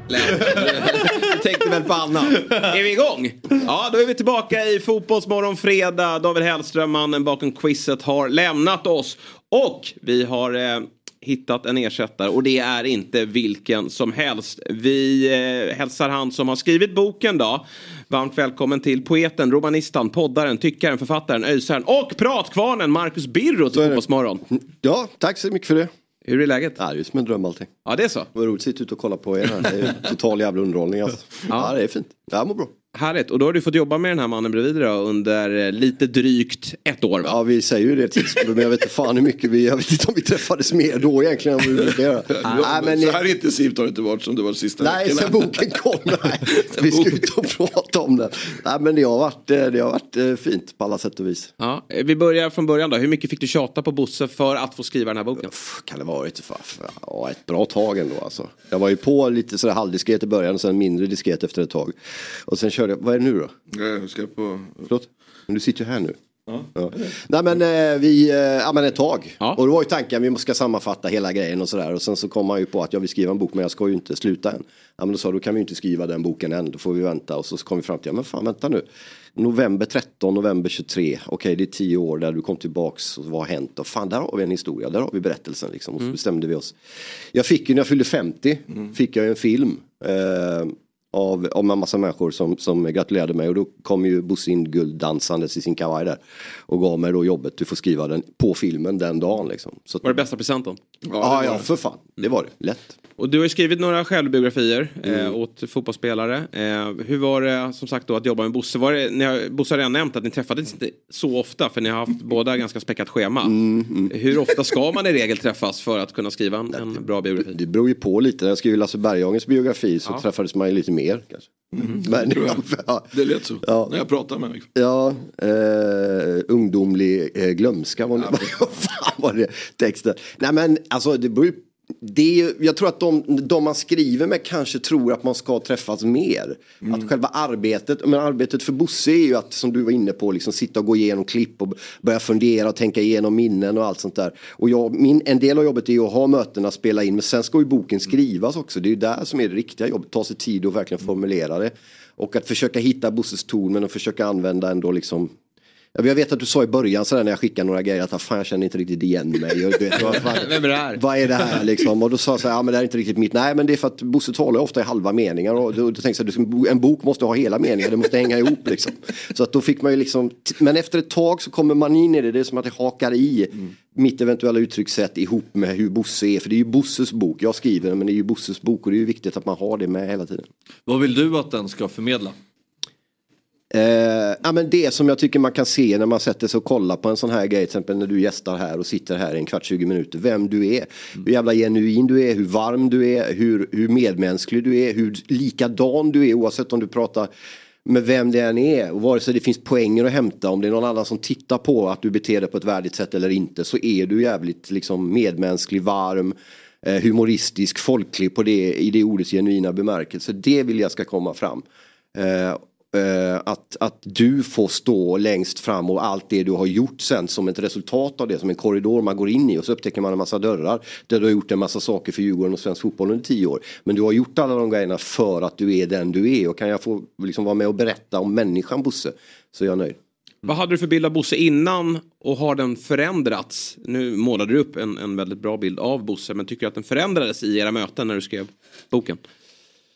Du tänkte väl på annat. Är vi igång? Ja, då är vi tillbaka i Fotbollsmorgon fredag. David Hellström, mannen bakom quizet, har lämnat oss. Och vi har eh, hittat en ersättare och det är inte vilken som helst. Vi eh, hälsar han som har skrivit boken då. Varmt välkommen till poeten, romanistan, poddaren, tyckaren, författaren, öjsaren och pratkvarnen Marcus Birro till Fotbollsmorgon. Ja, tack så mycket för det. Hur är läget? Ja, det är som en dröm allting. Ja, det är så. Vad roligt att sitta ute och kolla på er här. Det är total jävla underhållning alltså. Ja, det är fint. Jag mår bra. Härligt, och då har du fått jobba med den här mannen bredvid dig då, under eh, lite drygt ett år va? Ja, vi säger ju det tidsmässigt, men jag vet inte fan hur mycket vi, jag vet inte om vi träffades mer då egentligen. än vad vi brukar göra. Nej, men, Så här intensivt har det inte varit som det var sista Nej, veckorna. sen boken kom. Nej. Vi ska ut och prata om den. Nej, men det har varit, eh, det har varit eh, fint på alla sätt och vis. Ja, vi börjar från början då. Hur mycket fick du tjata på Bosse för att få skriva den här boken? Kan det varit för, för, ja, ett bra tag ändå alltså. Jag var ju på lite sådär halvdiskret i början och sen mindre diskret efter ett tag. Och sen körde vad är det nu då? Jag ska på... Förlåt? Men du sitter ju här nu. Ja. Nej men eh, vi, eh, ja men ett tag. Och då var ju tanken vi ska sammanfatta hela grejen och sådär. Och sen så kom man ju på att jag vill skriva en bok men jag ska ju inte sluta än. Ja men då sa då kan vi ju inte skriva den boken än, då får vi vänta. Och så kom vi fram till, ja men fan vänta nu. November 13, november 23. Okej det är tio år där du kom tillbaks och vad har hänt? Och fan där har vi en historia, där har vi berättelsen liksom. Och så bestämde vi oss. Jag fick ju när jag fyllde 50, fick jag ju en film. Eh, av, av en massa människor som, som gratulerade mig och då kom ju Bosse in gulddansandes i sin kavaj där. Och gav mig då jobbet, du får skriva den på filmen den dagen liksom. Så, Var det bästa presenten? Ja, ja, för fan. Det var det. Lätt. Och du har ju skrivit några självbiografier Mm. eh, åt fotbollsspelare. Eh, hur var det som sagt då att jobba med Bosse? Var det, ni har, Bosse har redan nämnt att ni träffades inte så ofta för ni har haft båda ganska späckat schema. Mm, Hur ofta ska man i regel träffas för att kunna skriva en, en bra biografi? Det beror ju på lite. När jag skrev Lasse Berghagens biografi så Ja. träffades man ju lite mer. Kanske. Men, tror jag. ja, Det lät så. Ja. När jag pratade med mig. ja eh, ungdomlig eh, glömska var, vad fan var det texten. Nej men alltså det beror ju det är, jag tror att de, de man skriver med kanske tror att man ska träffas mer. Att själva arbetet, men arbetet för Bosse är ju att som du var inne på, liksom sitta och gå igenom klipp och börja fundera och tänka igenom minnen och allt sånt där. Och jag, min, en del av jobbet är ju att ha mötena, spela in, men sen ska ju boken skrivas också. Det är ju där som är det riktiga jobbet, ta sig tid och verkligen formulera det. Och att försöka hitta Bosses ton men att försöka använda ändå liksom Jag vet att du sa i början sådär när jag skickade några grejer att "Ah, fan jag känner inte riktigt igen mig. Och, du vet, vad, fan, Vem är det här? vad är det här liksom? Och då sa jag så här, ja men det här är inte riktigt mitt. Nej men det är för att Bosse talar ofta i halva meningar och då, då tänkte jag en bok måste ha hela meningar, det måste hänga ihop liksom. Så att då fick man ju liksom, men efter ett tag så kommer man in i det, det är som att det hakar i mitt eventuella uttryckssätt ihop med hur Bosse är. För det är ju Bosses bok, jag skriver den men det är ju Bosses bok och det är ju viktigt att man har det med hela tiden. Vad vill du att den ska förmedla? Eh, ja, men det som jag tycker man kan se när man sätter sig och kollar på en sån här grej, till exempel när du gästar här och sitter här i en kvart, 20 minuter, vem du är. Hur jävla genuin du är, hur varm du är, hur, hur medmänsklig du är, hur likadan du är oavsett om du pratar med vem det än är. Och vare sig det finns poänger att hämta, om det är någon annan som tittar på att du beter dig på ett värdigt sätt eller inte, så är du jävligt liksom, medmänsklig, varm, eh, humoristisk, folklig på det, i det ordets genuina bemärkelse. Det vill jag ska komma fram. Eh, eh, att, att du får stå längst fram och allt det du har gjort sen som ett resultat av det, som en korridor man går in i och så upptäcker man en massa dörrar där du har gjort en massa saker för Djurgården och svensk fotboll under tio år. Men du har gjort alla de grejerna för att du är den du är och kan jag få liksom vara med och berätta om människan Bosse så är jag nöjd. Vad hade du för bild av Bosse innan och har den förändrats? Nu målade du upp en, en väldigt bra bild av Bosse men tycker du att den förändrades i era möten när du skrev boken?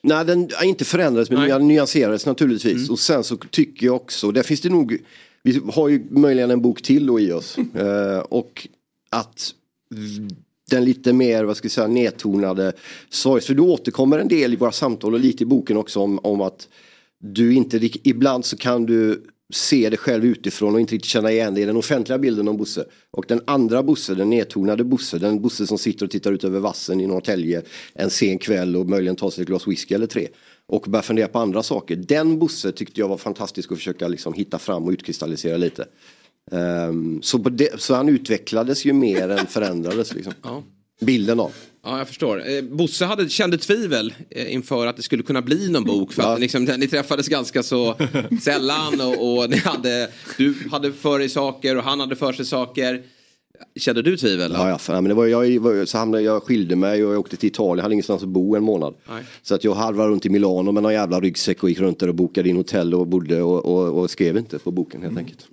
Nej, den har inte förändrats men den nyanserades naturligtvis. Och sen så tycker jag också, där finns det nog, vi har ju möjligen en bok till då i oss. Eh, och att den lite mer, vad ska jag säga, nedtonade sorg. För du återkommer en del i våra samtal och lite i boken också om, om att du inte, ibland så kan du se det själv utifrån och inte riktigt känna igen det i den offentliga bilden om Bosse. Och den andra Bosse, den nedtonade Bosse, den Bosse som sitter och tittar ut över vassen i Norrtälje en sen kväll och möjligen tar sig ett glas whisky eller tre. Och börjar fundera på andra saker. Den Bosse tyckte jag var fantastisk att försöka liksom hitta fram och utkristallisera lite. Ehm, så, det, så han utvecklades ju mer än förändrades liksom. Bilden av. Ja, jag förstår. Eh, Bosse hade, kände tvivel eh, inför att det skulle kunna bli någon bok. För att liksom, ni träffades ganska så sällan och, och ni hade, du hade för dig saker och han hade för sig saker. Kände du tvivel? Ja, ja, fan, men det var, jag, var, så hamnade, jag skilde mig och jag åkte till Italien, jag hade ingenstans att bo en månad. Nej. Så att jag harvade runt i Milano med någon jävla ryggsäck och gick runt där och bokade in hotell och bodde och, och, och skrev inte på boken helt enkelt.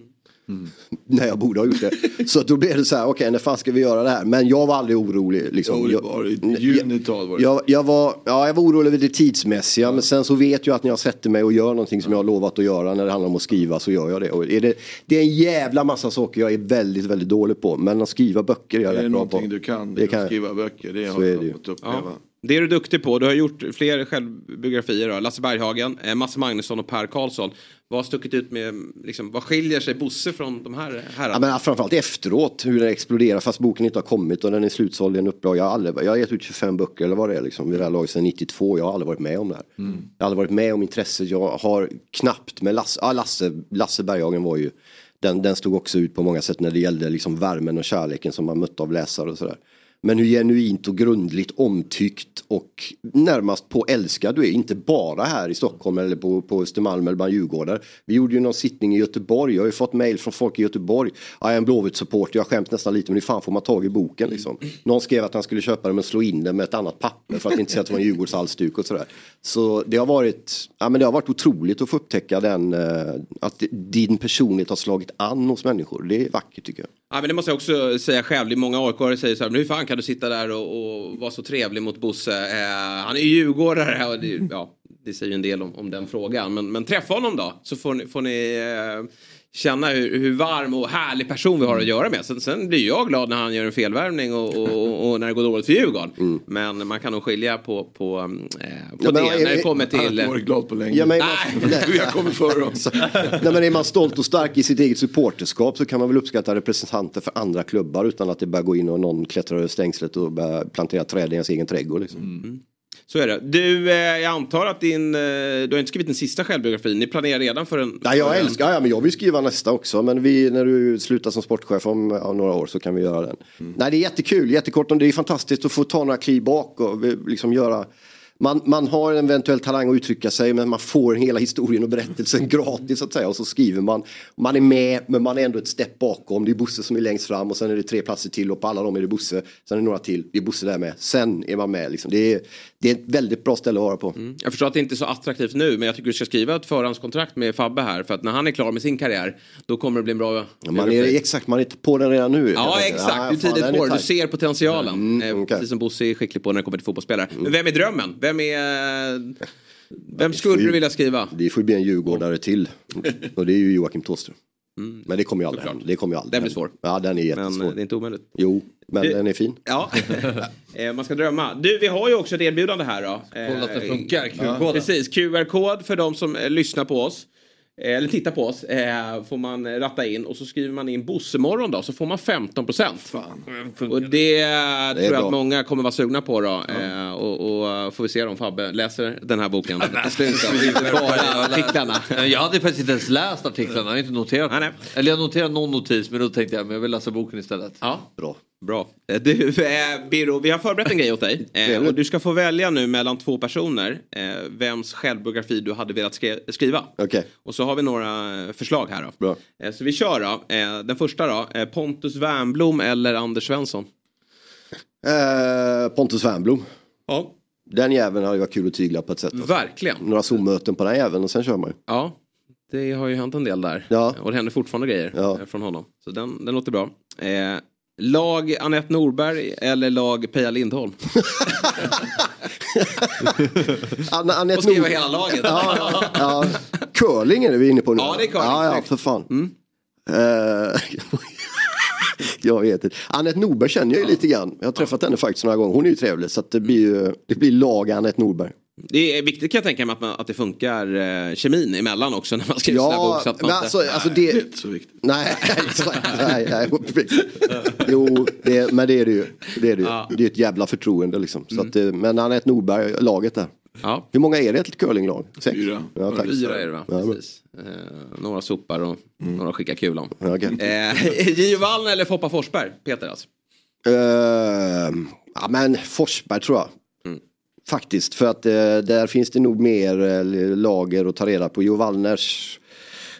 När jag borde ha gjort det. Så då blev det så här, okej när fan ska vi göra det här? Men jag var aldrig orolig. Liksom. Det Jag- var det. I junital var det. jag, jag, var, ja, jag var orolig över det tidsmässiga men sen så vet jag att när jag sätter mig och gör någonting som jag har lovat att göra när det handlar om att skriva så gör jag det. Och är det, det är en jävla massa saker jag är väldigt, väldigt dålig på men att skriva böcker är jag Är det rätt bra på. någonting du kan, Det kan skriva böcker, det har är jag det fått uppleva. Det är du duktig på. Du har gjort fler självbiografier. Då. Lasse Berghagen, eh, Masse Magnusson och Per Karlsson. Vad har stuckit ut med, liksom, vad skiljer sig Bosse från de här herrarna? Ja, men framförallt efteråt hur den exploderar fast boken inte har kommit och den är slutsåld i en upplaga. Jag har, aldrig, jag har gett ut 25 böcker eller vad det är liksom vid det här laget sedan 92. Jag har aldrig varit med om det här. Mm. Jag har aldrig varit med om intresset. Jag har knappt med Lasse, ja, Lasse, Lasse Berghagen var ju den, den stod också ut på många sätt när det gällde liksom värmen och kärleken som man mötte av läsare och sådär. Men hur genuint och grundligt omtyckt och närmast på älskad du är. Inte bara här i Stockholm eller på, på Östermalm eller bland djurgårdar. Vi gjorde ju någon sittning i Göteborg. Jag har ju fått mail från folk i Göteborg. Jag är en Blåvitt-supporter, jag skäms nästan lite men hur fan får man tag i boken liksom? Någon skrev att han skulle köpa den men slå in den med ett annat papper för att inte säga att det var en Djurgårdshalsduk och sådär. Så det har varit, ja, men det har varit otroligt att få upptäcka den, eh, att din personlighet har slagit an hos människor. Det är vackert tycker jag. Ja, men det måste jag också säga själv. Det är många AIK säger så här, men hur fan kan du sitta där och, och vara så trevlig mot Bosse? Eh, han är ju djurgårdare och det, ja, det säger ju en del om, om den frågan. Men, men träffa honom då så får ni, får ni eh, känna hur, hur varm och härlig person vi har att göra med. Sen, sen blir jag glad när han gör en felvärvning och, och, och, och när det går dåligt för Djurgården. Men man kan nog skilja på, på, eh, på Ja, men, det eh, när det kommer till... han har inte varit glad på länge. Ja, men- Nej, jag kommer före dem. Nej, men är man stolt och stark i sitt eget supporterskap så kan man väl uppskatta representanter för andra klubbar utan att det börjar gå in och någon klättrar över stängslet och börjar plantera träd i ens egen trädgård. Liksom. Så är det. Du, eh, jag antar att din, eh, du har inte skrivit den sista självbiografin. Ni planerar redan för en... Nej, jag en- älskar, ja, men jag vill skriva nästa också men vi, när du slutar som sportchef om ja, några år så kan vi göra den. Nej det är jättekul, jättekort, det är fantastiskt att få ta några kliv bak och liksom göra man, man har en eventuell talang att uttrycka sig men man får hela historien och berättelsen gratis så att säga och så skriver man. Man är med men man är ändå ett stepp bakom. Det är Bosse som är längst fram och sen är det tre platser till och på alla dem är det Bosse. Sen är det några till, det är Bosse där med. Sen är man med liksom. Det är, det är ett väldigt bra ställe att vara på. Jag förstår att det inte är så attraktivt nu men jag tycker du ska skriva ett förhandskontrakt med Fabbe här för att när han är klar med sin karriär då kommer det bli en bra Ja, Man är, exakt, man är på den redan nu. Ja exakt, ah, du är den tidigt på det. Du ser potentialen. Mm, Eh, okej. Precis som Bosse är skicklig på när det kommer till fotbollsspelare. Men vem är drömmen? Vem är... Vem skulle du vilja skriva? Det får bli en djurgårdare till. Och det är ju Joakim Thåström. Men det kommer ju aldrig hända. Det kommer ju aldrig Den blir svår. Ja den är Men jättesvår. eh, det är inte omöjligt. Jo, men Det- den är fin. Ja, Eh, man ska drömma. Du, vi har ju också ett erbjudande här då. Kolla att det Eh, funkar, QR-koden. Precis, QR-kod för de som lyssnar på oss. Eh, Eller tittar på oss. Eh, får man ratta in och så skriver man in Bossemorgon då så får man 15 procent. Och det, eh, tror jag bra. att många kommer vara sugna på då. Eh, och, och får vi se om Fabbe läser den här boken. bara artiklarna. Jag hade faktiskt inte ens läst artiklarna, jag har inte noterat Nej, nej. Eller jag noterade någon notis men då tänkte jag men jag vill läsa boken istället. Ja. Bra. Bra. Eh, Du, eh, Birro, vi har förberett en grej åt dig. Eh, och du ska få välja nu mellan två personer eh, vems självbiografi du hade velat skri- skriva. Okej. Och så har vi några eh, förslag här då. Bra. Eh, så vi kör då. Eh, den första då. Pontus Wernbloom eller Anders Svensson? Pontus Wernbloom. Ja. Den jäveln hade varit kul att tygla på ett sätt. alltså. Verkligen. Några Zoom-möten på den jäveln och sen kör man ju. Ja. Det har ju hänt en del där. Ja. Och det händer fortfarande grejer Ja. från honom. Så den, den låter bra. Lag Anette Norberg eller lag Peja Lindholm? Anna, Anette Och skriva Nord- hela laget. ja, ja. Curling är det vi inne på nu. Ja, det är curling. Ja, ja, för fan. Eh, jag vet inte. Anette Norberg känner jag ju lite grann. Jag har träffat henne faktiskt några gånger. Hon är ju trevlig. Så det blir ju det blir lag Anette Norberg. Det är viktigt kan jag tänka mig att, man, att det funkar eh, kemin emellan också när man skriver ja, Ja, bok. Så att man men inte... alltså, alltså det... Inte så viktigt. Nej, exakt. nej, nej. Jo, det, men det är det ju. Det är, det ju. Ja. Det är ett jävla förtroende liksom. Så att, eh, men Anette Norberg, laget där. Ja. Hur många är det ett curlinglag? Sex? Fyra. Ja, tack. Fyra är det va? Ja. Precis. Eh, några sopar och några skickar kulan. Ja, okej. Eh, Gio Wallner eller Foppa Forsberg? Peter alltså. Eh, ja men Forsberg tror jag. Faktiskt, för att eh, där finns det nog mer eh, lager att ta reda på. Jo Wallners,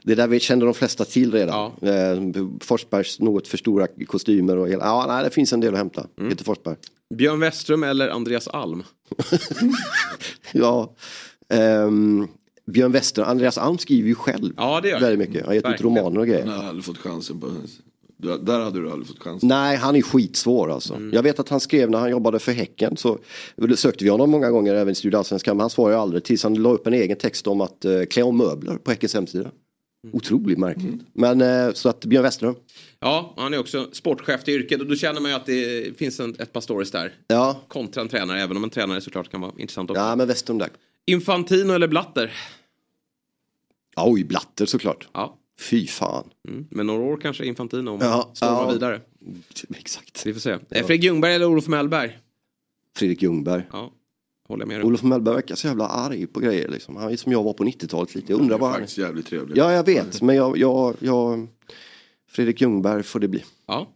det där vi känner de flesta till redan. Eh, Forsbergs något för stora kostymer och hela, ja nej det finns en del att hämta. Peter Forsberg. Björn Westström eller Andreas Alm? Ja. ehm, Björn Wester, Andreas Alm skriver ju själv Ja, det gör väldigt mycket. Han har gett ut romaner och grejer. Han har aldrig fått chansen. På, där, hade du aldrig fått chansen. Nej, han är skitsvår alltså. Mm. Jag vet att han skrev när han jobbade för Häcken så sökte vi honom många gånger även i Studio Allsvenskan men han svarade aldrig tills han la upp en egen text om att uh, klä om möbler på Häckens hemsida. Mm. Otroligt märkligt. Men eh, så att Björn Westerholm. Ja, han är också sportchef till yrket och då känner man ju att det finns en, ett par stories där. Ja. Kontra en tränare, även om en tränare såklart kan vara intressant också. Ja men Westerholm där. Infantino eller Blatter? Ja, oj, Blatter såklart. Ja. Fy fan. Mm. Men några år kanske Infantino om Ja, stormar ja. vidare. Exakt. Vi får se. Eh, Fredrik Ljungberg eller Olof Mellberg? Fredrik Ljungberg. Ja, håller jag med dig. Olof Mellberg verkar så jävla arg på grejer liksom. Han är som jag var på 90-talet lite. Jag undrar är vad han... faktiskt jävligt trevlig. Ja, jag vet. Men jag, jag, jag... Fredrik Ljungberg får det bli. Ja.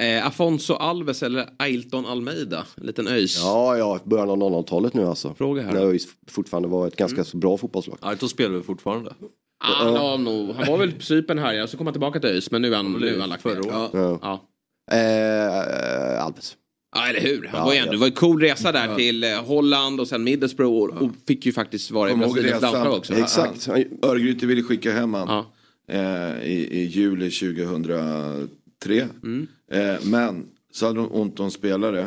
Eh, Afonso Alves eller Ailton Almeida? En liten öjs. Ja, ja, början av 00-talet nu alltså. Fråga här. När ÖIS fortfarande var ett ganska så bra fotbollslag. Aito spelar väl fortfarande? Ah, han, var nog, han var väl på Cypern här, ja, så kom han tillbaka till ÖIS men nu är han, nu är han lagt ner. Ja. Ja. Eh, Alves. Ja, eller hur. Han Ja, var ju ja. ändå, det var en cool resa där till eh, Holland och sen Middlesbrough och, och fick ju faktiskt vara i Brasiliens landslag också. Exakt. Örgryte ville skicka hem han eh, i, i juli 2003. Mm. Eh, men så hade de ont om spelare.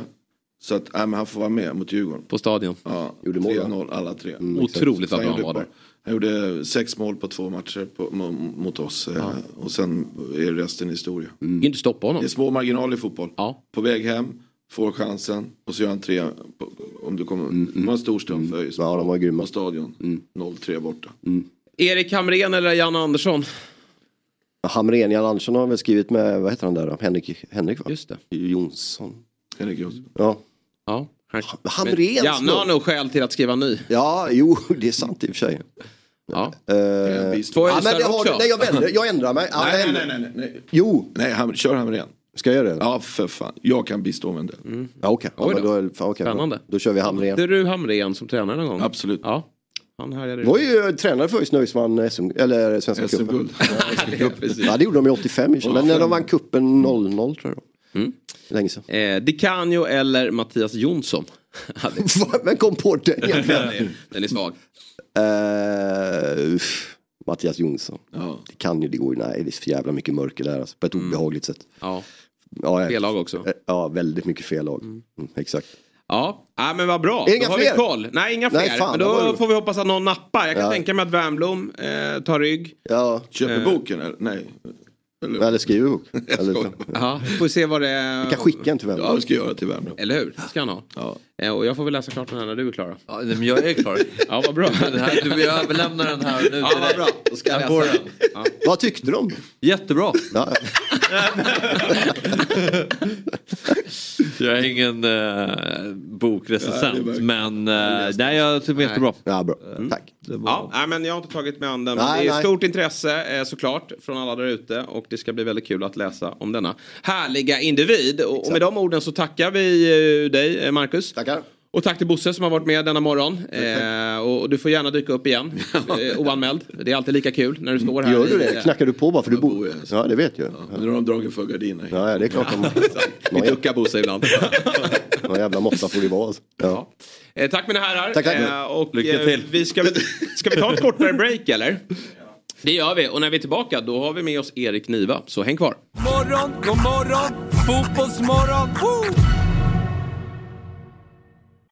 Så att nej, men han får vara med mot Djurgården. På stadion. Ja, Gjorde mål, va? 3-0 alla tre. Mm. Otroligt vad bra han var där. Han gjorde sex mål på två matcher på, mo- mot oss. eh, Och sen är resten historia. Mm. Inte stoppa honom. Det är små marginaler i fotboll. Ja. På väg hem, får chansen och så gör han tre. På, om du kommer, Det var en stor stund för ÖIS. Ja, de var grymma. På stadion. 0-3 borta. Erik Hamrén eller Jan Andersson? Hamrén, Jan Andersson har väl skrivit med, vad heter han där då? Henrik, Henrik va? Just det. Jonsson. Henrik Jonsson. Ja. Ja. Hamrén. Janne har nog skäl till att skriva ny. Ja, jo, det är sant i och för sig. Ja. Eh, Två ja, men det har, nej, jag, vänder, jag ändrar mig. Ja, Nej, nej, nej, nej, nej. Jo, Nej, ham, kör Hamrén. ska jag göra det? Ja, för fan. Jag kan bistå med en del. Ja, okej. Ja, Oj men då. då, är- okej, Spännande. Då, då kör vi Hamrén. Hade du Hamrén som tränare någon gång? Absolut. Ja. Han härjade. var ju eh, tränare för ÖIS när ÖIS vann SM, eller Svenska cupen. SM-guld. Ja. Ja, det gjorde de i 85 i och för sig, men när de vann cupen 0-0 tror jag. Mm. Länge sedan. Eh, Di Canio eller Mattias Jonsson? Vem kom på det egentligen? den, är, den är svag. Uff, Mattias Jonsson. Ja. Det kan ju, det går ju, nej det är för jävla mycket mörker där alltså, på ett obehagligt sätt. Ja. Ja, Fel lag också. eh, Ja, väldigt mycket fel lag. Mm, exakt. Ja, ja men vad bra. Inga då har fler? vi koll. Nej, inga fler. Nej, fan, men då får vi hoppas att någon nappar. Jag kan Ja. tänka mig att Wernbloom eh, tar rygg. Ja, Köper Eh. boken eller? Nej. Eller, eller skriver bok. Eller. Ja, får se vad det vi kan skicka en till vem. Ja, vi ska göra till Värmdö. Eller hur? Det ska han ha. Ja. Eh, och jag får väl läsa klart den här när du är klar. Ja, nej, men jag är klar. Ja, vad bra. Den här, du, jag överlämnar den här nu Ja, till vad dig. bra. Då ska jag läsa du den. Ja. Vad tyckte de? Jättebra. Ja, Jag är ingen eh, bokrecensent, är men eh, nej, jag tycker det var jättebra. ja bra. Tack. Ja, nej, men jag har inte tagit mig an den. Nej, det är nej. stort intresse eh, såklart från alla där ute och det ska bli väldigt kul att läsa om denna härliga individ. Och, och med de orden så tackar vi eh, dig eh, Marcus. Tackar. Och tack till Bosse som har varit med denna morgon. Eh, och du får gärna dyka upp igen, eh, oanmäld. Det är alltid lika kul när du står här. Gör du det? eh, Knackar du på bara för du bor? jag. Ja, det vet jag. Nu har de dragit för gardiner. Ja, ja, det är klart de... Vi duckar Bosse ibland. Någon jävla måtta får det vara. alltså. Ja. Eh, tack mina herrar. Tack, tack. Eh, och, Lycka eh, till. vi ska, ska vi ta ett kortare break eller? Det gör vi och när vi är tillbaka då har vi med oss Erik Niva. Så häng kvar. Morgon, god morgon, fotbollsmorgon. Woo!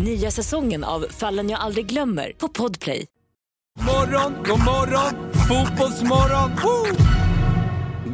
Nya säsongen av Fallen jag aldrig glömmer på Podplay. Morgon, god morgon, fotbollsmorgon. Woo!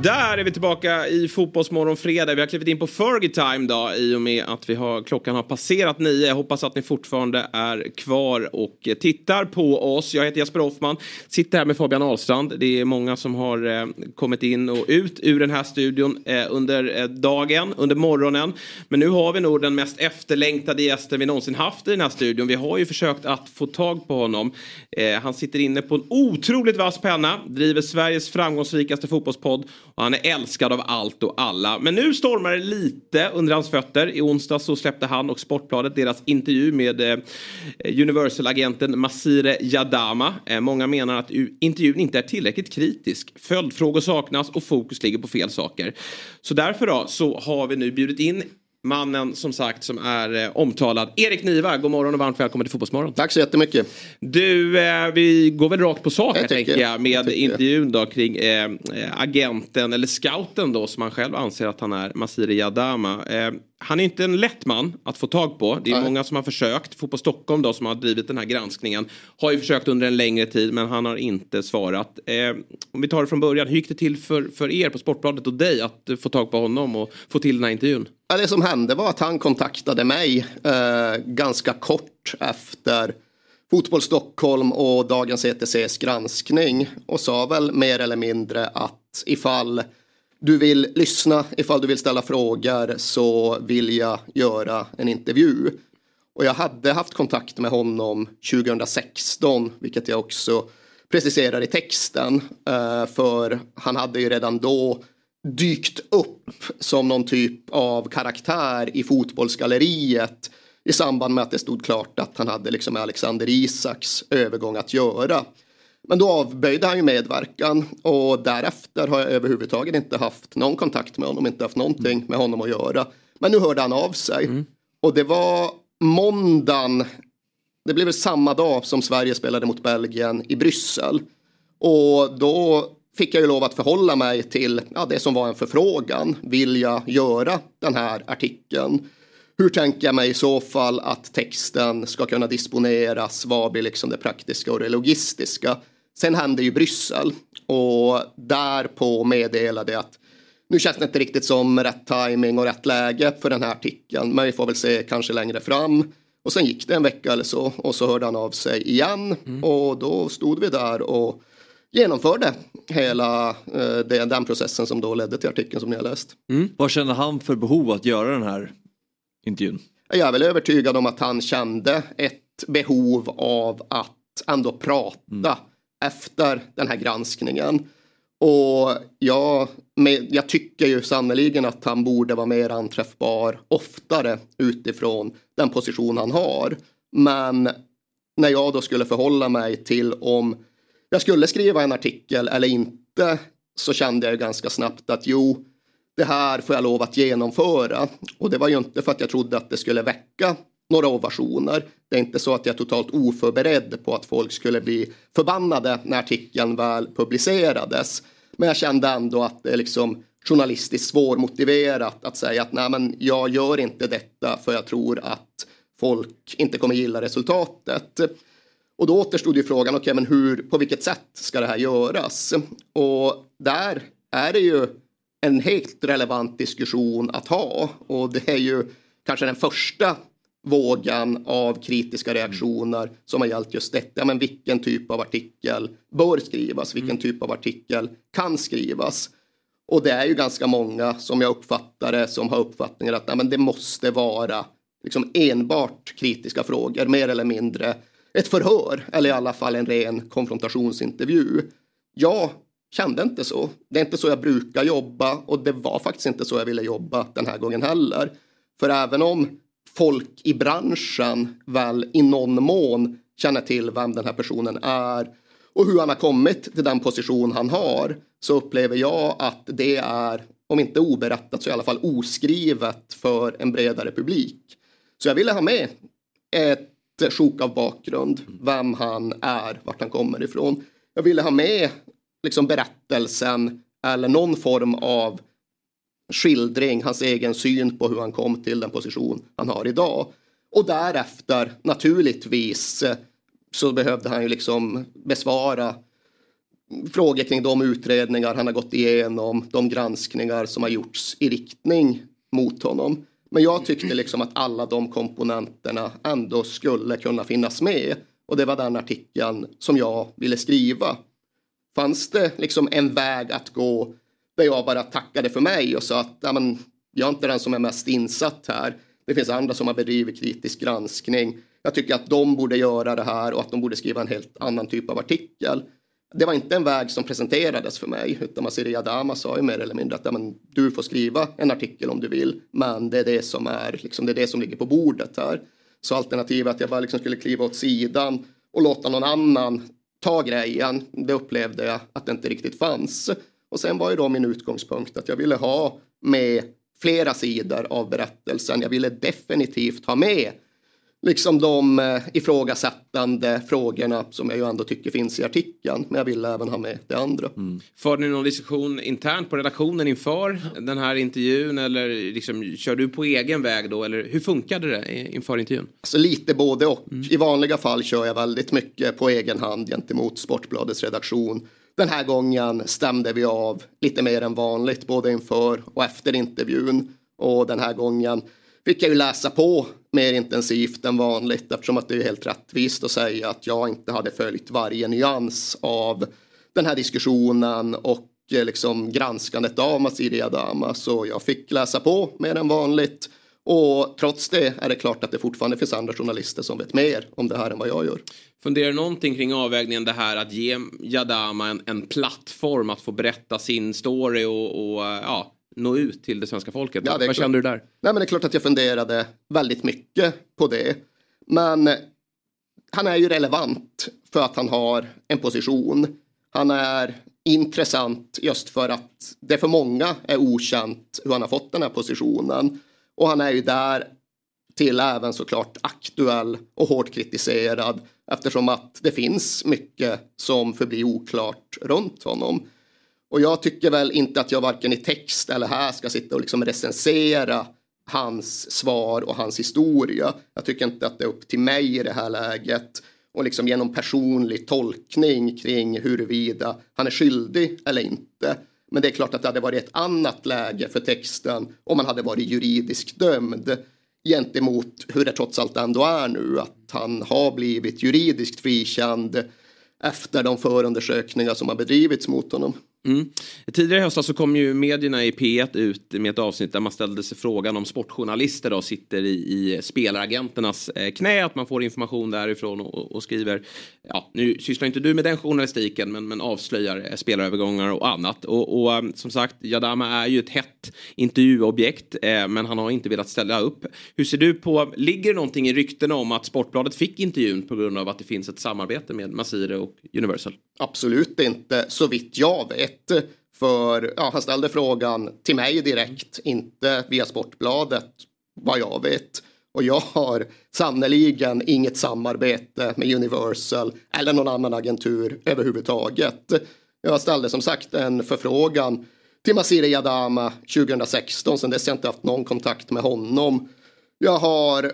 Där är vi tillbaka i Fotbollsmorgon fredag. Vi har klivit in på Fergie time då i och med att vi har, klockan har passerat nio. Jag hoppas att ni fortfarande är kvar och tittar på oss. Jag heter Jesper Hoffman, sitter här med Fabian Ahlstrand. Det är många som har eh, kommit in och ut ur den här studion eh, under eh, dagen, under morgonen. Men nu har vi nog den mest efterlängtade gästen vi någonsin haft i den här studion. Vi har ju försökt att få tag på honom. Eh, han sitter inne på en otroligt vass penna, driver Sveriges framgångsrikaste fotbollspodd och han är älskad av allt och alla. Men nu stormar det lite under hans fötter. I onsdag så släppte han och Sportbladet deras intervju med eh, Universal-agenten Masire Jadama. Eh, många menar att intervjun inte är tillräckligt kritisk. Följdfrågor saknas och fokus ligger på fel saker. Så därför då så har vi nu bjudit in Mannen som sagt som är eh, omtalad. Erik Niva, god morgon och varmt välkommen till Fotbollsmorgon. Tack så jättemycket. Du, eh, vi går väl rakt på sak Jag tänker jag med jag intervjun då kring eh, eh, agenten eller scouten då som han själv anser att han är, Masire Jadama. Han är inte en lätt man att få tag på. Det är Nej. många som har försökt. Fotboll Stockholm då som har drivit den här granskningen har ju försökt under en längre tid men han har inte svarat. Eh, om vi tar det från början, hur gick det till för, för er på Sportbladet och dig att få tag på honom och få till den här intervjun? Ja, det som hände var att han kontaktade mig eh, ganska kort efter Fotboll Stockholm och Dagens ETCs granskning och sa väl mer eller mindre att ifall du vill lyssna, ifall du vill ställa frågor så vill jag göra en intervju. Och jag hade haft kontakt med honom 2016, vilket jag också preciserar i texten. Eh, för han hade ju redan då dykt upp som någon typ av karaktär i fotbollsgalleriet i samband med att det stod klart att han hade liksom med Alexander Isaks övergång att göra. Men då avböjde han ju medverkan och därefter har jag överhuvudtaget inte haft någon kontakt med honom, inte haft någonting med honom att göra. Men nu hörde han av sig och det var måndagen, det blev väl samma dag som Sverige spelade mot Belgien i Bryssel. Och då fick jag ju lov att förhålla mig till ja, det som var en förfrågan. Vill jag göra den här artikeln? Hur tänker jag mig i så fall att texten ska kunna disponeras? Vad blir liksom det praktiska och det logistiska? Sen hände ju Bryssel och därpå meddelade jag att nu känns det inte riktigt som rätt timing och rätt läge för den här artikeln. Men vi får väl se kanske längre fram. Och sen gick det en vecka eller så och så hörde han av sig igen. Och då stod vi där och genomförde hela eh, det, den processen som då ledde till artikeln som ni har läst. Vad känner han för behov att göra den här intervjun? Jag är väl övertygad om att han kände ett behov av att ändå prata efter den här granskningen. Och jag, med, jag tycker ju sannoliken att han borde vara mer anträffbar oftare utifrån den position han har. Men när jag då skulle förhålla mig till om jag skulle skriva en artikel eller inte så kände jag ju ganska snabbt att jo, det här får jag lov att genomföra. Och det var ju inte för att jag trodde att det skulle väcka några ovationer. Det är inte så att jag är totalt oförberedd på att folk skulle bli förbannade när artikeln väl publicerades. Men jag kände ändå att det är liksom journalistiskt svårmotiverat att säga att nej men jag gör inte detta för jag tror att folk inte kommer gilla resultatet. Och då återstod ju frågan, okej men hur, på vilket sätt ska det här göras? Och där är det ju en helt relevant diskussion att ha och det är ju kanske den första vågen av kritiska reaktioner som har gällt just detta. Men vilken typ av artikel bör skrivas? Vilken typ av artikel kan skrivas? Och det är ju ganska många som jag uppfattar det som har uppfattningen att nej, men det måste vara liksom enbart kritiska frågor, mer eller mindre ett förhör eller i alla fall en ren konfrontationsintervju. Jag kände inte så. Det är inte så jag brukar jobba och det var faktiskt inte så jag ville jobba den här gången heller. För även om folk i branschen väl i någon mån känner till vem den här personen är och hur han har kommit till den position han har så upplever jag att det är, om inte oberättat så i alla fall oskrivet för en bredare publik. Så jag ville ha med ett sjok av bakgrund, vem han är, vart han kommer ifrån. Jag ville ha med liksom berättelsen eller någon form av skildring, hans egen syn på hur han kom till den position han har idag. Och därefter naturligtvis så behövde han ju liksom besvara frågor kring de utredningar han har gått igenom, de granskningar som har gjorts i riktning mot honom. Men jag tyckte liksom att alla de komponenterna ändå skulle kunna finnas med. Och det var den artikeln som jag ville skriva. Fanns det liksom en väg att gå där jag bara tackade för mig och sa att ja, men, jag är inte den som är mest insatt här. Det finns andra som har bedrivit kritisk granskning. Jag tycker att de borde göra det här och att de borde skriva en helt annan typ av artikel. Det var inte en väg som presenterades för mig utan Masiri Adama sa ju mer eller mindre att ja, men, du får skriva en artikel om du vill men det är det som är liksom, det är det som ligger på bordet här. Så alternativet att jag bara liksom skulle kliva åt sidan och låta någon annan ta grejen, det upplevde jag att det inte riktigt fanns. Och sen var ju då min utgångspunkt att jag ville ha med flera sidor av berättelsen. Jag ville definitivt ha med liksom de eh, ifrågasättande frågorna som jag ju ändå tycker finns i artikeln. Men jag ville även ha med det andra. Mm. För ni någon diskussion internt på redaktionen inför den här intervjun eller liksom, kör du på egen väg då eller hur funkade det inför intervjun? Alltså lite både och. Mm. I vanliga fall kör jag väldigt mycket på egen hand gentemot Sportbladets redaktion. Den här gången stämde vi av lite mer än vanligt både inför och efter intervjun. Och den här gången fick jag ju läsa på mer intensivt än vanligt eftersom att det är helt rättvist att säga att jag inte hade följt varje nyans av den här diskussionen och eh, liksom granskandet av Masiri Adama så jag fick läsa på mer än vanligt och trots det är det klart att det fortfarande finns andra journalister som vet mer om det här än vad jag gör. Funderar någonting kring avvägningen det här att ge Jadama en, en plattform att få berätta sin story och, och eh, ja, nå ut till det svenska folket? Ja, det Vad kände du där? Nej, men det är klart att jag funderade väldigt mycket på det. Men han är ju relevant för att han har en position. Han är intressant just för att det för många är okänt hur han har fått den här positionen. Och han är ju där till även såklart aktuell och hårt kritiserad eftersom att det finns mycket som förblir oklart runt honom. Och jag tycker väl inte att jag varken i text eller här ska sitta och liksom recensera hans svar och hans historia. Jag tycker inte att det är upp till mig i det här läget och liksom genom personlig tolkning kring huruvida han är skyldig eller inte. Men det är klart att det hade varit ett annat läge för texten om man hade varit juridiskt dömd gentemot hur det trots allt ändå är nu att han har blivit juridiskt frikänd efter de förundersökningar som har bedrivits mot honom. Mm. Tidigare i höstas så kom ju medierna i P1 ut med ett avsnitt där man ställde sig frågan om sportjournalister då sitter i, i spelaragenternas eh, knä, att man får information därifrån och, och, skriver, ja nu sysslar inte du med den journalistiken men, men avslöjar eh, spelarövergångar och annat. Och, och eh, som sagt, Jadama är ju ett hett intervjuobjekt eh, men han har inte velat ställa upp. Hur ser du på, ligger det någonting i ryktena om att Sportbladet fick intervjun på grund av att det finns ett samarbete med Masire och Universal? Absolut inte, så vitt jag vet. För ja, han ställde frågan till mig direkt, inte via Sportbladet vad jag vet. Och jag har sannoliken inget samarbete med Universal eller någon annan agentur överhuvudtaget. Jag ställde som sagt en förfrågan till Masiri Yadama 2016. Sen dess har jag inte haft någon kontakt med honom. Jag har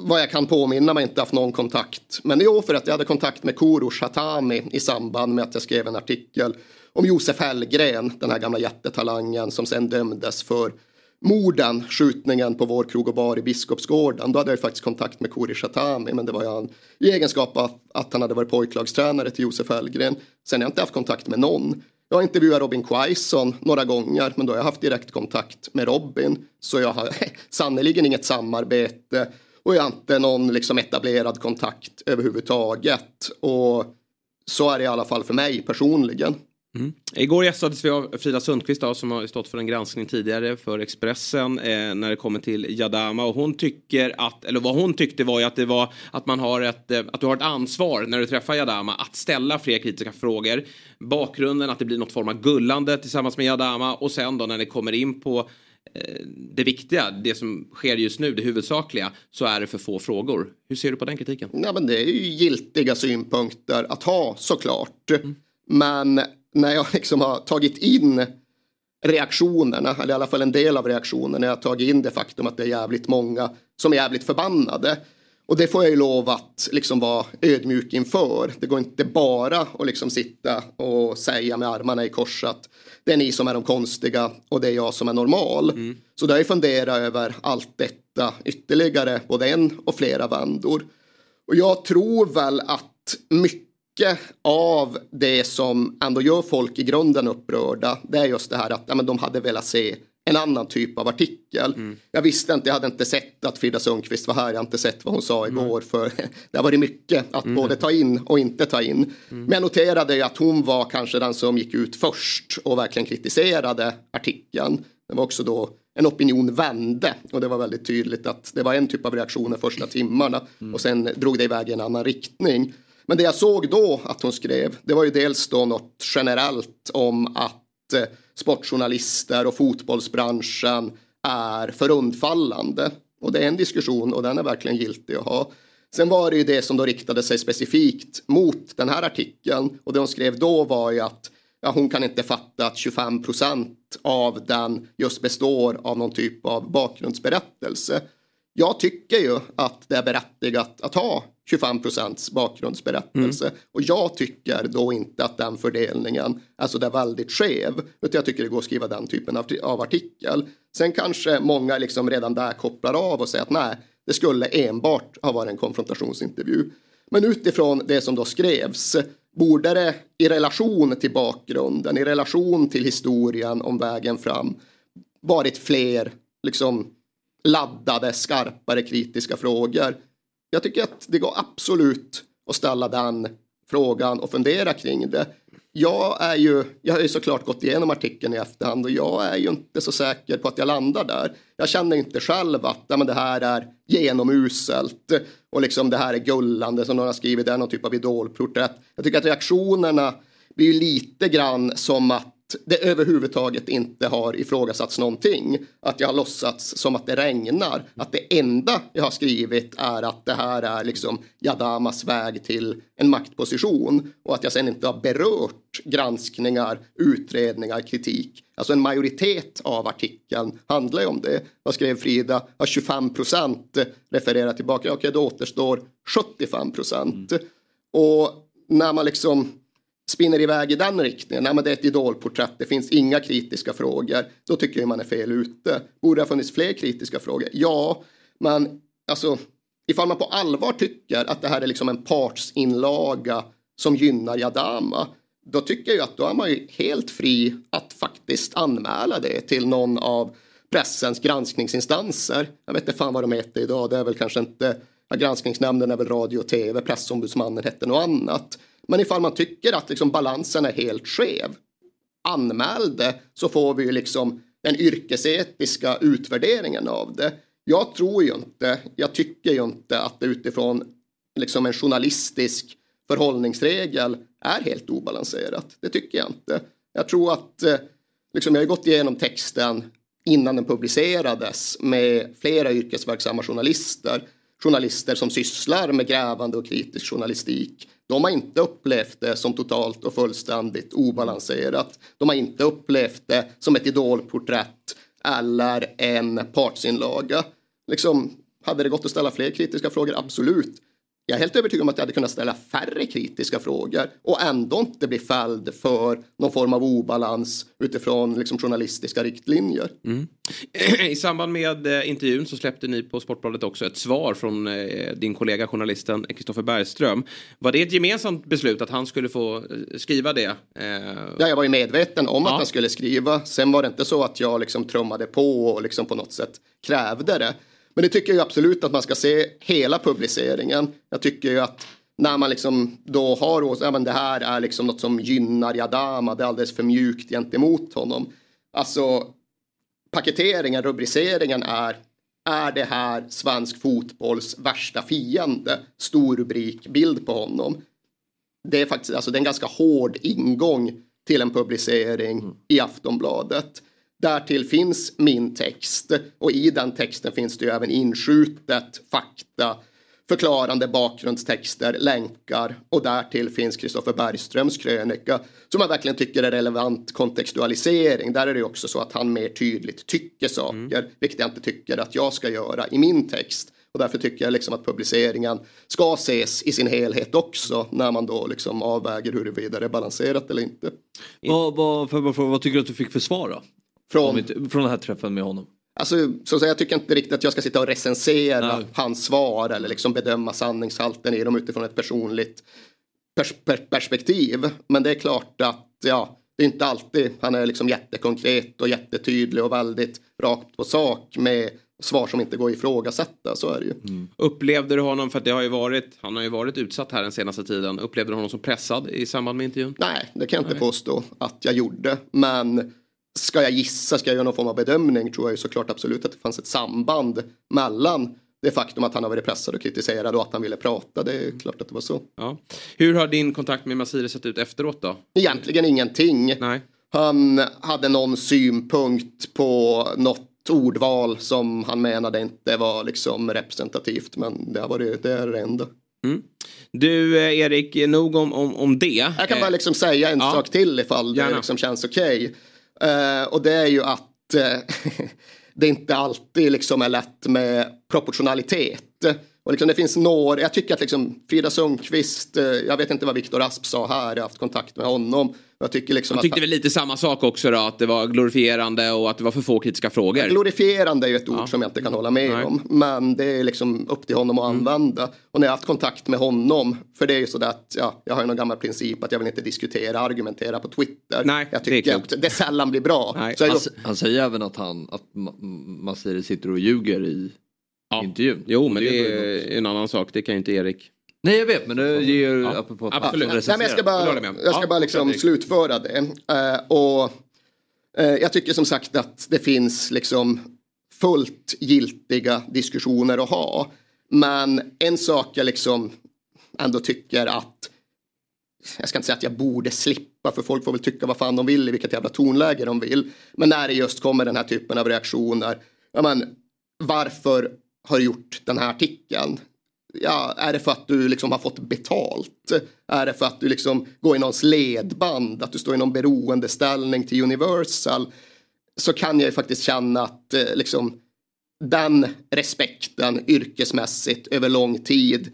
vad jag kan påminna mig inte haft någon kontakt. Men jo, för att jag hade kontakt med Korosh Hatami i samband med att jag skrev en artikel om Josef Hellgren, den här gamla jättetalangen som sen dömdes för morden, skjutningen på vår krog och bar i Biskopsgården. Då hade jag faktiskt kontakt med Kori Shatami men det var han i egenskap av att han hade varit pojklagstränare till Josef Hellgren. Sen har jag inte haft kontakt med någon. Jag har intervjuat Robin Quaison några gånger men då har jag haft direktkontakt med Robin. Så jag har sannerligen inget samarbete och jag har inte någon liksom etablerad kontakt överhuvudtaget. Och så är det i alla fall för mig personligen. Mm. Igår gästades vi av Frida Sundqvist då, som har stått för en granskning tidigare för Expressen eh, när det kommer till Jadama och hon tycker att, eller vad hon tyckte var ju att det var att man har ett, eh, att du har ett ansvar när du träffar Jadama att ställa fler kritiska frågor. Bakgrunden att det blir något form av gullande tillsammans med Jadama och sen då när det kommer in på det viktiga, det som sker just nu, det huvudsakliga, så är det för få frågor. Hur ser du på den kritiken? Ja, men det är ju giltiga synpunkter att ha såklart. Mm. Men när jag liksom har tagit in reaktionerna, eller i alla fall en del av reaktionerna, när jag har tagit in det faktum att det är jävligt många som är jävligt förbannade. Och det får jag ju lov att liksom vara ödmjuk inför. Det går inte bara att liksom sitta och säga med armarna i kors att det är ni som är de konstiga och det är jag som är normal. Så då har jag funderat över allt detta ytterligare, både en och flera vändor. Och jag tror väl att mycket av det som ändå gör folk i grunden upprörda, det är just det här att ja, men de hade velat se en annan typ av artikel. Jag visste inte, jag hade inte sett att Frida Sundqvist var här, jag har inte sett vad hon sa igår för det har varit mycket att både ta in och inte ta in. Men jag noterade ju att hon var kanske den som gick ut först och verkligen kritiserade artikeln. Det var också då en opinion vände och det var väldigt tydligt att det var en typ av reaktioner första timmarna och sen drog det iväg i en annan riktning. Men det jag såg då att hon skrev, det var ju dels då något generellt om att eh, sportjournalister och fotbollsbranschen är för undfallande. Och det är en diskussion och den är verkligen giltig att ha. Sen var det ju det som då riktade sig specifikt mot den här artikeln och det hon skrev då var ju att ja, hon kan inte fatta att 25 procent av den just består av någon typ av bakgrundsberättelse. Jag tycker ju att det är berättigat att ha 25 procents bakgrundsberättelse och jag tycker då inte att den fördelningen är så där väldigt skev utan jag tycker det går att skriva den typen av, av artikel. Sen kanske många liksom redan där kopplar av och säger att nej, det skulle enbart ha varit en konfrontationsintervju. Men utifrån det som då skrevs borde det i relation till bakgrunden, i relation till historien om vägen fram varit fler liksom laddade, skarpare kritiska frågor. Jag tycker att det går absolut att ställa den frågan och fundera kring det. Jag är ju, jag har ju såklart gått igenom artikeln i efterhand och jag är ju inte så säker på att jag landar där. Jag känner inte själv att men det här är genomuselt och liksom det här är gullande som någon har skrivit, det är någon typ av idolporträtt. Jag tycker att reaktionerna blir ju lite grann som att det överhuvudtaget inte har ifrågasatts någonting. Att jag har låtsats som att det regnar. Att det enda jag har skrivit är att det här är liksom Jadamas väg till en maktposition. Och att jag sen inte har berört granskningar, utredningar, kritik. Alltså en majoritet av artikeln handlar ju om det. Vad skrev Frida? Ja, 25 procent refererar tillbaka. Okej, då återstår 75 procent. Och när man liksom spinner iväg i den riktningen, nej men det är ett idolporträtt, det finns inga kritiska frågor, då tycker jag man är fel ute. Borde det ha funnits fler kritiska frågor? Ja, men alltså ifall man på allvar tycker att det här är liksom en partsinlaga som gynnar Jadama, då tycker jag att då är man ju helt fri att faktiskt anmäla det till någon av pressens granskningsinstanser. Jag vet inte fan vad de heter idag, det är väl kanske inte, ja, granskningsnämnden är väl radio och tv, pressombudsmannen hette något annat. Men ifall man tycker att liksom balansen är helt skev, anmäl det så får vi ju liksom den yrkesetiska utvärderingen av det. Jag tror ju inte, jag tycker ju inte att det utifrån liksom en journalistisk förhållningsregel är helt obalanserat. Det tycker jag inte. Jag tror att, eh, liksom jag har gått igenom texten innan den publicerades med flera yrkesverksamma journalister. Journalister som sysslar med grävande och kritisk journalistik. De har inte upplevt det som totalt och fullständigt obalanserat. De har inte upplevt det som ett idolporträtt eller en partsinlaga. Liksom, hade det gått att ställa fler kritiska frågor? Absolut. Jag är helt övertygad om att jag hade kunnat ställa färre kritiska frågor och ändå inte bli fälld för någon form av obalans utifrån liksom, journalistiska riktlinjer. Mm. I samband med eh, intervjun så släppte ni på Sportbladet också ett svar från eh, din kollega journalisten Kristoffer Bergström. Var det ett gemensamt beslut att han skulle få eh, skriva det? Ja, jag var ju medveten om Ja. att han skulle skriva. Sen var det inte så att jag liksom trummade på och liksom på något sätt krävde det. Men det tycker jag absolut att man ska se hela publiceringen. Jag tycker ju att när man liksom då har ja men det här är liksom något som gynnar Jadama, det är alldeles för mjukt gentemot honom. Alltså paketeringen, rubriceringen är är det här svensk fotbolls värsta fiende? Stor rubrik, bild på honom. Det är faktiskt alltså, det är en ganska hård ingång till en publicering i Aftonbladet. Därtill finns min text och i den texten finns det även inskjutet fakta, förklarande bakgrundstexter, länkar och därtill finns Kristoffer Bergströms krönika som jag verkligen tycker är relevant kontextualisering. Där är det också så att han mer tydligt tycker saker, vilket jag inte tycker att jag ska göra i min text. Och därför tycker jag liksom att publiceringen ska ses i sin helhet också när man då liksom avväger huruvida det är balanserat eller inte. Vad, vad, för, vad, vad tycker du att du fick för svar då? Från? Från den här träffen med honom? Alltså, så säga, jag tycker inte riktigt att jag ska sitta och recensera hans svar eller liksom bedöma sanningshalten i dem utifrån ett personligt pers per perspektiv. Men det är klart att ja, det är inte alltid han är liksom jättekonkret och jättetydlig och väldigt rakt på sak med svar som inte går att ifrågasätta. Så är det ju. Upplevde du honom, för att det har ju varit, han har ju varit utsatt här den senaste tiden. Upplevde du honom som pressad i samband med intervjun? Nej, det kan jag inte Nej. påstå att jag gjorde. Men ska jag gissa, ska jag göra någon form av bedömning tror jag ju såklart absolut att det fanns ett samband mellan det faktum att han har varit pressad och kritiserad och att han ville prata. Det är klart att det var så. Ja. Hur har din kontakt med Masire sett ut efteråt då? Egentligen ingenting. Nej. Han hade någon synpunkt på något ordval som han menade inte var liksom representativt. Men det, har varit, det är det enda. Mm. Du eh, Erik, nog om, om, om det. Jag kan bara Eh, liksom säga en ja. sak till ifall det Gärna. liksom känns okej. Eh, och det är ju att eh, det inte alltid liksom är lätt med proportionalitet. Och liksom det finns några, jag tycker att liksom Frida Sundqvist, eh, jag vet inte vad Viktor Asp sa här, jag har haft kontakt med honom. Jag tycker liksom Han att tyckte väl lite samma sak också då, att det var glorifierande och att det var för få kritiska frågor. Glorifierande är ju ett ord som jag inte kan hålla med Nej. om. Men det är liksom upp till honom att Mm. använda. Och när jag har haft kontakt med honom, för det är ju sådär att ja, jag har ju någon gammal princip att jag vill inte diskutera, argumentera på Twitter. Nej, jag det är tycker klokt. att det sällan blir bra. Så jag, han, han säger även att, han, att Ma- Masiri sitter och ljuger i intervjun. Jo, men det ju är en annan sak. Det kan ju inte Erik. Nej, jag vet, men det ger Ja, apropå absolut. Nej, men jag ska bara, jag ska Ja, bara liksom slutföra det. Eh, och eh, jag tycker som sagt att det finns liksom fullt giltiga diskussioner att ha. Men en sak jag liksom ändå tycker att jag ska inte säga att jag borde slippa för folk får väl tycka vad fan de vill i vilket jävla tonläge de vill. Men när det just kommer den här typen av reaktioner. Ja, men, varför har gjort den här artikeln? Ja, är det för att du liksom har fått betalt? Är det för att du liksom går i någons ledband? Att du står i någon beroendeställning till Universal? Så kan jag ju faktiskt känna att eh, liksom, den respekten yrkesmässigt över lång tid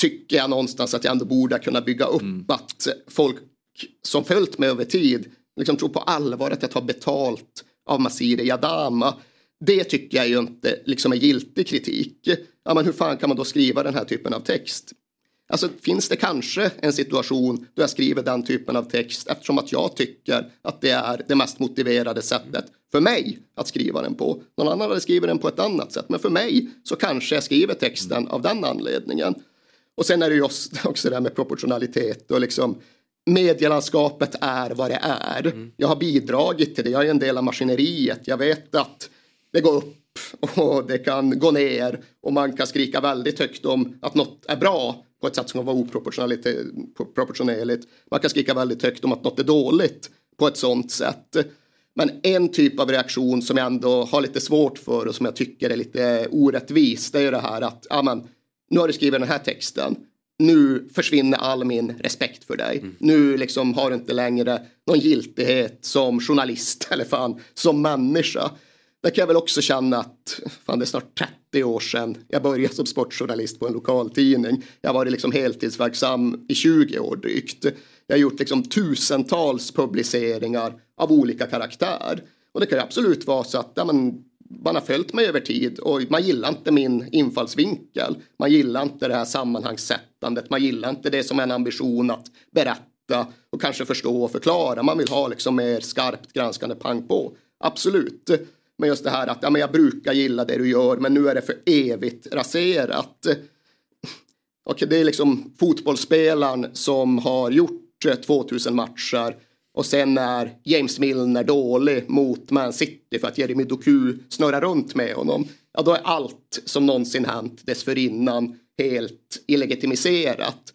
tycker jag någonstans att jag ändå borde kunna bygga upp att folk som följt mig över tid liksom tror på allvar att jag tar betalt av Masiri Yadama. Det tycker jag ju inte liksom är giltig kritik. Ja, men hur fan kan man då skriva den här typen av text? Alltså finns det kanske en situation då jag skriver den typen av text eftersom att jag tycker att det är det mest motiverade sättet för mig att skriva den på. Någon annan hade skrivit den på ett annat sätt men för mig så kanske jag skriver texten av den anledningen. Och sen är det ju också det här med proportionalitet och liksom medielandskapet är vad det är. Jag har bidragit till det, jag är en del av maskineriet. Jag vet att det går upp och det kan gå ner och man kan skrika väldigt högt om att något är bra på ett sätt som kan vara oproportionerligt. proportionerligt. Man kan skrika väldigt högt om att något är dåligt på ett sånt sätt. Men en typ av reaktion som jag ändå har lite svårt för och som jag tycker är lite orättvis det är ju det här att ja, men, nu har du skrivit den här texten. Nu försvinner all min respekt för dig. Nu liksom har du inte längre någon giltighet som journalist eller fan som människa. Där kan jag väl också känna att fan, det är snart 30 år sedan jag började som sportjournalist på en lokaltidning. Jag har varit liksom heltidsverksam i 20 år drygt. Jag har gjort liksom tusentals publiceringar av olika karaktär. Och det kan ju absolut vara så att ja, men, man har följt mig över tid och man gillar inte min infallsvinkel. Man gillar inte det här sammanhangssättandet. Man gillar inte det som en ambition att berätta och kanske förstå och förklara. Man vill ha liksom mer skarpt granskande pang på. Absolut. Men just det här att ja, men jag brukar gilla det du gör men nu är det för evigt raserat. Okej, det är liksom fotbollsspelaren som har gjort eh, 2000 matcher och sen är James Milner dålig mot Man City för att Jeremy Doku snurrar runt med honom. Ja, då är allt som någonsin hänt dessförinnan helt illegitimiserat.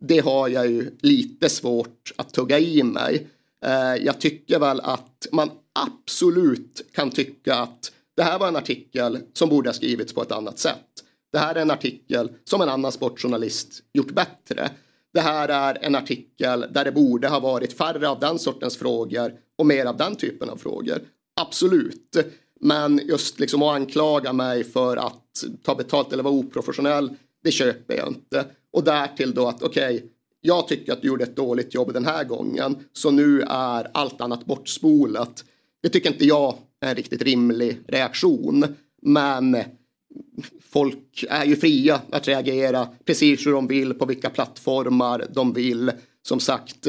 Det har jag ju lite svårt att tugga i mig. Eh, jag tycker väl att man absolut kan tycka att det här var en artikel som borde ha skrivits på ett annat sätt. Det här är en artikel som en annan sportjournalist gjort bättre. Det här är en artikel där det borde ha varit färre av den sortens frågor och mer av den typen av frågor. Absolut. Men just liksom att anklaga mig för att ta betalt eller vara oprofessionell, det köper jag inte. Och därtill då att okej, jag tycker att du gjorde ett dåligt jobb den här gången, så nu är allt annat bortspolat. Det tycker inte jag är en riktigt rimlig reaktion. Men folk är ju fria att reagera precis hur de vill på vilka plattformar de vill. Som sagt,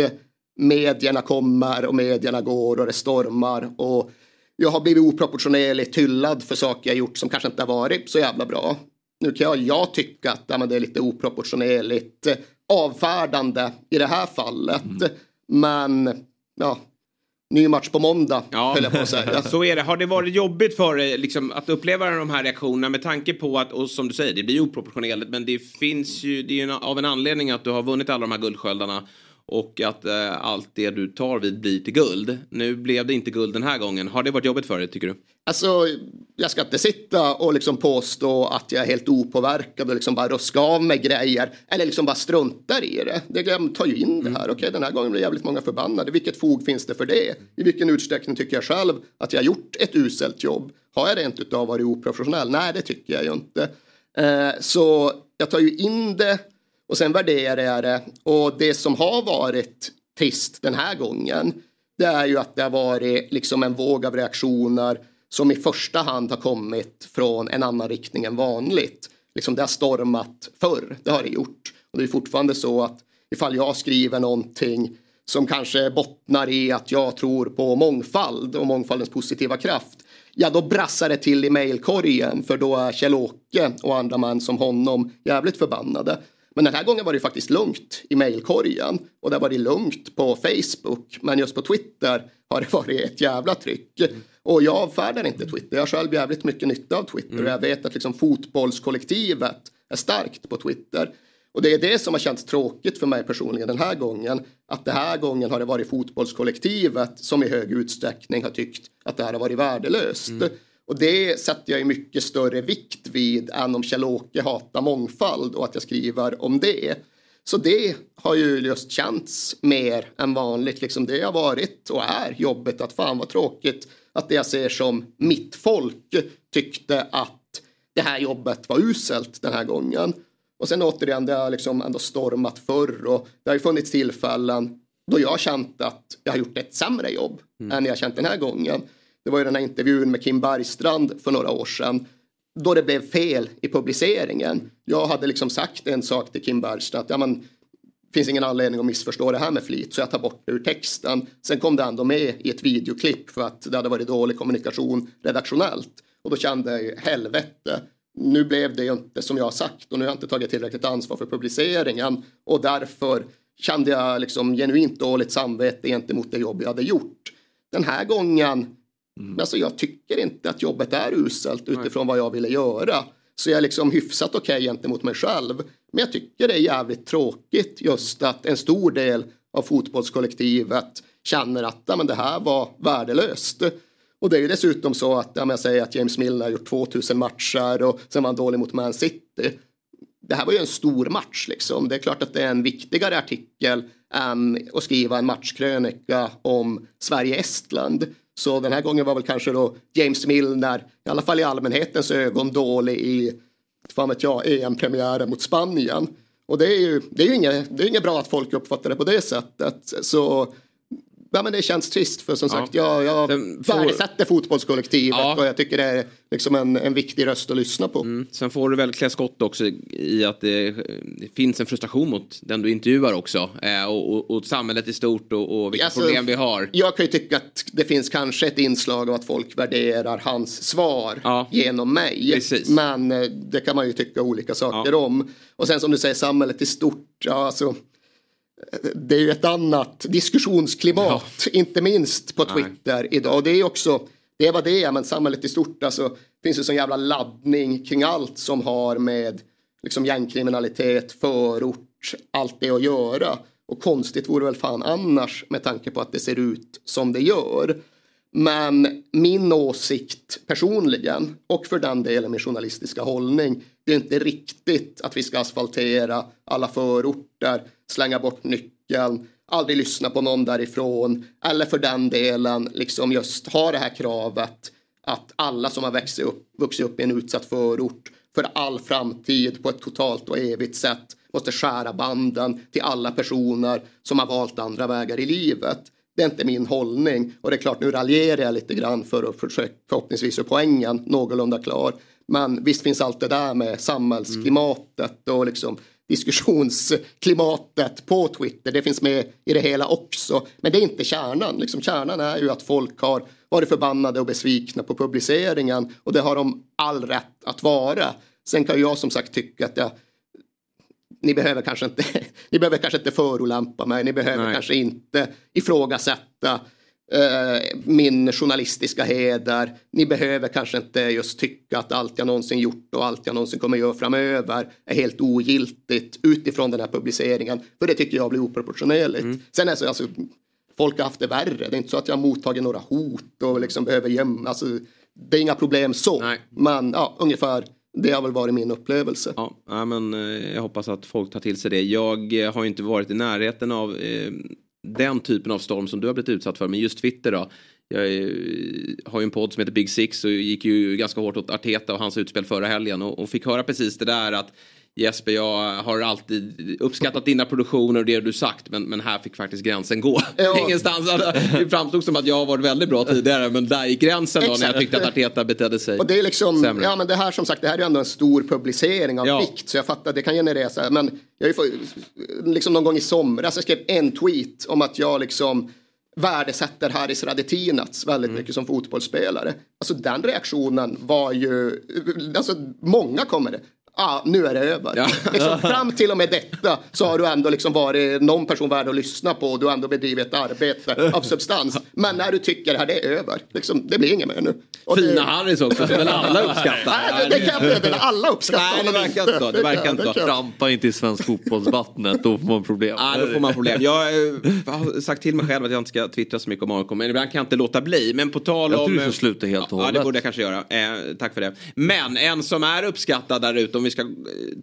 medierna kommer och medierna går och det stormar. Och jag har blivit oproportionerligt hyllad för saker jag gjort som kanske inte har varit så jävla bra. Nu kan jag, jag tycka att ja, det är lite oproportionerligt avfärdande i det här fallet. Men ja, ny match på måndag höll jag på att säga. Så är det. Har det varit jobbigt för dig liksom, att uppleva de här reaktionerna med tanke på att, och som du säger, det blir oproportionerligt men det finns ju, det är ju av en anledning att du har vunnit alla de här guldsköldarna och att eh, allt det du tar vid blir till guld. Nu blev det inte guld den här gången. Har det varit jobbigt för dig tycker du? Alltså, jag ska inte sitta och liksom påstå att jag är helt opåverkad och liksom bara ruska av mig grejer. Eller liksom bara struntar i det. det jag tar ju in det här. Okej, den här gången blir jävligt många förbannade. Vilket fog finns det för det? I vilken utsträckning tycker jag själv att jag har gjort ett uselt jobb? Har jag rent utav varit oprofessionell? Nej, det tycker jag ju inte. Eh, så jag tar ju in det och sen värderar jag det. Och det som har varit trist den här gången det är ju att det har varit liksom en våg av reaktioner som i första hand har kommit från en annan riktning än vanligt. Liksom det har stormat förr, det har det gjort. Och det är fortfarande så att ifall jag skriver någonting som kanske bottnar i att jag tror på mångfald och mångfaldens positiva kraft. Ja, då brassar det till i mejlkorgen för då är Kjell-Åke och andra män som honom jävligt förbannade. Men den här gången var det faktiskt lugnt i mejlkorgen och det har varit lugnt på Facebook. Men just på Twitter har det varit ett jävla tryck. Och jag avfärdar inte Twitter. Jag har själv jävligt mycket nytta av Twitter och jag vet att liksom fotbollskollektivet är starkt på Twitter. Och det är det som har känts tråkigt för mig personligen den här gången. Att den här gången har det varit fotbollskollektivet som i hög utsträckning har tyckt att det här har varit värdelöst. Och det sätter jag i mycket större vikt vid än om Kjell-Åke hatar mångfald och att jag skriver om det. Så det har ju just känts mer än vanligt. Liksom det har varit och är jobbigt att fan vad tråkigt att det jag ser som mitt folk tyckte att det här jobbet var uselt den här gången. Och sen återigen, det har liksom ändå stormat förr och det har ju funnits tillfällen då jag har känt att jag har gjort ett sämre jobb än jag har känt den här gången. Det var ju den här intervjun med Kim Bergstrand för några år sedan då det blev fel i publiceringen. Jag hade liksom sagt en sak till Kim Bergstrand att ja, men, finns ingen anledning att missförstå det här med flit så jag tar bort det ur texten. Sen kom det ändå med i ett videoklipp för att det hade varit dålig kommunikation redaktionellt. Och då kände jag ju helvete. Nu blev det ju inte som jag har sagt och nu har jag inte tagit tillräckligt ansvar för publiceringen och därför kände jag liksom genuint dåligt samvete gentemot det jobb jag hade gjort. Den här gången Alltså jag tycker inte att jobbet är uselt utifrån vad jag ville göra. Så jag är liksom hyfsat okej gentemot mig själv. Men jag tycker det är jävligt tråkigt just att en stor del av fotbollskollektivet känner att ja, men det här var värdelöst. Och det är ju dessutom så att ja, jag säger att James Milner har gjort 2000 matcher och sen var han dålig mot Man City. Det här var ju en stor match liksom. Det är klart att det är en viktigare artikel än att skriva en matchkrönika om Sverige-Estland. Så den här gången var väl kanske då James Milner, i alla fall i allmänhetens ögon, dålig i, fan vet jag, EM-premiären mot Spanien. Och det är ju, det är ju inget, det är inget bra att folk uppfattar det på det sättet. Så ja, men det känns trist för som sagt jag, jag får- värdesätter fotbollskollektivet och jag tycker det är liksom en, en viktig röst att lyssna på. Sen får du väl klä skott också i att det, det finns en frustration mot den du intervjuar också. Eh, och, och, och samhället i stort och, och vilka Alltså, problem vi har. Jag kan ju tycka att det finns kanske ett inslag av att folk värderar hans svar genom mig. Precis. Men eh, det kan man ju tycka olika saker om. Och sen som du säger, samhället i stort. Ja, alltså, det är ju ett annat diskussionsklimat, inte minst på Twitter idag. Och det är också, det är vad det är, men samhället i stort, alltså, finns ju sån jävla laddning kring allt som har med liksom gängkriminalitet, förort, allt det att göra. Och konstigt vore väl fan annars med tanke på att det ser ut som det gör. Men min åsikt personligen och för den delen min journalistiska hållning det är inte riktigt att vi ska asfaltera alla förorter, slänga bort nyckeln, aldrig lyssna på någon därifrån eller för den delen liksom just ha det här kravet att alla som har växt upp, vuxit upp i en utsatt förort för all framtid på ett totalt och evigt sätt måste skära banden till alla personer som har valt andra vägar i livet. Det är inte min hållning och det är klart nu raljerar jag lite grann för att försöka förhoppningsvis är poängen någorlunda klar. Men visst finns allt det där med samhällsklimatet och liksom diskussionsklimatet på Twitter. Det finns med i det hela också. Men det är inte kärnan. Liksom kärnan är ju att folk har varit förbannade och besvikna på publiceringen och det har de all rätt att vara. Sen kan jag som sagt tycka att jag ni behöver kanske inte, ni behöver kanske inte förolämpa mig, ni behöver Nej. kanske inte ifrågasätta eh, min journalistiska heder. Ni behöver kanske inte just tycka att allt jag någonsin gjort och allt jag någonsin kommer göra framöver är helt ogiltigt utifrån den här publiceringen. För det tycker jag blir oproportionerligt. Mm. Sen är så, alltså, folk har haft det värre. Det är inte så att jag har mottagit några hot och liksom behöver gömma. Alltså, det är inga problem så. Men ja, ungefär det har väl varit min upplevelse. Ja, men eh, jag hoppas att folk tar till sig det. Jag eh, har ju inte varit i närheten av eh, den typen av storm som du har blivit utsatt för. Men just Twitter då. Jag eh, har ju en podd som heter Big Six och gick ju ganska hårt åt Arteta och hans utspel förra helgen. Och fick höra precis det där att Jesper, jag har alltid uppskattat dina produktioner och det du sagt men, men här fick faktiskt gränsen gå. Ja. Ingenstans. Det framstod som att jag har varit väldigt bra tidigare men där gick gränsen då när jag Exakt. tyckte att Arteta betedde sig Och det är liksom, sämre. ja men det här som sagt, det här är ändå en stor publicering av Ja. vikt. Så jag fattar, det kan generera så här, men jag har ju liksom någon gång i somras, jag skrev en tweet om att jag liksom värdesätter Haris Radetinac väldigt Mm. mycket som fotbollsspelare. Alltså den reaktionen var ju, alltså många kommer det. Ah, nu är det över. Liksom, fram till och med detta så har du ändå liksom varit någon person värd att lyssna på och du har ändå bedrivit ett arbete av substans. Men när du tycker det här det är över, liksom, det blir inget mer nu. Och Fina det- Harris också, som väl alla uppskattar. Nej, det, det kan jag inte. Alla uppskattar Nej, det verkar inte. så. Det verkar inte så. Trampa inte i svensk fotbollsvattnet, då får man problem. Ja, då får man problem. Jag eh, har sagt till mig själv att jag inte ska twittra så mycket om AIK, men ibland kan jag inte låta bli. Men på tal Jag om... tror du ska sluta helt och Ja, det hållet. borde jag kanske göra. Eh, tack för det. Men en som är uppskattad där ute, om vi ska eh,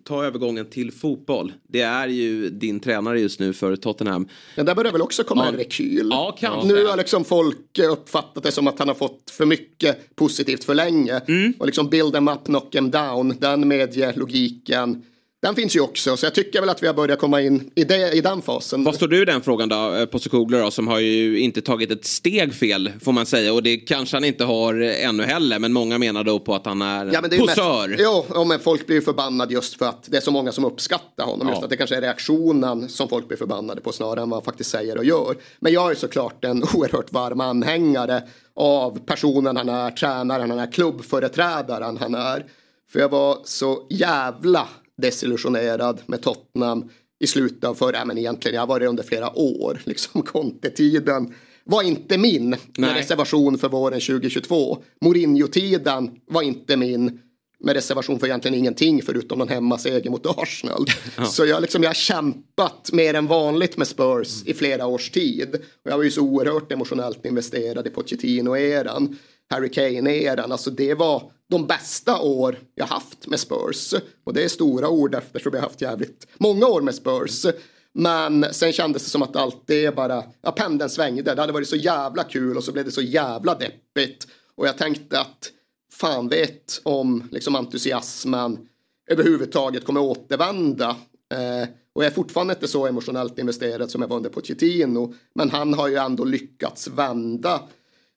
ta övergången till fotboll. Det är ju din tränare just nu för Tottenham. Men där börjar väl också komma Ja. en rekyl. Ja, kanske. Nu har liksom folk eh, uppfattat det som att han har fått för mycket positivt för länge. Mm. Och liksom build them up, knock them down. Den medielogiken. Den finns ju också. Så jag tycker väl att vi har börjat komma in i, det, i den fasen. Vad står du i den frågan då, eh, Postecoglou då, som har ju inte tagit ett steg fel får man säga. Och det kanske han inte har eh, ännu heller, men många menar då på att han är Ja, men det är ju posör. Mest, jo, ja, men folk blir ju förbannade just för att det är så många som uppskattar honom. Ja. Just att det kanske är reaktionen som folk blir förbannade på snarare än vad han faktiskt säger och gör. Men jag är såklart en oerhört varm anhängare av personen han är, tränaren han är, klubbföreträdaren han är. För jag var så jävla desillusionerad med Tottenham i slutet av förra, ja, men egentligen jag var det under flera år, liksom Conte-tiden var inte min med Nej. reservation för våren 2022. Mourinho-tiden var inte min med reservation för egentligen ingenting förutom någon hemmaseger mot Arsenal. Så jag, liksom, jag har kämpat mer än vanligt med Spurs i flera års tid. Och jag var ju så oerhört emotionellt investerad i Pochettino-eran, Harry Kane-eran. Alltså det var de bästa år jag haft med Spurs. Och det är stora ord eftersom jag har haft jävligt många år med Spurs. Men sen kändes det som att allt det bara, ja pendeln svängde. Det hade varit så jävla kul och så blev det så jävla deppigt. Och jag tänkte att fan vet om liksom entusiasmen överhuvudtaget kommer återvända. Eh, och jag är fortfarande inte så emotionellt investerad som jag var under Pochettino. Men han har ju ändå lyckats vända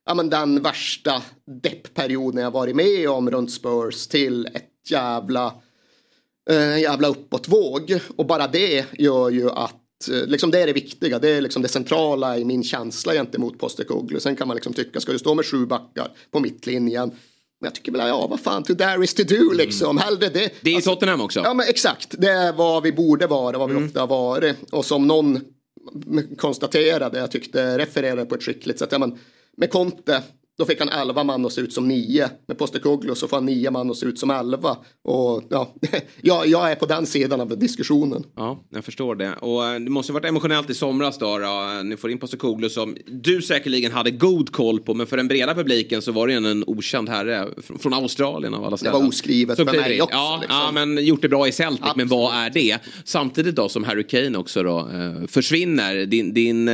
ja, men den värsta deppperioden jag varit med om runt Spurs till ett jävla, eh, en jävla uppåtvåg. Och bara det gör ju att eh, Liksom det är det viktiga, det är liksom det centrala i min känsla gentemot Postecoglou. Sen kan man liksom tycka, ska du stå med sju backar på mittlinjen? Men jag tycker väl, ja vad fan, to there is to do liksom. Hellre det. Det är i Tottenham också. Ja men exakt, det är vad vi borde vara, vad vi ofta har varit. Och som någon konstaterade, jag tyckte refererade på ett skickligt sätt. Ja, men med Conte, då fick han 11 man att se ut som 9. Med Postecoglou så får han 9 man att se ut som 11. Och ja, jag, jag är på den sidan av diskussionen. Ja, jag förstår det. Och eh, det måste ha varit emotionellt i somras då. då. Ni får in Postecoglou som du säkerligen hade god koll på. Men för den breda publiken så var det ju en okänd herre fr- från Australien av alla Det ställen. var oskrivet för mig det. också, Ja, liksom. ja, men gjort det bra i Celtic. Men vad är det? Samtidigt då som Harry Kane också då eh, försvinner. Din, din eh,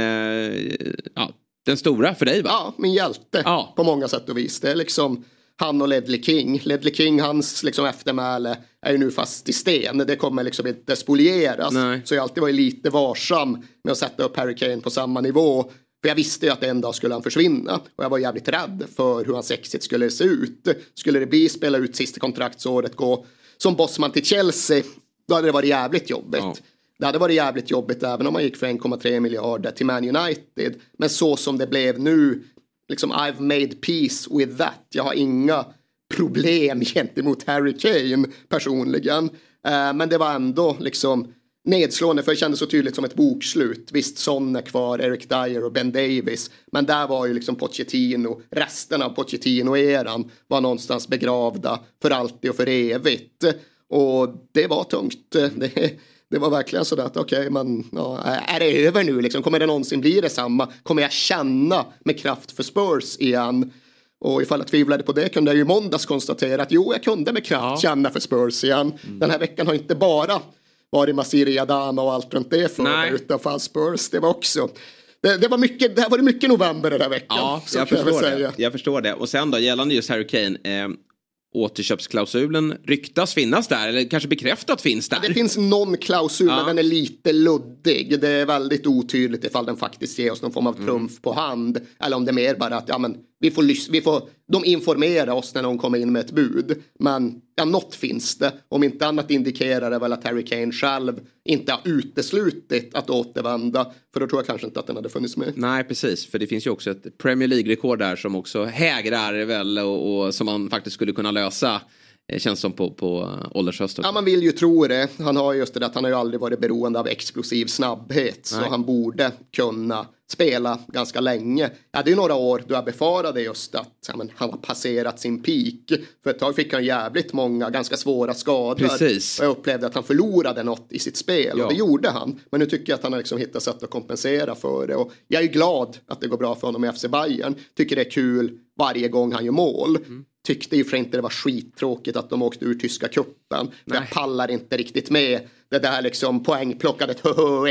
ja, den stora för dig va? Ja, min hjälte på många sätt och vis. Det är liksom Han och Ledley King. Ledley King, hans liksom eftermäle är ju nu fast i sten. Det kommer liksom inte spolieras. Nej. Så jag har alltid varit lite varsam med att sätta upp Harry Kane på samma nivå. För jag visste ju att en dag skulle han försvinna. Och jag var jävligt rädd för hur hans exit skulle se ut. Skulle det bli spela ut sista kontraktsåret, gå som bossman till Chelsea. Då hade det varit jävligt jobbigt. Det hade varit jävligt jobbigt även om man gick för 1,3 miljarder till Man United. Men så som det blev nu, liksom I've made peace with that. Jag har inga problem gentemot Harry Kane personligen. Eh, men det var ändå liksom nedslående för det kändes så tydligt som ett bokslut. Visst, Son är kvar, Eric Dyer och Ben Davis. Men där var ju liksom Pochettino, resten av Pochettino-eran var någonstans begravda för alltid och för evigt. Och det var tungt. Det, det var verkligen sådär att okej, men ja, är det över nu liksom? Kommer det någonsin bli detsamma? Kommer jag känna med kraft för Spurs igen? Och ifall jag tvivlade på det kunde jag ju i måndags konstatera att jo, jag kunde med kraft känna för Spurs igen. Den här veckan har inte bara varit Masiri Adama och allt runt det för mig, utan fan Spurs, det var också. Det, det, var mycket, det har varit mycket november den här veckan. Ja, så jag väl förstår, det. jag förstår det. Och sen då, gällande just Harry Kane. Eh, återköpsklausulen ryktas finnas där, eller kanske bekräftat finns där. Det finns någon klausul, men den är lite luddig. Det är väldigt otydligt ifall den faktiskt ger oss någon form av Mm. trumf på hand. Eller om det är mer bara att ja, men, vi får, vi får, de informerar oss när de kommer in med ett bud. Men ja, något finns det. Om inte annat indikerar det väl att Harry Kane själv inte har uteslutit att återvända. För då tror jag kanske inte att den hade funnits med. Nej, precis. För det finns ju också ett Premier League-rekord där som också hägrar väl och, och som man faktiskt skulle kunna lösa eh, Känns som på, på eh, åldershöst. också. Ja, man vill ju tro det. Han har just det att han har ju aldrig varit beroende av explosiv snabbhet. Så Nej. han borde kunna spela ganska länge. Jag hade ju några år då jag befarade just att ja, han har passerat sin peak. För ett tag fick han jävligt många ganska svåra skador. Precis. Och jag upplevde att han förlorade något i sitt spel. Ja. Och det gjorde han. Men nu tycker jag att han har liksom hittat sätt att kompensera för det. Och jag är ju glad att det går bra för honom i FC Bayern. Tycker det är kul varje gång han gör mål. Mm. Tyckte ju för inte det var skittråkigt att de åkte ur tyska cupen. För jag pallar inte riktigt med det där liksom poängplockandet.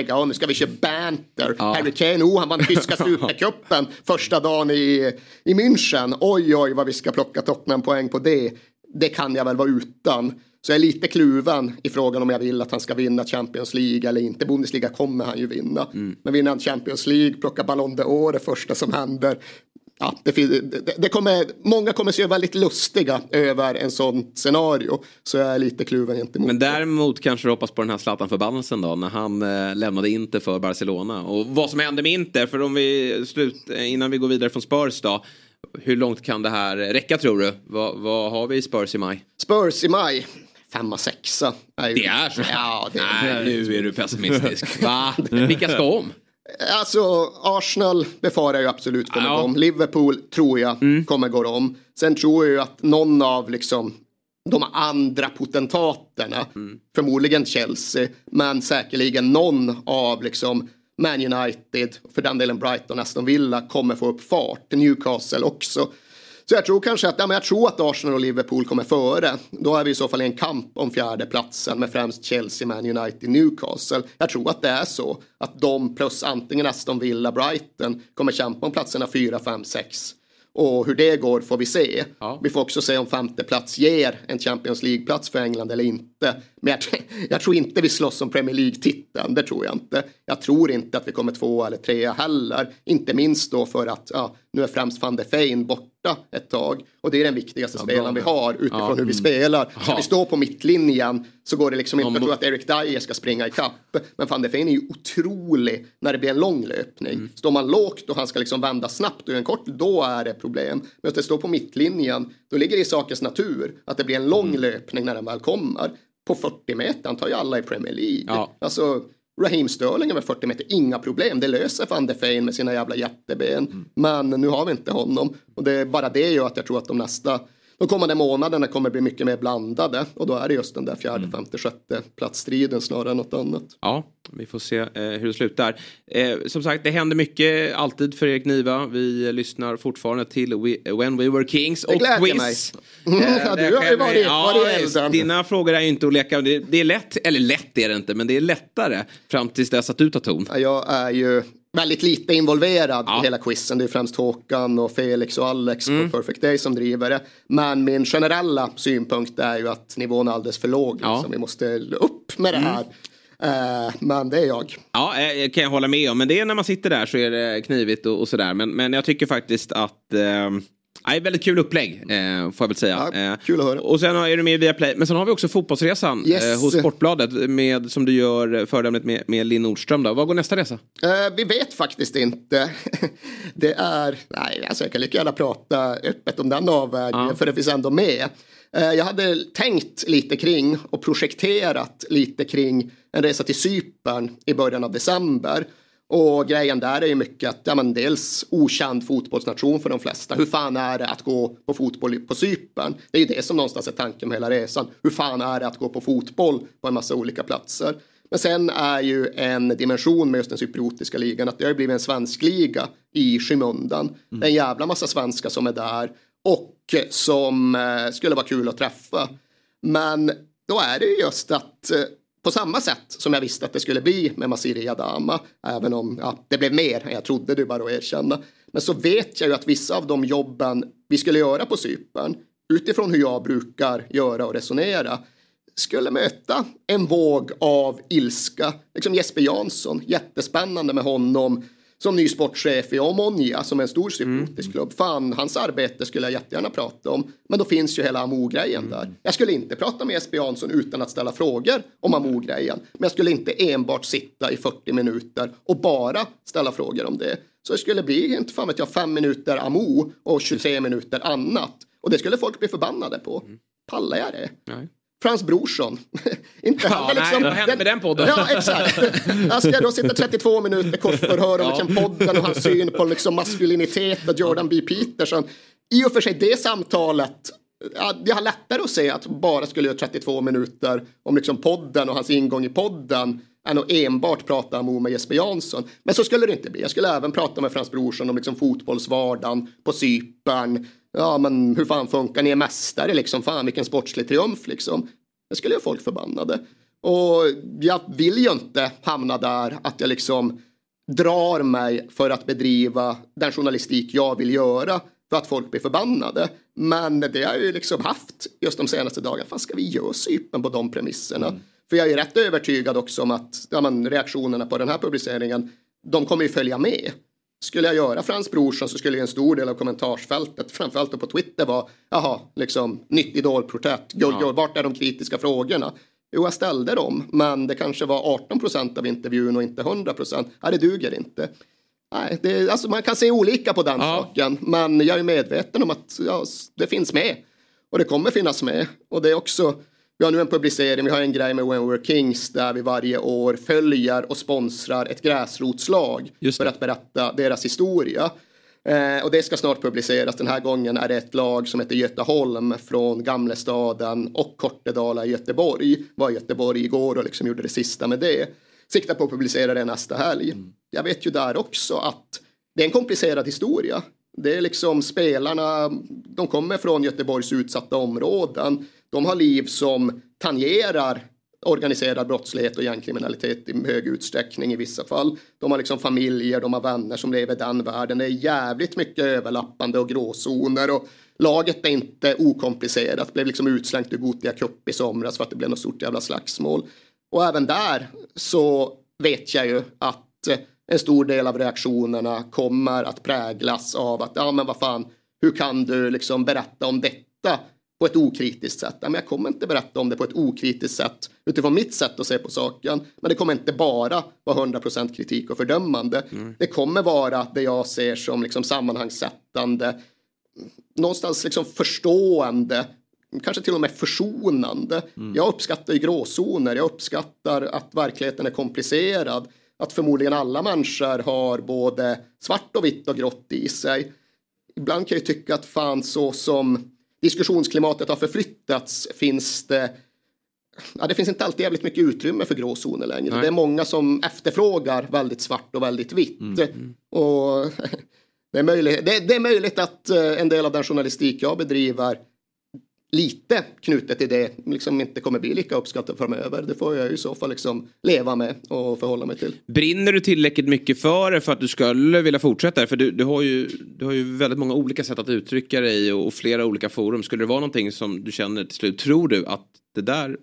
Ja, nu ska vi köra banter. Harry Kane, oh, han vann tyska supercupen första dagen i, i München. Oj, oj, vad vi ska plocka Tottenham-poäng på det. Det kan jag väl vara utan. Så jag är lite kluven i frågan om jag vill att han ska vinna Champions League eller inte. Bundesliga kommer han ju vinna. Men vinner han Champions League, plocka Ballon d'Or det första som händer. Ja, det, det, det kommer, många kommer se väldigt lustiga över en sån scenario. Så jag är lite kluven gentemot Men däremot kanske du hoppas på den här Zlatan-förbannelsen då när han eh, lämnade Inter för Barcelona. Och vad som hände med Inter, för om vi slut, eh, innan vi går vidare från Spurs då. Hur långt kan det här räcka tror du? Vad, vad har vi i Spurs i maj? Spurs i maj. Femma, sexa. Är ju- Det är så? Ja, det Nej, nu är du pessimistisk. Va? Vilka ska om? Alltså Arsenal befarar jag absolut kommer Ja. Mm. gå om. Liverpool tror jag kommer gå om. Sen tror jag ju att någon av liksom de andra potentaterna, Mm. förmodligen Chelsea, men säkerligen någon av liksom Man United, för den delen Brighton, Aston Villa kommer få upp fart. Newcastle också. Så jag tror kanske att, ja, men jag tror att Arsenal och Liverpool kommer före. Då är vi i så fall i en kamp om fjärde platsen med främst Chelsea, Man United, Newcastle. Jag tror att det är så. Att de plus antingen Aston Villa, Brighton kommer kämpa om platserna 4, 5, 6. Och hur det går får vi se. Vi får också se om femte plats ger en Champions League-plats för England eller inte. Men jag, jag tror inte vi slåss om Premier League-titeln, det tror jag inte. Jag tror inte att vi kommer två eller trea heller. Inte minst då för att ja, nu är främst van de Fein borta ett tag. Och det är den viktigaste Ja, spelaren vi har utifrån Ja, hur vi mm. spelar. Ska vi stå på mittlinjen så går det liksom inte. Jag tror att Eric Dyer ska springa i kapp. Men van de Fein är ju otrolig när det blir en lång löpning. Mm. Står man lågt och han ska liksom vända snabbt och en kort, då är det problem. Men att det står på mittlinjen, då ligger det i sakens natur att det blir en lång Mm. löpning när den väl kommer. På 40 meter, han tar ju alla i Premier League. Ja. Alltså, Raheem Sterling över 40 meter, inga problem. Det löser van de Fein med sina jävla jätteben. Mm. Men nu har vi inte honom. Och det, bara det gör att jag tror att de nästa de kommande månaderna kommer bli mycket mer blandade och då är det just den där fjärde, Mm. femte, sjätte platsstriden snarare än något annat. Ja, vi får se eh, hur det slutar. Eh, som sagt, det händer mycket alltid för Erik Niva. Vi lyssnar fortfarande till We, When We Were Kings Det och glädjer quiz. mig. Eh, Ja, det du har ju varit- med- varit. Dina frågor är ju inte att leka. Det, det är lätt, eller lätt är det inte, men det är lättare fram tills dess att du tar ton. Ja, Jag är ju väldigt lite involverad i hela quizen. Det är främst Håkan och Felix och Alex Mm. på Perfect Day som driver det. Men min generella synpunkt är ju att nivån är alldeles för låg. Liksom. Vi måste upp med det Mm. här. Eh, men det är jag. Ja, eh, kan jag hålla med om. Men det är när man sitter där så är det knivigt och, och sådär. Men, men jag tycker faktiskt att... Eh, Nej, väldigt kul upplägg eh, får jag väl säga. eh, kul att höra. Och sen är du med via Play. Men sen har vi också Fotbollsresan Yes. eh, hos Sportbladet med, som du gör föredömligt med, med Linn Nordström. Då. Vad går nästa resa? Eh, vi vet faktiskt inte. det är, nej, alltså jag kan lika gärna prata öppet om den avvägningen för det finns ändå med. Jag hade tänkt lite kring och projekterat lite kring en resa till Cypern i början av december. Och grejen där är ju mycket att, ja men dels okänd fotbollsnation för de flesta. Hur fan är det att gå på fotboll på Cypern? Det är ju det som någonstans är tanken med hela resan. Hur fan är det att gå på fotboll på en massa olika platser? Men sen är ju en dimension med just den cypriotiska ligan att det har blivit en svensk liga i skymundan. Det är en jävla massa svenskar som är där och som eh, skulle vara kul att träffa. Men då är det ju just att eh, på samma sätt som jag visste att det skulle bli med Masiri Adama, även om ja, det blev mer än jag trodde du bara att erkänna. Men så vet jag ju att vissa av de jobben vi skulle göra på Cypern, utifrån hur jag brukar göra och resonera, skulle möta en våg av ilska. Liksom Jesper Jansson, jättespännande med honom som ny sportchef i Omonia som är en stor cypriotisk klubb. Fan, hans arbete skulle jag jättegärna prata om. Men då finns ju hela Amo-grejen där. Jag skulle inte prata med Jesper Jansson utan att ställa frågor om Amo-grejen. Men jag skulle inte enbart sitta i 40 minuter och bara ställa frågor om det. Så det skulle bli, inte fan vet jag, fem minuter Amo och 23 minuter annat. Och det skulle folk bli förbannade på. Pallar jag det? Nej. Frans Brorsson. inte Ja, han nej, liksom, vad hände med den podden? Ja, exakt. Han ska då sitta 32 minuter korsförhör om Ja. liksom podden och hans syn på liksom maskulinitet och Jordan B. Peterson. I och för sig det samtalet, ja, jag har lättare att se att bara skulle göra 32 minuter om liksom podden och hans ingång i podden än att enbart prata om med Jesper Jansson. Men så skulle det inte bli. Jag skulle även prata med Frans Brorsson om liksom fotbollsvardagen på Cypern. Ja, men hur fan funkar ni är mästare liksom? Fan vilken sportslig triumf liksom. Det skulle ju folk förbannade. Och jag vill ju inte hamna där att jag liksom drar mig för att bedriva den journalistik jag vill göra för att folk blir förbannade. Men det har jag ju liksom haft just de senaste dagarna. Fan ska vi göra Cypern på de premisserna? För jag är rätt övertygad också om att ja, men, reaktionerna på den här publiceringen, de kommer ju följa med. Skulle jag göra Frans Brorsson så skulle en stor del av kommentarsfältet, framförallt på Twitter, vara jaha, liksom nytt idolporträtt, ja. Ja. vart är de kritiska frågorna? Jo, jag ställde dem, men det kanske var 18 procent av intervjun och inte 100 procent. Nej, det duger inte. Nej, det, alltså man kan se olika på den saken, men jag är medveten om att ja, det finns med. Och det kommer finnas med. Och det är också, vi har nu en publicering, vi har en grej med When We're Kings där vi varje år följer och sponsrar ett gräsrotslag för att berätta deras historia. Eh, och det ska snart publiceras. Den här gången är det ett lag som heter Göteholm från Gamlestaden och Kortedala i Göteborg. Var i Göteborg igår och liksom gjorde det sista med det. Siktar på att publicera det nästa helg. Jag vet ju där också att det är en komplicerad historia. Det är liksom spelarna, de kommer från Göteborgs utsatta områden. De har liv som tangerar organiserad brottslighet och gängkriminalitet i hög utsträckning i vissa fall. De har liksom familjer, de har vänner som lever i den världen. Det är jävligt mycket överlappande och gråzoner och laget är inte okomplicerat. Blev liksom utslängt ur Gothia Cup i somras för att det blev något stort jävla slagsmål. Och även där så vet jag ju att en stor del av reaktionerna kommer att präglas av att ja men vad fan, hur kan du liksom berätta om detta på ett okritiskt sätt? Men jag kommer inte berätta om det på ett okritiskt sätt utifrån mitt sätt att se på saken. Men det kommer inte bara vara 100% kritik och fördömande. Det kommer vara det jag ser som liksom sammanhangssättande, någonstans liksom förstående, kanske till och med försonande. Jag uppskattar ju gråzoner, jag uppskattar att verkligheten är komplicerad, att förmodligen alla människor har både svart och vitt och grått i sig. Ibland kan jag tycka att fan så som diskussionsklimatet har förflyttats finns det Ja, det finns inte alltid jävligt mycket utrymme för gråzoner längre. Nej. Det är många som efterfrågar väldigt svart och väldigt vitt. Och det är, möjligt, det, det är möjligt att eh, en del av den journalistik jag bedriver lite knutet till det liksom inte kommer bli lika uppskattat framöver. Det får jag i så fall liksom leva med och förhålla mig till. Brinner du tillräckligt mycket för det för att du skulle vilja fortsätta? För du, du, har ju, du har ju väldigt många olika sätt att uttrycka dig och, och flera olika forum. Skulle det vara någonting som du känner till slut, tror du att det där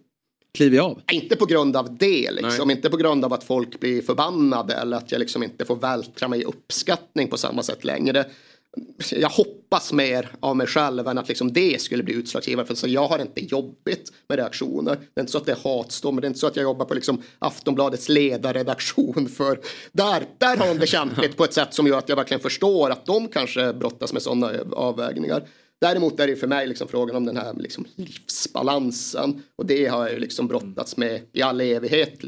kliver jag av? Inte på grund av det, liksom. inte på grund av att folk blir förbannade eller att jag liksom inte får vältra mig i uppskattning på samma sätt längre. Jag hoppas mer av mig själv än att liksom det skulle bli utslagsgivande. För så jag har inte jobbigt med reaktioner. Det är inte så att det är hatstorm. Det är inte så att jag jobbar på liksom Aftonbladets ledarredaktion. För där, där har de det kämpigt på ett sätt som gör att jag verkligen förstår att de kanske brottas med sådana avvägningar. Däremot är det för mig liksom frågan om den här liksom livsbalansen. Och det har jag ju liksom brottats med i all evighet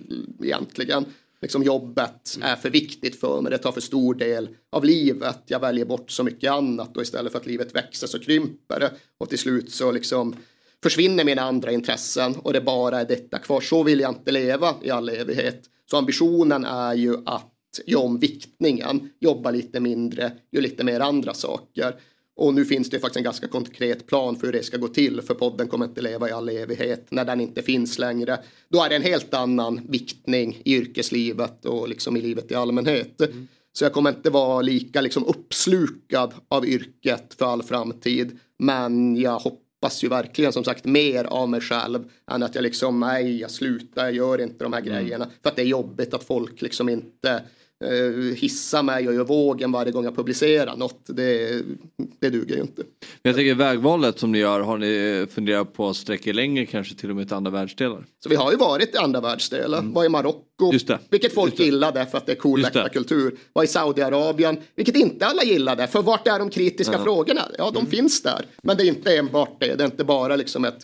egentligen. Liksom jobbet är för viktigt för mig, det tar för stor del av livet. Jag väljer bort så mycket annat och istället för att livet växer så krymper det. Och till slut så liksom försvinner mina andra intressen och det bara är detta kvar. Så vill jag inte leva i all evighet. Så ambitionen är ju att göra om viktningen, jobba lite mindre, göra lite mer andra saker. Och nu finns det faktiskt en ganska konkret plan för hur det ska gå till. För podden kommer inte leva i all evighet. När den inte finns längre. Då är det en helt annan viktning i yrkeslivet och liksom i livet i allmänhet. Mm. Så jag kommer inte vara lika liksom uppslukad av yrket för all framtid. Men jag hoppas ju verkligen som sagt mer av mig själv. Än att jag liksom, nej jag slutar, jag gör inte de här mm. grejerna. För att det är jobbigt att folk liksom inte hissa mig och gör vågen varje gång jag publicerar något. Det, det duger ju inte. Jag tänker vägvalet som ni gör, har ni funderat på att sträcka längre kanske till och med till andra världsdelar? Så vi har ju varit i andra världsdelar, mm. var i Marocko, vilket folk gillade för att det är cool kultur. Var i Saudiarabien, vilket inte alla gillade, för vart är de kritiska ja. frågorna? Ja, de mm. finns där, men det är inte enbart det, det är inte bara liksom ett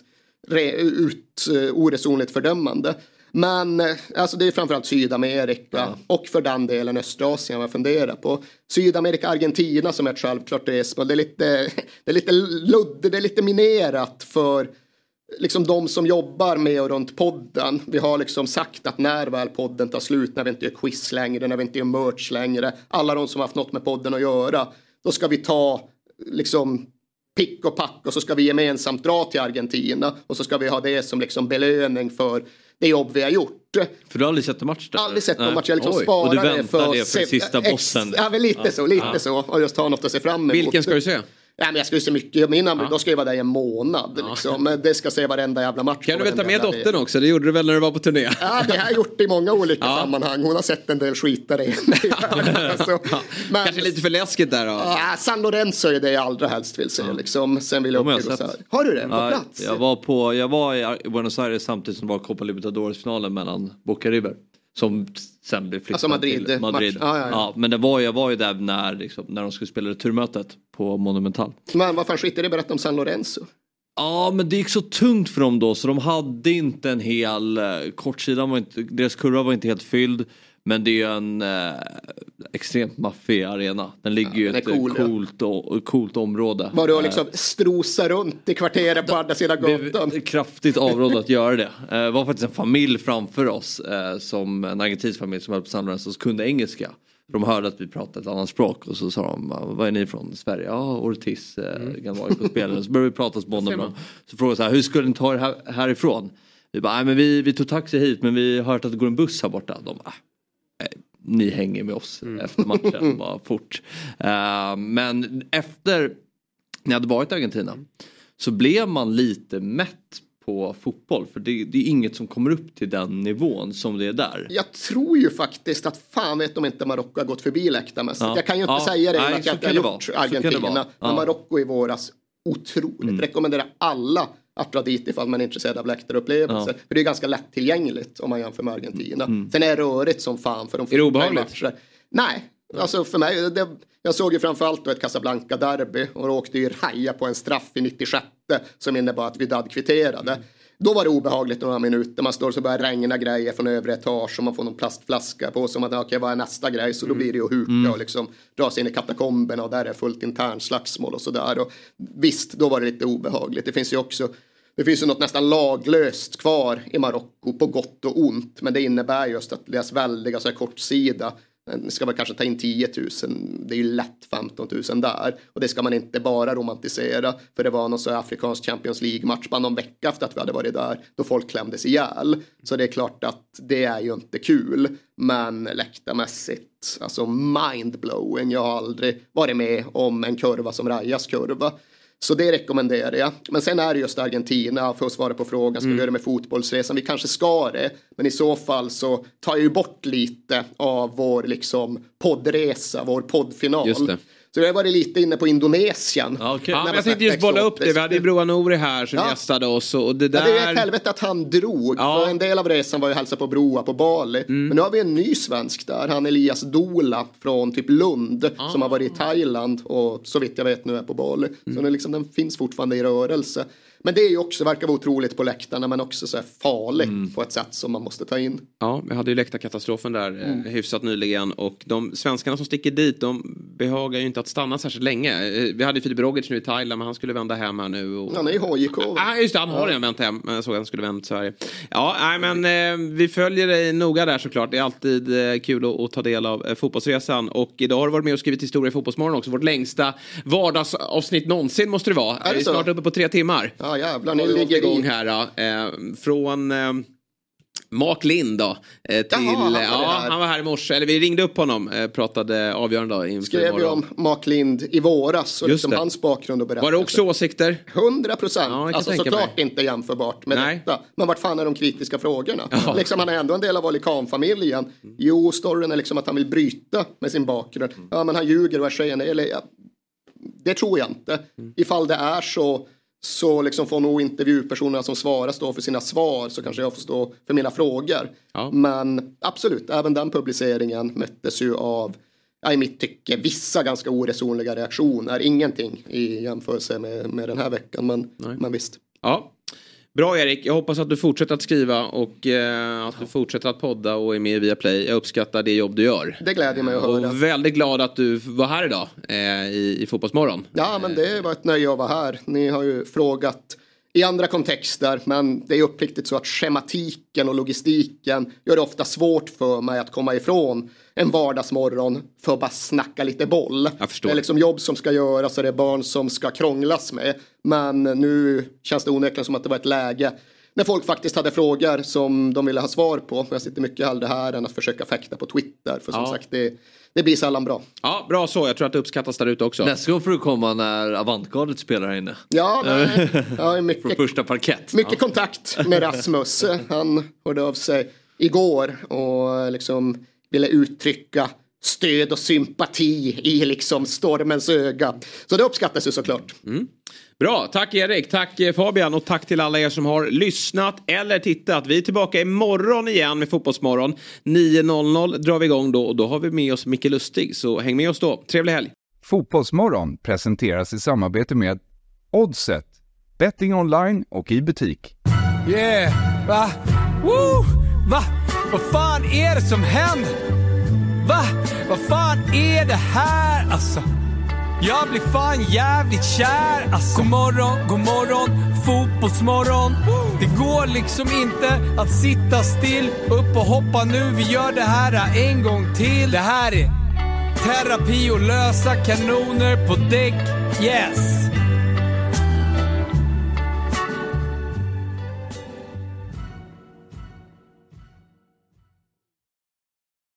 re, ut, uh, oresonligt fördömande. Men eh, alltså det är framförallt Sydamerika ja. och för den delen Östasien jag funderar på. Sydamerika, Argentina som är ett självklart resmål. Det är lite, det är lite ludd, det är lite minerat för liksom de som jobbar med och runt podden. Vi har liksom sagt att när väl podden tar slut, när vi inte gör quiz längre, när vi inte gör merch längre, alla de som har haft något med podden att göra, då ska vi ta liksom pick och pack och så ska vi gemensamt dra till Argentina och så ska vi ha det som liksom belöning för det jobb vi har gjort. För du har aldrig sett en match där? Aldrig sett en match. Jag liksom sparar och du väntar det för, det för sista bossen? Ja, lite ja. så, lite ja. så. Och just ha något att se fram emot. Vilken ska du se? Ja, men jag skulle se mycket. Min ja. Då ska jag vara där i en månad. Ja. Liksom. Men det ska se varenda jävla match. Kan du väl ta med dottern också? Det gjorde du väl när du var på turné? Ja, det har jag gjort i många olika ja. sammanhang. Hon har sett en del skitare alltså, men, Kanske lite för läskigt där då? Ja, San Lorenzo är det jag allra helst vill se. Liksom. Sen vill jag upp till har, har du det? På ja, plats? Jag var, på, jag var i Buenos Aires samtidigt som det var Copa Libertadores-finalen mellan Boca River. Som sen blev flyttad alltså Madrid, till Madrid. Ja, ja, ja. ja, men det var, jag var ju där när, liksom, när de skulle spela returmötet på Monumental. Men vad fan skit i det, berätta om San Lorenzo. Ja men det gick så tungt för dem då så de hade inte en hel, eh, kortsidan var inte, deras kurva var inte helt fylld. Men det är ju en eh, extremt maffig arena. Den ligger ja, ju i ett cool, coolt, och, coolt område. Var du liksom strosa runt i kvarteret på andra sidan gatan? Kraftigt avrådd att göra det. Eh, det var faktiskt en familj framför oss, eh, som en argentinsk familj som höll på San Lorenzo som kunde engelska. De hörde att vi pratade ett annat språk och så sa de, vad är ni från Sverige? Ja, Ortiz, eh, mm. gamla AIK-spelare. Så började vi prata så dem. Så frågade så här, hur skulle ni ta er här, härifrån? Vi bara, nej men vi, vi tog taxi hit men vi har hört att det går en buss här borta. De bara, ni hänger med oss mm. efter matchen bara fort. Uh, men efter ni hade varit i Argentina så blev man lite mätt på fotboll. För det, det, är inget som kommer upp till den nivån som det är där. Jag tror ju faktiskt att fan vet om inte Marocko har gått förbi läktarmässigt. Ja. Jag kan ju inte ja. säga det Nej, att jag inte har gjort Argentina. Men Marocko i våras otroligt. Mm. Rekommenderar alla att dra dit ifall man är intresserad av läktarupplevelser. Ja. För det är ganska lättillgängligt om man jämför med Argentina. Mm. Sen är det rörigt som fan för de Är det obehagligt? Nej, alltså för mig, det, jag såg ju framförallt då ett Casablanca-derby och åkte ju raja på en straff i 96 som innebar att Vidad kvitterade. Mm. Då var det obehagligt några minuter. Man står och så börjar regna grejer från övre etage och man får någon plastflaska på sig. Man okej, okay, vad är nästa grej? Så då mm. blir det ju att huka mm. och liksom dra sig in i katakomberna och där är fullt intern slagsmål och sådär. Visst, då var det lite obehagligt. Det finns ju också det finns ju något nästan laglöst kvar i Marocko på gott och ont. Men det innebär just att deras väldiga så här, kortsida Eh, ska man kanske ta in 10 000, det är ju lätt 15 000 där. Och det ska man inte bara romantisera. För det var någon så afrikansk Champions League-match bara någon vecka efter att vi hade varit där. Då folk klämdes ihjäl. Så det är klart att det är ju inte kul. Men läktarmässigt, alltså mindblowing. Jag har aldrig varit med om en kurva som Rajas kurva. Så det rekommenderar jag. Men sen är det just Argentina, för att svara på frågan, ska vi Mm. göra det med fotbollsresan? Vi kanske ska det, men i så fall så tar jag ju bort lite av vår liksom poddresa, vår poddfinal. Så jag har varit lite inne på Indonesien. Ja, men man jag tänkte just bolla upp det. Vi hade ju Broa Nouri här som Ja. gästade oss och det Ja, där... det är ett helvete att han drog. För en del av resan var ju att hälsa på Broa på Bali. Mm. Men nu har vi en ny svensk där. Han Elias Dola från typ Lund. Ah. Som har varit i Thailand och så vitt jag vet nu är på Bali. Mm. Så den, liksom, den finns fortfarande i rörelse. Men det är ju också, verkar vara otroligt på läktarna men också så här farligt Mm. på ett sätt som man måste ta in. Ja, vi hade ju läktarkatastrofen där Mm. eh, hyfsat nyligen och de svenskarna som sticker dit de behagar ju inte att stanna särskilt länge. Eh, Vi hade ju Filip Rogic nu i Thailand men han skulle vända hem här nu. Och... Han är i HJK. Ja, just det, han har Ja. redan vänt hem. Jag såg att han skulle vänt till Sverige. Ja, nej, men eh, vi följer dig noga där såklart. Det är alltid eh, kul att, att ta del av eh, fotbollsresan. Och idag har du varit med och skrivit historia i Fotbollsmorgon också. Vårt längsta vardagsavsnitt någonsin måste det vara. Är det är så? snart uppe på tre timmar. Ja jävlar, Har vi hållit ligger igång här. Eh, från eh, Mark Lind då. Eh, till, Jaha, han var ja, här. han var här i morse. Eller vi ringde upp honom. Eh, pratade avgörande då inför Skrev ju om Mark Lind i våras och Just liksom det. hans bakgrund och berättelse. Var det också åsikter? 100 procent. Ja, alltså såklart mig. inte jämförbart med Nej. detta. Men vart fan är de kritiska frågorna? Ja. Liksom, han är ändå en del av Valikan-familjen. Jo, storyn är liksom att han vill bryta med sin bakgrund. Ja, men han ljuger och är sken. Eller, ja, det tror jag inte. Ifall det är så så liksom får nog intervjupersonerna som svarar stå för sina svar så kanske jag får stå för mina frågor. Men absolut, även den publiceringen möttes ju av ja, i mitt tycke vissa ganska oresonliga reaktioner. Ingenting i jämförelse med, med den här veckan men, men visst. Ja. Bra Erik, jag hoppas att du fortsätter att skriva och eh, att du fortsätter att podda och är med via Play. Jag uppskattar det jobb du gör. Det gläder mig att höra. Och väldigt glad att du var här idag eh, i, i Fotbollsmorgon. Ja, men det var ett nöje att vara här. Ni har ju frågat i andra kontexter, men det är uppriktigt så att schematiken och logistiken gör det ofta svårt för mig att komma ifrån en vardagsmorgon för att bara snacka lite boll. Det är liksom jobb som ska göras och det är barn som ska krånglas med. Men nu känns det onekligen som att det var ett läge när folk faktiskt hade frågor som de ville ha svar på. Jag sitter mycket hellre här än att försöka fäkta på Twitter. För som Ja. sagt, det, det blir sällan bra. Ja, bra så. Jag tror att det uppskattas där ute också. Nästa gång får du komma när Avantgardet spelar här inne. Ja, nej. Ja, mycket, Från första parkett. Mycket kontakt med Rasmus. Han hörde av sig igår och liksom ville uttrycka stöd och sympati i liksom stormens öga. Så det uppskattas ju såklart. Bra, tack Erik, tack eh, Fabian och tack till alla er som har lyssnat eller tittat. Vi är tillbaka imorgon igen med Fotbollsmorgon. 9.00 drar vi igång då och då har vi med oss Micke Lustig. Så häng med oss då. Trevlig helg. Fotbollsmorgon presenteras i samarbete med Oddset, betting online och i butik. Yeah, va? Woo! Va? Vad fan är det som händer? Va? Vad fan är det här alltså? Jag blir fan jävligt kär alltså. God morgon, god morgon, fotbollsmorgon. Det går liksom inte att sitta still. Upp och hoppa nu, vi gör det här en gång till. Det här är terapi och lösa kanoner på däck. Yes!